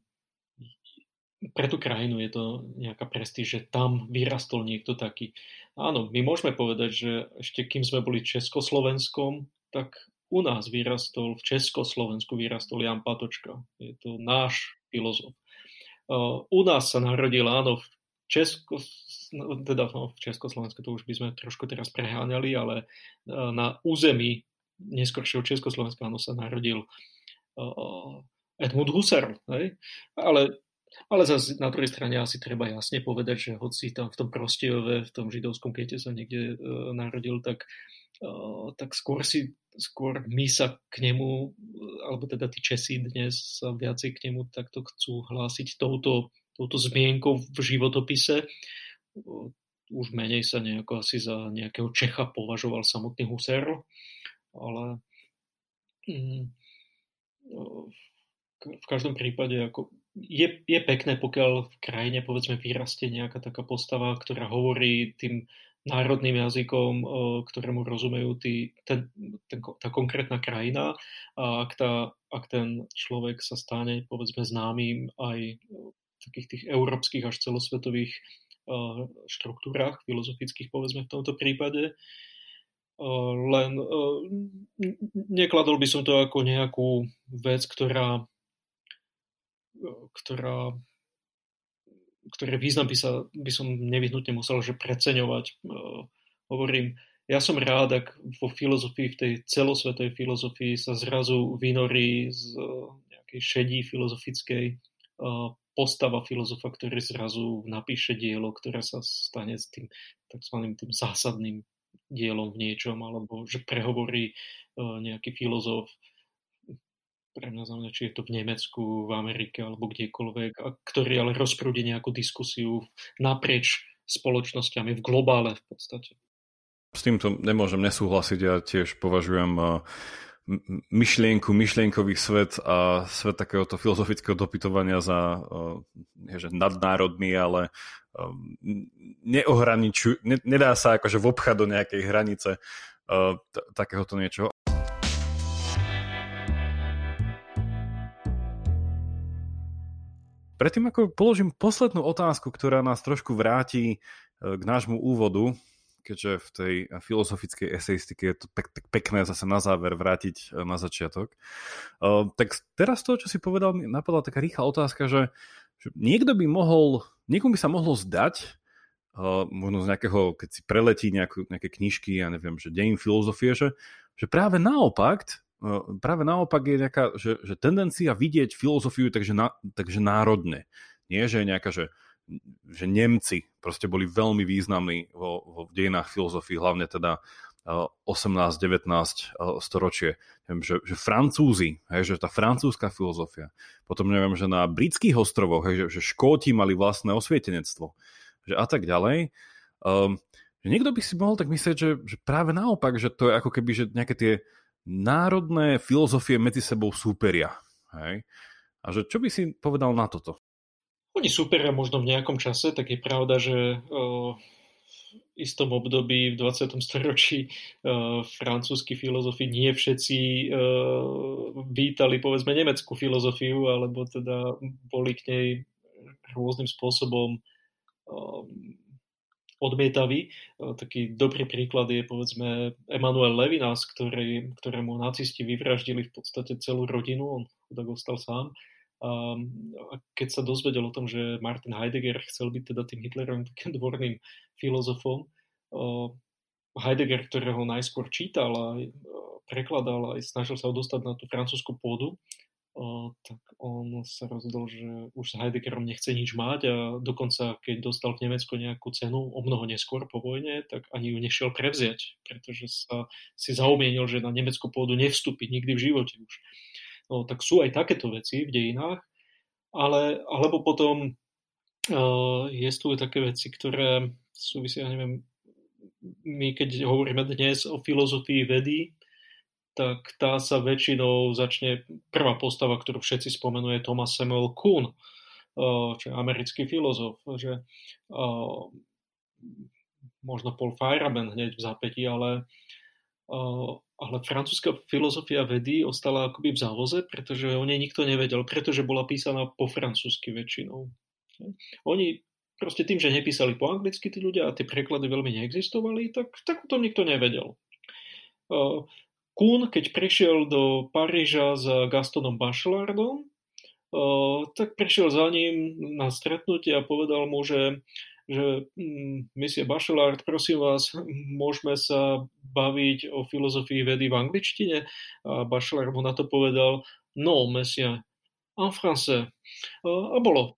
Speaker 2: pre tú krajinu je to nejaká prestíž, že tam vyrastol niekto taký. Áno, my môžeme povedať, že ešte kým sme boli Československom, tak u nás vyrastol, v Československu vyrastol Jan Patočka. Je to náš filozof. U nás sa narodil, áno, v Česko, teda no, v Československu to už by sme trošku teraz preháňali, ale na území neskôršieho Československa áno, sa narodil Edmund Husserl. Hej? Ale ale zase na druhej strane asi treba jasne povedať, že hoci tam v tom Prostejove, v tom židovskom kete sa niekde uh, narodil, tak, tak skôr si skôr my sa k nemu, alebo teda tí Česi dnes sa viacej k nemu takto chcú hlásiť touto touto zmienkou v životopise. Už menej sa nejako asi za nejakého Čecha považoval samotný Husserl, ale mm, v každom prípade ako je, je pekné, pokiaľ v krajine povedzme vyrastie nejaká taká postava, ktorá hovorí tým národným jazykom, ktorému rozumejú tí, ten, ten, tá konkrétna krajina. A ak, tá, ak ten človek sa stane povedzme známym aj v takých tých európskych až celosvetových štruktúrach filozofických povedzme v tomto prípade, len nekladol by som to ako nejakú vec, ktorá, ktorá ktoré význam by, sa, by som nevyhnutne musel že preceňovať. Hovorím, ja som rád, ak vo filozofii, v tej celosvetovej filozofii sa zrazu vynorí z nejakej šedí filozofickej postava filozofa, ktorý zrazu napíše dielo, ktoré sa stane s tým tzv. tým zásadným dielom v niečom, alebo že prehovorí e, nejaký filozof, pre mňa znamená, či je to v Nemecku, v Amerike alebo kdekoľvek, a ktorý ale rozprúdi nejakú diskusiu naprieč spoločnosťami v globále v podstate.
Speaker 1: S týmto nemôžem nesúhlasiť, ja tiež považujem e, myšlienku, myšlienkový svet a svet takéhoto filozofického dopytovania za nie, že nadnárodný, ale neohraniču, ne, nedá sa akože vobchať do nejakej hranice takéhoto niečoho. Predtým ako položím poslednú otázku, ktorá nás trošku vráti k nášmu úvodu, keďže v tej filozofickej eseistike je to pek, tak pekné zase na záver vrátiť na začiatok. Uh, tak teraz to, čo si povedal, mi napadla taká rýchla otázka, že, že niekto by mohol niekomu by sa mohlo zdať, možno z nejakého, keď si preletí nejakú, nejaké knižky, ja neviem, že dejím filozofie, že, že práve naopak, práve naopak je nejaká, že, že tendencia vidieť filozofiu takže, na, takže národne. Nie, že nejaká, že, že Nemci proste boli veľmi významní vo, vo dejinách filozofii, hlavne teda 18, 19 storočie. Neviem, že, že Francúzi, hej, že tá francúzska filozofia. Potom neviem, že na britských ostrovoch, hej, že, že Škóti mali vlastné osvietenectvo. Že a tak ďalej. Um, že niekto by si mohol tak myslieť, že, že práve naopak, že to je ako keby, že nejaké tie národné filozofie medzi sebou súperia. Hej? A že čo by si povedal na toto?
Speaker 2: Oni súperia možno v nejakom čase, tak je pravda, že uh istom období v 20. storočí uh, francúzski filozofi nie všetci uh, vítali povedzme nemeckú filozofiu, alebo teda boli k nej rôznym spôsobom odmietaví. Uh, taký dobrý príklad je povedzme Emanuel Levinas, ktorý, ktorému nacisti vyvraždili v podstate celú rodinu, on chudák ostal sám. A keď sa dozvedel o tom, že Martin Heidegger chcel byť teda tým Hitlerovým takým dvorným filozofom, Heidegger, ktorého najskôr čítal a prekladal a snažil sa ho dostať na tú francúzsku pôdu, tak on sa rozhodol, že už s Heideggerom nechce nič mať a dokonca keď dostal v Nemecku nejakú cenu o mnoho neskôr po vojne, tak ani ju nešiel prevziať, pretože sa si zaumienil, že na nemeckú pôdu nevstúpi nikdy v živote už. No, tak sú aj takéto veci v dejinách, ale, alebo potom uh, existujú také veci, ktoré súvisia, neviem, my keď hovoríme dnes o filozofii vedy, tak tá sa väčšinou začne, prvá postava, ktorú všetci spomenú, je Thomas Samuel Kuhn, uh, čo americký filozof, že uh, možno Paul Feyerabend hneď v zápätí, ale ale francúzska filozofia vedy ostala akoby v závoze, pretože o nej nikto nevedel, pretože bola písaná po francúzsky väčšinou. Oni proste tým, že nepísali po anglicky tí ľudia a tie preklady veľmi neexistovali, tak, tak to nikto nevedel. Kuhn, keď prišiel do Paríža s Gastonom Bachelardom, tak prišiel za ním na stretnutie a povedal mu, že že mm, Monsieur Bachelard, prosím vás, môžeme sa baviť o filozofii vedy v angličtine? A Bachelard mu na to povedal, no, monsieur, en français. A bolo.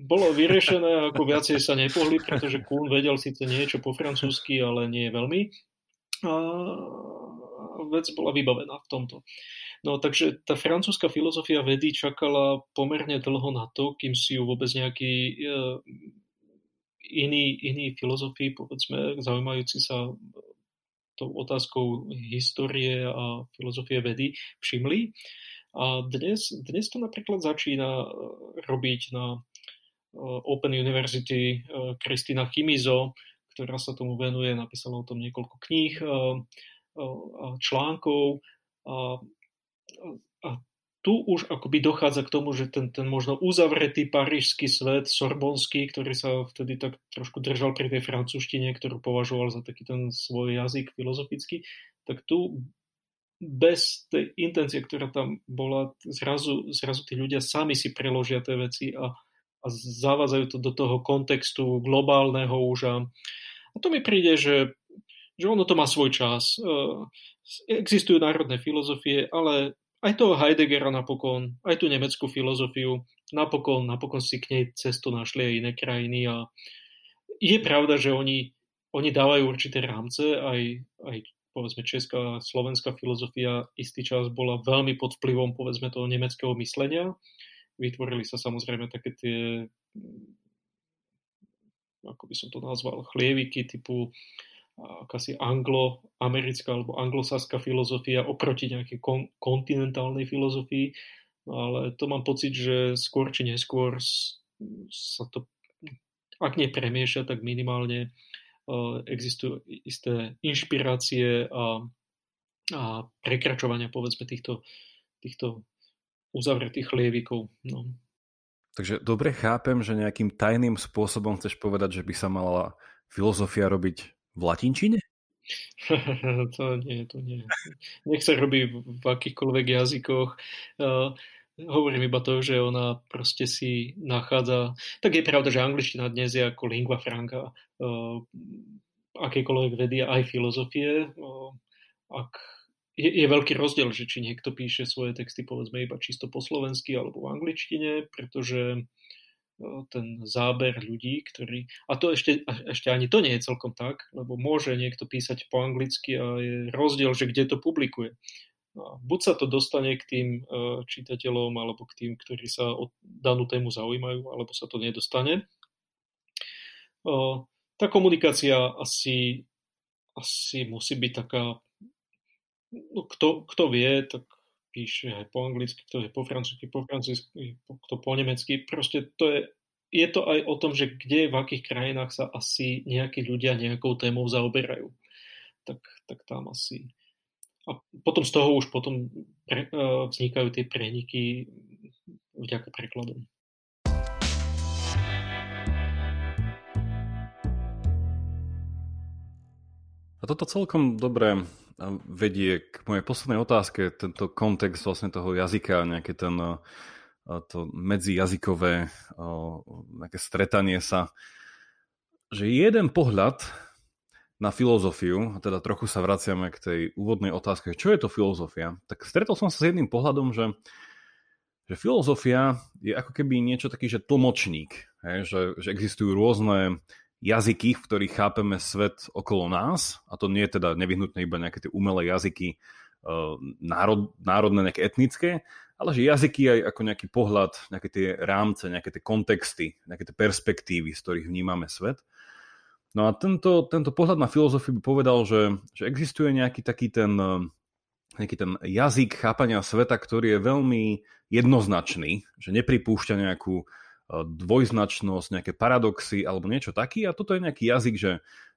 Speaker 2: Bolo vyriešené, ako viacej sa nepohli, pretože Kuhn vedel síce niečo po francúzsky, ale nie veľmi. A vec bola vybavená v tomto. No takže tá francúzska filozofia vedy čakala pomerne dlho na to, kým si ju vôbec nejaký uh, iný, iný filozofii, povedzme, zaujímajúci sa tou otázkou histórie a filozofie vedy všimli. A dnes, dnes to napríklad začína robiť na Open University Kristina Chimizo, ktorá sa tomu venuje, napísala o tom niekoľko kníh článkov a, a tu už akoby dochádza k tomu, že ten, ten možno uzavretý parížský svet, sorbonský, ktorý sa vtedy tak trošku držal pri tej francúzštine, ktorú považoval za taký ten svoj jazyk filozofický, tak tu bez tej intencie, ktorá tam bola, zrazu, zrazu tí ľudia sami si preložia tie veci a, a zavádzajú to do toho kontextu globálneho už. A, a to mi príde, že, že ono to má svoj čas. E, existujú národné filozofie, ale aj toho Heideggera napokon, aj tú nemeckú filozofiu, napokon, napokon si k nej cestu našli aj iné krajiny a je pravda, že oni, oni dávajú určité rámce, aj, aj povedzme česká a slovenská filozofia istý čas bola veľmi pod vplyvom povedzme toho nemeckého myslenia. Vytvorili sa samozrejme také tie ako by som to nazval, chlieviky typu akási anglo-americká alebo anglosaská filozofia oproti nejakej kon- kontinentálnej filozofii, ale to mám pocit, že skôr či neskôr sa to, ak nie premieša, tak minimálne uh, existujú isté inšpirácie a, a prekračovania povedzme týchto, týchto uzavretých chlievikov. No.
Speaker 1: Takže dobre chápem, že nejakým tajným spôsobom chceš povedať, že by sa mala filozofia robiť v latinčine?
Speaker 2: to nie, to nie. Nech sa robí v akýchkoľvek jazykoch. Uh, hovorím iba to, že ona proste si nachádza... Tak je pravda, že angličtina dnes je ako lingua franca uh, akékoľvek vedy aj filozofie. Uh, ak je, je veľký rozdiel, že či niekto píše svoje texty povedzme iba čisto po slovensky alebo v angličtine, pretože ten záber ľudí, ktorí... A to ešte, ešte ani to nie je celkom tak, lebo môže niekto písať po anglicky a je rozdiel, že kde to publikuje. A buď sa to dostane k tým e, čitateľom alebo k tým, ktorí sa o danú tému zaujímajú, alebo sa to nedostane. Tá komunikácia asi, asi musí byť taká... No, kto, kto vie, tak píše aj po anglicky, kto je po francúzsky, po francúzsky, kto po nemecky. Proste to je, je to aj o tom, že kde, v akých krajinách sa asi nejakí ľudia nejakou témou zaoberajú. Tak, tak tam asi... A potom z toho už potom pre, uh, vznikajú tie preniky vďaka prekladom.
Speaker 1: A toto celkom dobre vedie k mojej poslednej otázke, tento kontext vlastne toho jazyka, nejaké ten, to medzijazykové nejaké stretanie sa, že jeden pohľad na filozofiu, teda trochu sa vraciame k tej úvodnej otázke, čo je to filozofia, tak stretol som sa s jedným pohľadom, že, že filozofia je ako keby niečo taký, že tlmočník, hej, že, že existujú rôzne jazyky, v ktorých chápeme svet okolo nás, a to nie je teda nevyhnutné iba nejaké tie umelé jazyky uh, národ, národné, nejaké etnické, ale že jazyky aj ako nejaký pohľad, nejaké tie rámce, nejaké tie kontexty, nejaké tie perspektívy, z ktorých vnímame svet. No a tento, tento pohľad na filozofiu by povedal, že, že existuje nejaký taký ten, nejaký ten jazyk chápania sveta, ktorý je veľmi jednoznačný, že nepripúšťa nejakú dvojznačnosť, nejaké paradoxy alebo niečo taký a toto je nejaký jazyk, že,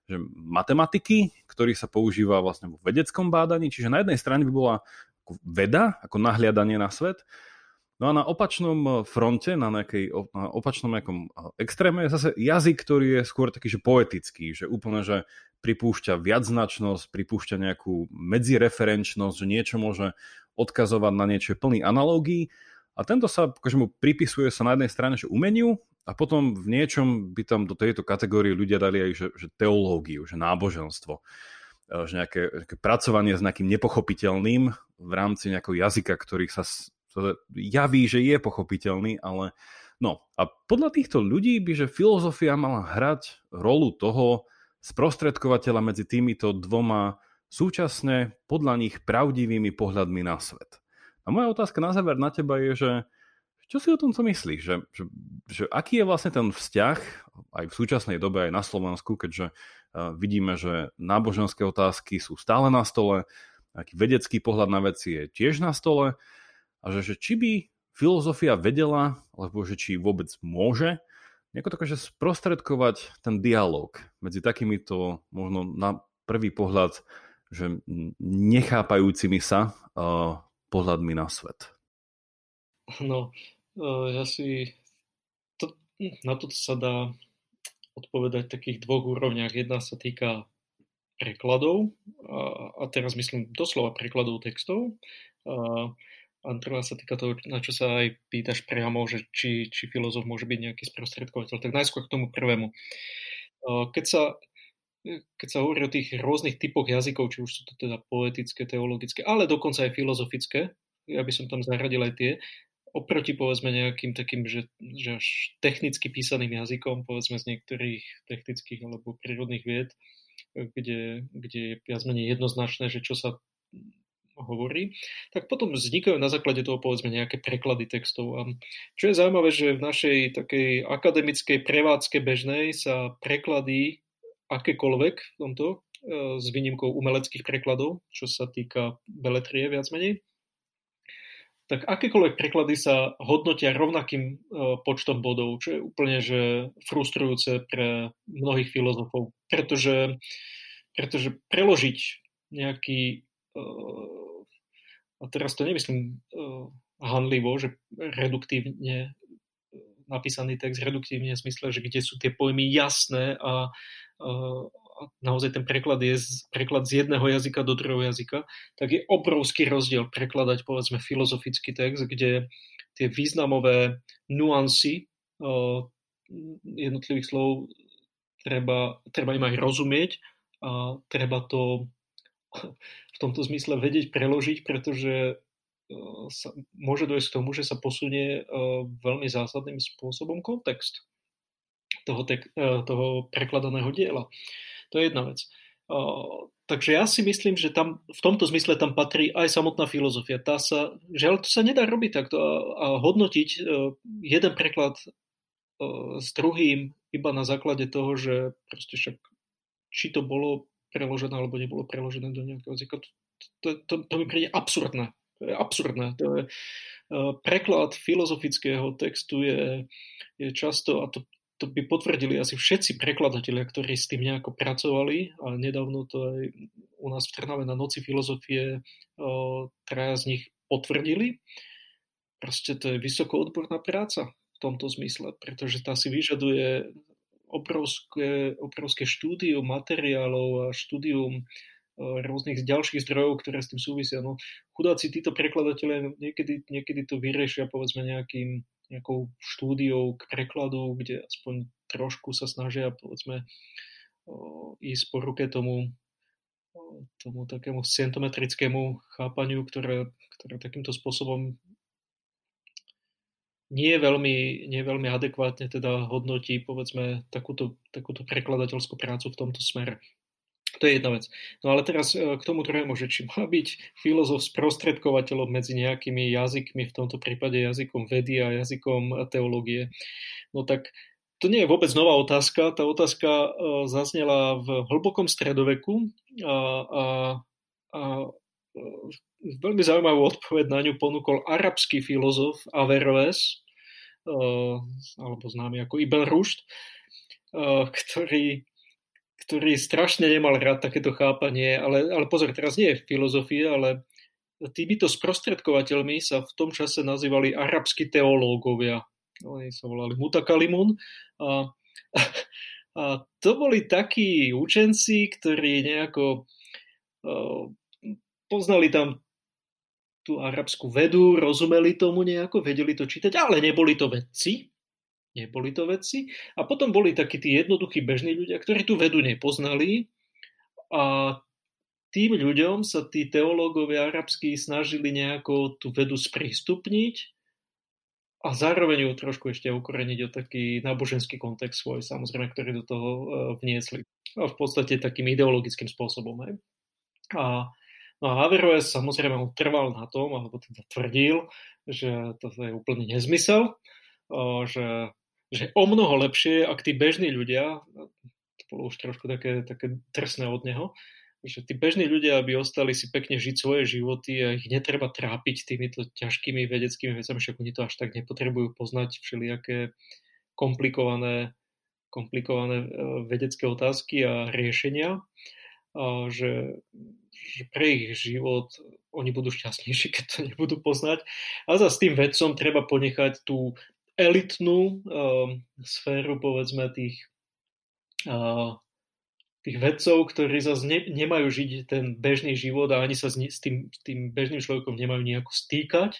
Speaker 1: že matematiky, ktorý sa používa vlastne v vedeckom bádaní, čiže na jednej strane by bola veda, ako nahliadanie na svet, no a na opačnom fronte, na, nejakej, na opačnom nejakom extréme je zase jazyk, ktorý je skôr taký, že poetický, že úplne, že pripúšťa viacznačnosť, pripúšťa nejakú medzireferenčnosť, že niečo môže odkazovať na niečo plný analógií a tento sa, akože mu pripisuje sa na jednej strane, že umeniu a potom v niečom by tam do tejto kategórie ľudia dali aj že, že teológiu, že náboženstvo, e, že nejaké, nejaké pracovanie s nejakým nepochopiteľným v rámci nejakého jazyka, ktorý sa javí, že je pochopiteľný, ale no a podľa týchto ľudí by, že filozofia mala hrať rolu toho sprostredkovateľa medzi týmito dvoma súčasne podľa nich pravdivými pohľadmi na svet. A moja otázka na záver na teba je, že čo si o tom co myslíš? Že, že, že aký je vlastne ten vzťah aj v súčasnej dobe aj na Slovensku, keďže uh, vidíme, že náboženské otázky sú stále na stole, aký vedecký pohľad na veci je tiež na stole a že, že či by filozofia vedela, alebo že či vôbec môže nejako také, že sprostredkovať ten dialog medzi takýmito možno na prvý pohľad že nechápajúcimi sa uh, pohľadmi na svet.
Speaker 2: No, uh, ja si to, na to sa dá odpovedať v takých dvoch úrovniach. Jedna sa týka prekladov, a, a teraz myslím doslova prekladov textov. A, a druhá sa týka toho, na čo sa aj pýtaš priamo, že či, či filozof môže byť nejaký sprostredkovateľ. Tak najskôr k tomu prvému. Keď sa keď sa hovorí o tých rôznych typoch jazykov, či už sú to teda poetické, teologické, ale dokonca aj filozofické, ja by som tam zaradil aj tie, oproti povedzme nejakým takým, že, že až technicky písaným jazykom, povedzme z niektorých technických alebo prírodných vied, kde, kde je viac menej jednoznačné, že čo sa hovorí, tak potom vznikajú na základe toho povedzme nejaké preklady textov. A čo je zaujímavé, že v našej takej akademickej prevádzke bežnej sa preklady akékoľvek v tomto, e, s výnimkou umeleckých prekladov, čo sa týka beletrie viac menej, tak akékoľvek preklady sa hodnotia rovnakým e, počtom bodov, čo je úplne že frustrujúce pre mnohých filozofov, pretože, pretože preložiť nejaký, e, a teraz to nemyslím hanlivo, že reduktívne napísaný text reduktívne v zmysle, že kde sú tie pojmy jasné a, naozaj ten preklad je z, preklad z jedného jazyka do druhého jazyka, tak je obrovský rozdiel prekladať povedzme filozofický text, kde tie významové nuancy uh, jednotlivých slov treba, treba im aj rozumieť a treba to v tomto zmysle vedieť preložiť, pretože sa, môže dojsť k tomu, že sa posunie veľmi zásadným spôsobom kontext toho, tek, toho prekladaného diela. To je jedna vec. Takže ja si myslím, že tam, v tomto zmysle tam patrí aj samotná filozofia. Tá sa, ale to sa nedá robiť takto a, a hodnotiť jeden preklad s druhým iba na základe toho, že proste však či to bolo preložené alebo nebolo preložené do nejakého jazyka. To, to, to, to mi príde absurdné. To je absurdné. To je, preklad filozofického textu je, je často, a to to by potvrdili asi všetci prekladatelia, ktorí s tým nejako pracovali a nedávno to aj u nás v Trnave na Noci filozofie traja z nich potvrdili. Proste to je vysokoodborná práca v tomto zmysle, pretože tá si vyžaduje obrovské, obrovské štúdium materiálov a štúdium rôznych ďalších zdrojov, ktoré s tým súvisia. No, chudáci títo prekladatelia niekedy, niekedy to vyriešia povedzme nejakým nejakou štúdiou k prekladu, kde aspoň trošku sa snažia povedzme ísť po ruke tomu, tomu takému scientometrickému chápaniu, ktoré, ktoré takýmto spôsobom nie veľmi, nie veľmi adekvátne teda hodnotí povedzme takúto, takúto prekladateľskú prácu v tomto smere. To je jedna vec. No ale teraz e, k tomu druhému, že či má byť filozof sprostredkovateľom medzi nejakými jazykmi, v tomto prípade jazykom vedy a jazykom teológie. No tak to nie je vôbec nová otázka. Tá otázka e, zaznela v hlbokom stredoveku a, a, a e, veľmi zaujímavú odpoveď na ňu ponúkol arabský filozof Averroes, alebo známy ako Ibn Rushd, ktorý ktorý strašne nemal rád takéto chápanie, ale, ale pozor, teraz nie je filozofia, ale týmito sprostredkovateľmi sa v tom čase nazývali arabskí teológovia. Oni sa volali Mutakalimun a, a to boli takí učenci, ktorí nejako poznali tam tú arabskú vedu, rozumeli tomu nejako, vedeli to čítať, ale neboli to vedci, neboli to vedci. A potom boli takí tí jednoduchí bežní ľudia, ktorí tú vedu nepoznali a tým ľuďom sa tí teológovia arabskí snažili nejako tú vedu sprístupniť a zároveň ju trošku ešte ukoreniť o taký náboženský kontext svoj, samozrejme, ktorý do toho e, vniesli. A v podstate takým ideologickým spôsobom. Hej. A, no a Averroes samozrejme on trval na tom, alebo teda tvrdil, že to je úplný nezmysel, že, že o mnoho lepšie, ak tí bežní ľudia, to bolo už trošku také, také trsné od neho, že tí bežní ľudia, aby ostali si pekne žiť svoje životy a ich netreba trápiť týmito ťažkými vedeckými vecami, však oni to až tak nepotrebujú poznať všelijaké komplikované, komplikované e, vedecké otázky a riešenia, a že, že pre ich život oni budú šťastnejší, keď to nebudú poznať. A za s tým vedcom treba ponechať tú elitnú uh, sféru, povedzme, tých uh, tých vedcov, ktorí zase ne, nemajú žiť ten bežný život a ani sa s, s, tým, tým bežným človekom nemajú nejako stýkať.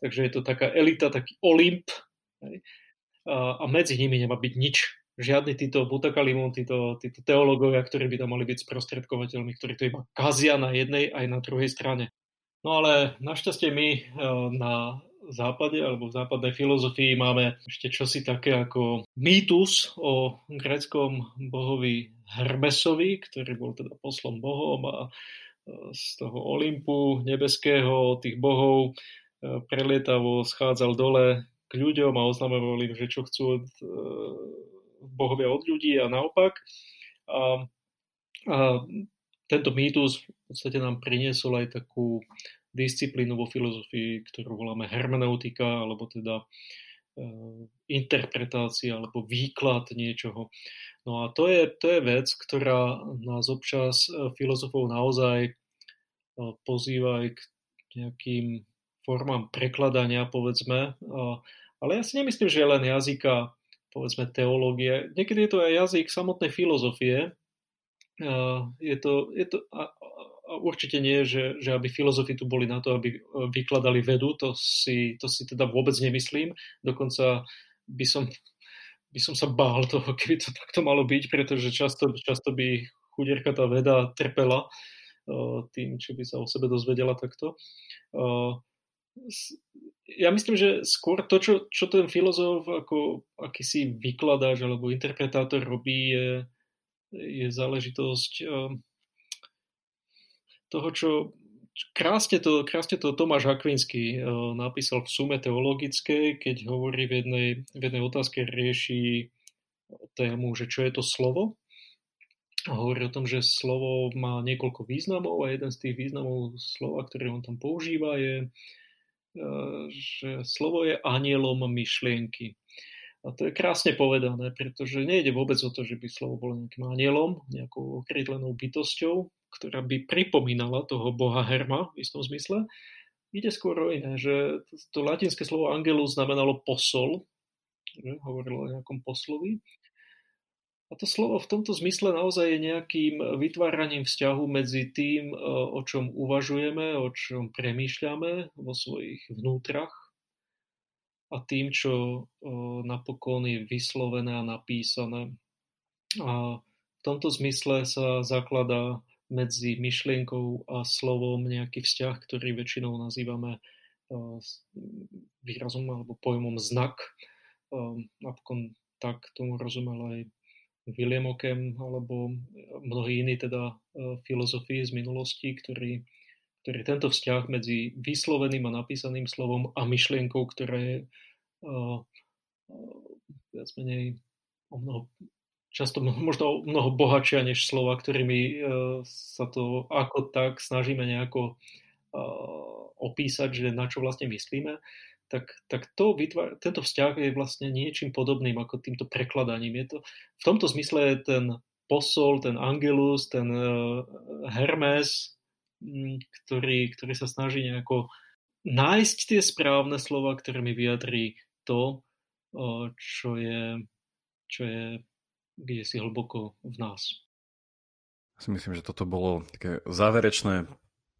Speaker 2: Takže je to taká elita, taký Olymp. Hej. A, a medzi nimi nemá byť nič. Žiadny títo Butakalimun, títo, títo teológovia, ktorí by tam mali byť sprostredkovateľmi, ktorí to iba kazia na jednej aj na druhej strane. No ale našťastie my e, na západe alebo v západnej filozofii máme ešte čosi také ako mýtus o gréckom bohovi Hermesovi, ktorý bol teda poslom bohom a e, z toho Olympu nebeského tých bohov e, prelietavo schádzal dole k ľuďom a oznamoval im, že čo chcú od, e, bohovia od ľudí a naopak. A, a tento mýtus v podstate nám priniesol aj takú disciplínu vo filozofii, ktorú voláme hermeneutika, alebo teda e, interpretácia alebo výklad niečoho. No a to je, to je vec, ktorá nás občas e, filozofov naozaj e, pozýva aj k nejakým formám prekladania, povedzme. Ale ja si nemyslím, že je len jazyka, povedzme, teológie. Niekedy je to aj jazyk samotnej filozofie. Je to, je to, určite nie, že, že aby filozofi tu boli na to, aby e, vykladali vedu, to si, to si teda vôbec nemyslím. Dokonca by som, by som sa bál toho, keby to takto malo byť, pretože často, často by chudierka tá veda trpela uh, tým, čo by sa o sebe dozvedela takto. Uh, ja myslím, že skôr to, čo, čo ten filozof ako akýsi vykladáč alebo interpretátor robí, je, je záležitosť toho, čo krásne to, krásne to Tomáš Hakvinsky uh, napísal v sume teologickej, keď hovorí v jednej, v jednej otázke, rieši tému, že čo je to slovo. Hovorí o tom, že slovo má niekoľko významov a jeden z tých významov slova, ktoré on tam používa, je, uh, že slovo je anielom myšlienky. A to je krásne povedané, pretože nejde vôbec o to, že by slovo bolo nejakým anielom, nejakou okrydlenou bytosťou, ktorá by pripomínala toho boha Herma v istom zmysle. Ide skôr o iné, že to latinské slovo angelus znamenalo posol, že hovorilo o nejakom poslovi. A to slovo v tomto zmysle naozaj je nejakým vytváraním vzťahu medzi tým, o čom uvažujeme, o čom premýšľame vo svojich vnútrach a tým, čo napokon je vyslovené a napísané. A v tomto zmysle sa zakladá medzi myšlienkou a slovom nejaký vzťah, ktorý väčšinou nazývame výrazom alebo pojmom znak. Napokon tak tomu rozumel aj William Ockham alebo mnohí iní teda filozofii z minulosti, ktorí ktorý tento vzťah medzi vysloveným a napísaným slovom a myšlienkou, ktorá je uh, viac menej o mnoho, často možno o mnoho bohatšia než slova, ktorými uh, sa to ako tak snažíme nejako uh, opísať, že na čo vlastne myslíme, tak, tak to vytvár, tento vzťah je vlastne niečím podobným ako týmto prekladaním. Je to, v tomto zmysle ten posol, ten angelus, ten uh, Hermes, ktorý, ktorý sa snaží nejako nájsť tie správne slova, ktoré mi vyjadrí to, čo je, čo je kde si hlboko v nás.
Speaker 1: Si myslím, že toto bolo také záverečné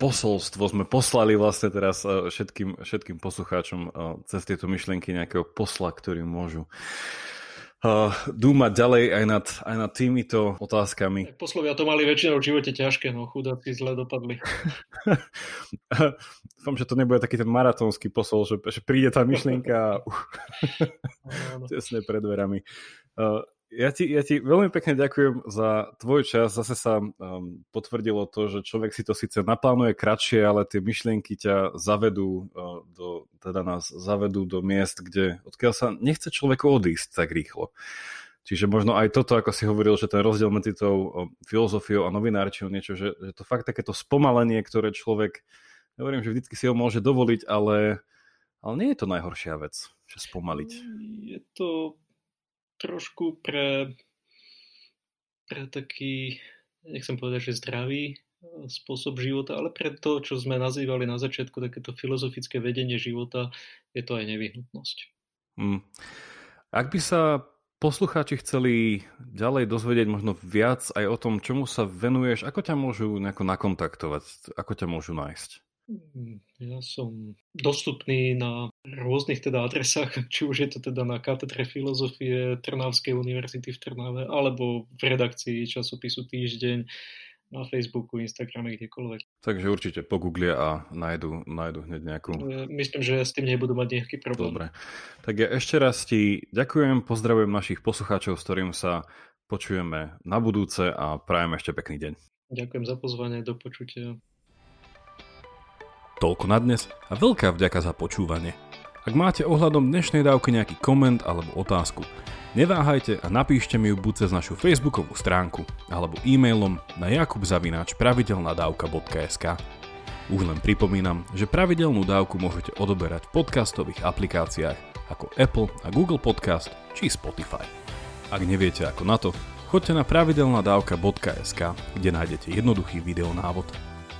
Speaker 1: posolstvo sme poslali vlastne teraz všetkým, všetkým poslucháčom cez tieto myšlienky nejakého posla, ktorý môžu uh, dúmať ďalej aj nad, aj nad týmito otázkami.
Speaker 2: Poslovia to mali väčšinou v živote ťažké, no chudáci zle dopadli.
Speaker 1: Dúfam, že to nebude taký ten maratónsky posol, že, že príde tá myšlienka tesne pred dverami. Uh, Ja ti, ja ti veľmi pekne ďakujem za tvoj čas. Zase sa um, potvrdilo to, že človek si to síce naplánuje kratšie, ale tie myšlienky ťa zavedú uh, do, teda nás zavedú do miest, kde odkiaľ sa nechce človeku odísť tak rýchlo. Čiže možno aj toto, ako si hovoril, že ten rozdiel medzi tou filozofiou a novinárčinou niečo, že, že to fakt takéto spomalenie, ktoré človek, nehovorím, že vždycky si ho môže dovoliť, ale, ale nie je to najhoršia vec, že spomaliť.
Speaker 2: Je to trošku pre, pre taký, nechcem povedať, že zdravý eh, spôsob života, ale pre to, čo sme nazývali na začiatku takéto filozofické vedenie života, je to aj nevyhnutnosť. Hmm.
Speaker 1: Ak by sa poslucháči chceli ďalej dozvedieť možno viac aj o tom, čomu sa venuješ, ako ťa môžu nejako nakontaktovať, ako ťa môžu nájsť?
Speaker 2: Mm, ja som dostupný na rôznych teda adresách, či už je to teda na katedre filozofie Trnavskej univerzity v Trnave, alebo v redakcii časopisu Týždeň, na Facebooku, Instagrame, kdekoľvek.
Speaker 1: Takže určite pogooglia a nájdu, nájdu hneď nejakú...
Speaker 2: Myslím, že s tým nebudú mať nejaký problém.
Speaker 1: Dobre. Tak ja ešte raz ti ďakujem, pozdravujem našich poslucháčov, s ktorým sa počujeme na budúce a prajem ešte pekný deň.
Speaker 2: Ďakujem za pozvanie, do počutia.
Speaker 1: Toľko na dnes a veľká vďaka za počúvanie. Ak máte ohľadom dnešnej dávky nejaký koment alebo otázku, neváhajte a napíšte mi ju buď cez našu facebookovú stránku alebo e-mailom na jakubzavináčpravidelnadavka.sk Už len pripomínam, že pravidelnú dávku môžete odoberať v podcastových aplikáciách ako Apple a Google Podcast či Spotify. Ak neviete ako na to, choďte na pravidelnadavka.sk, kde nájdete jednoduchý videonávod.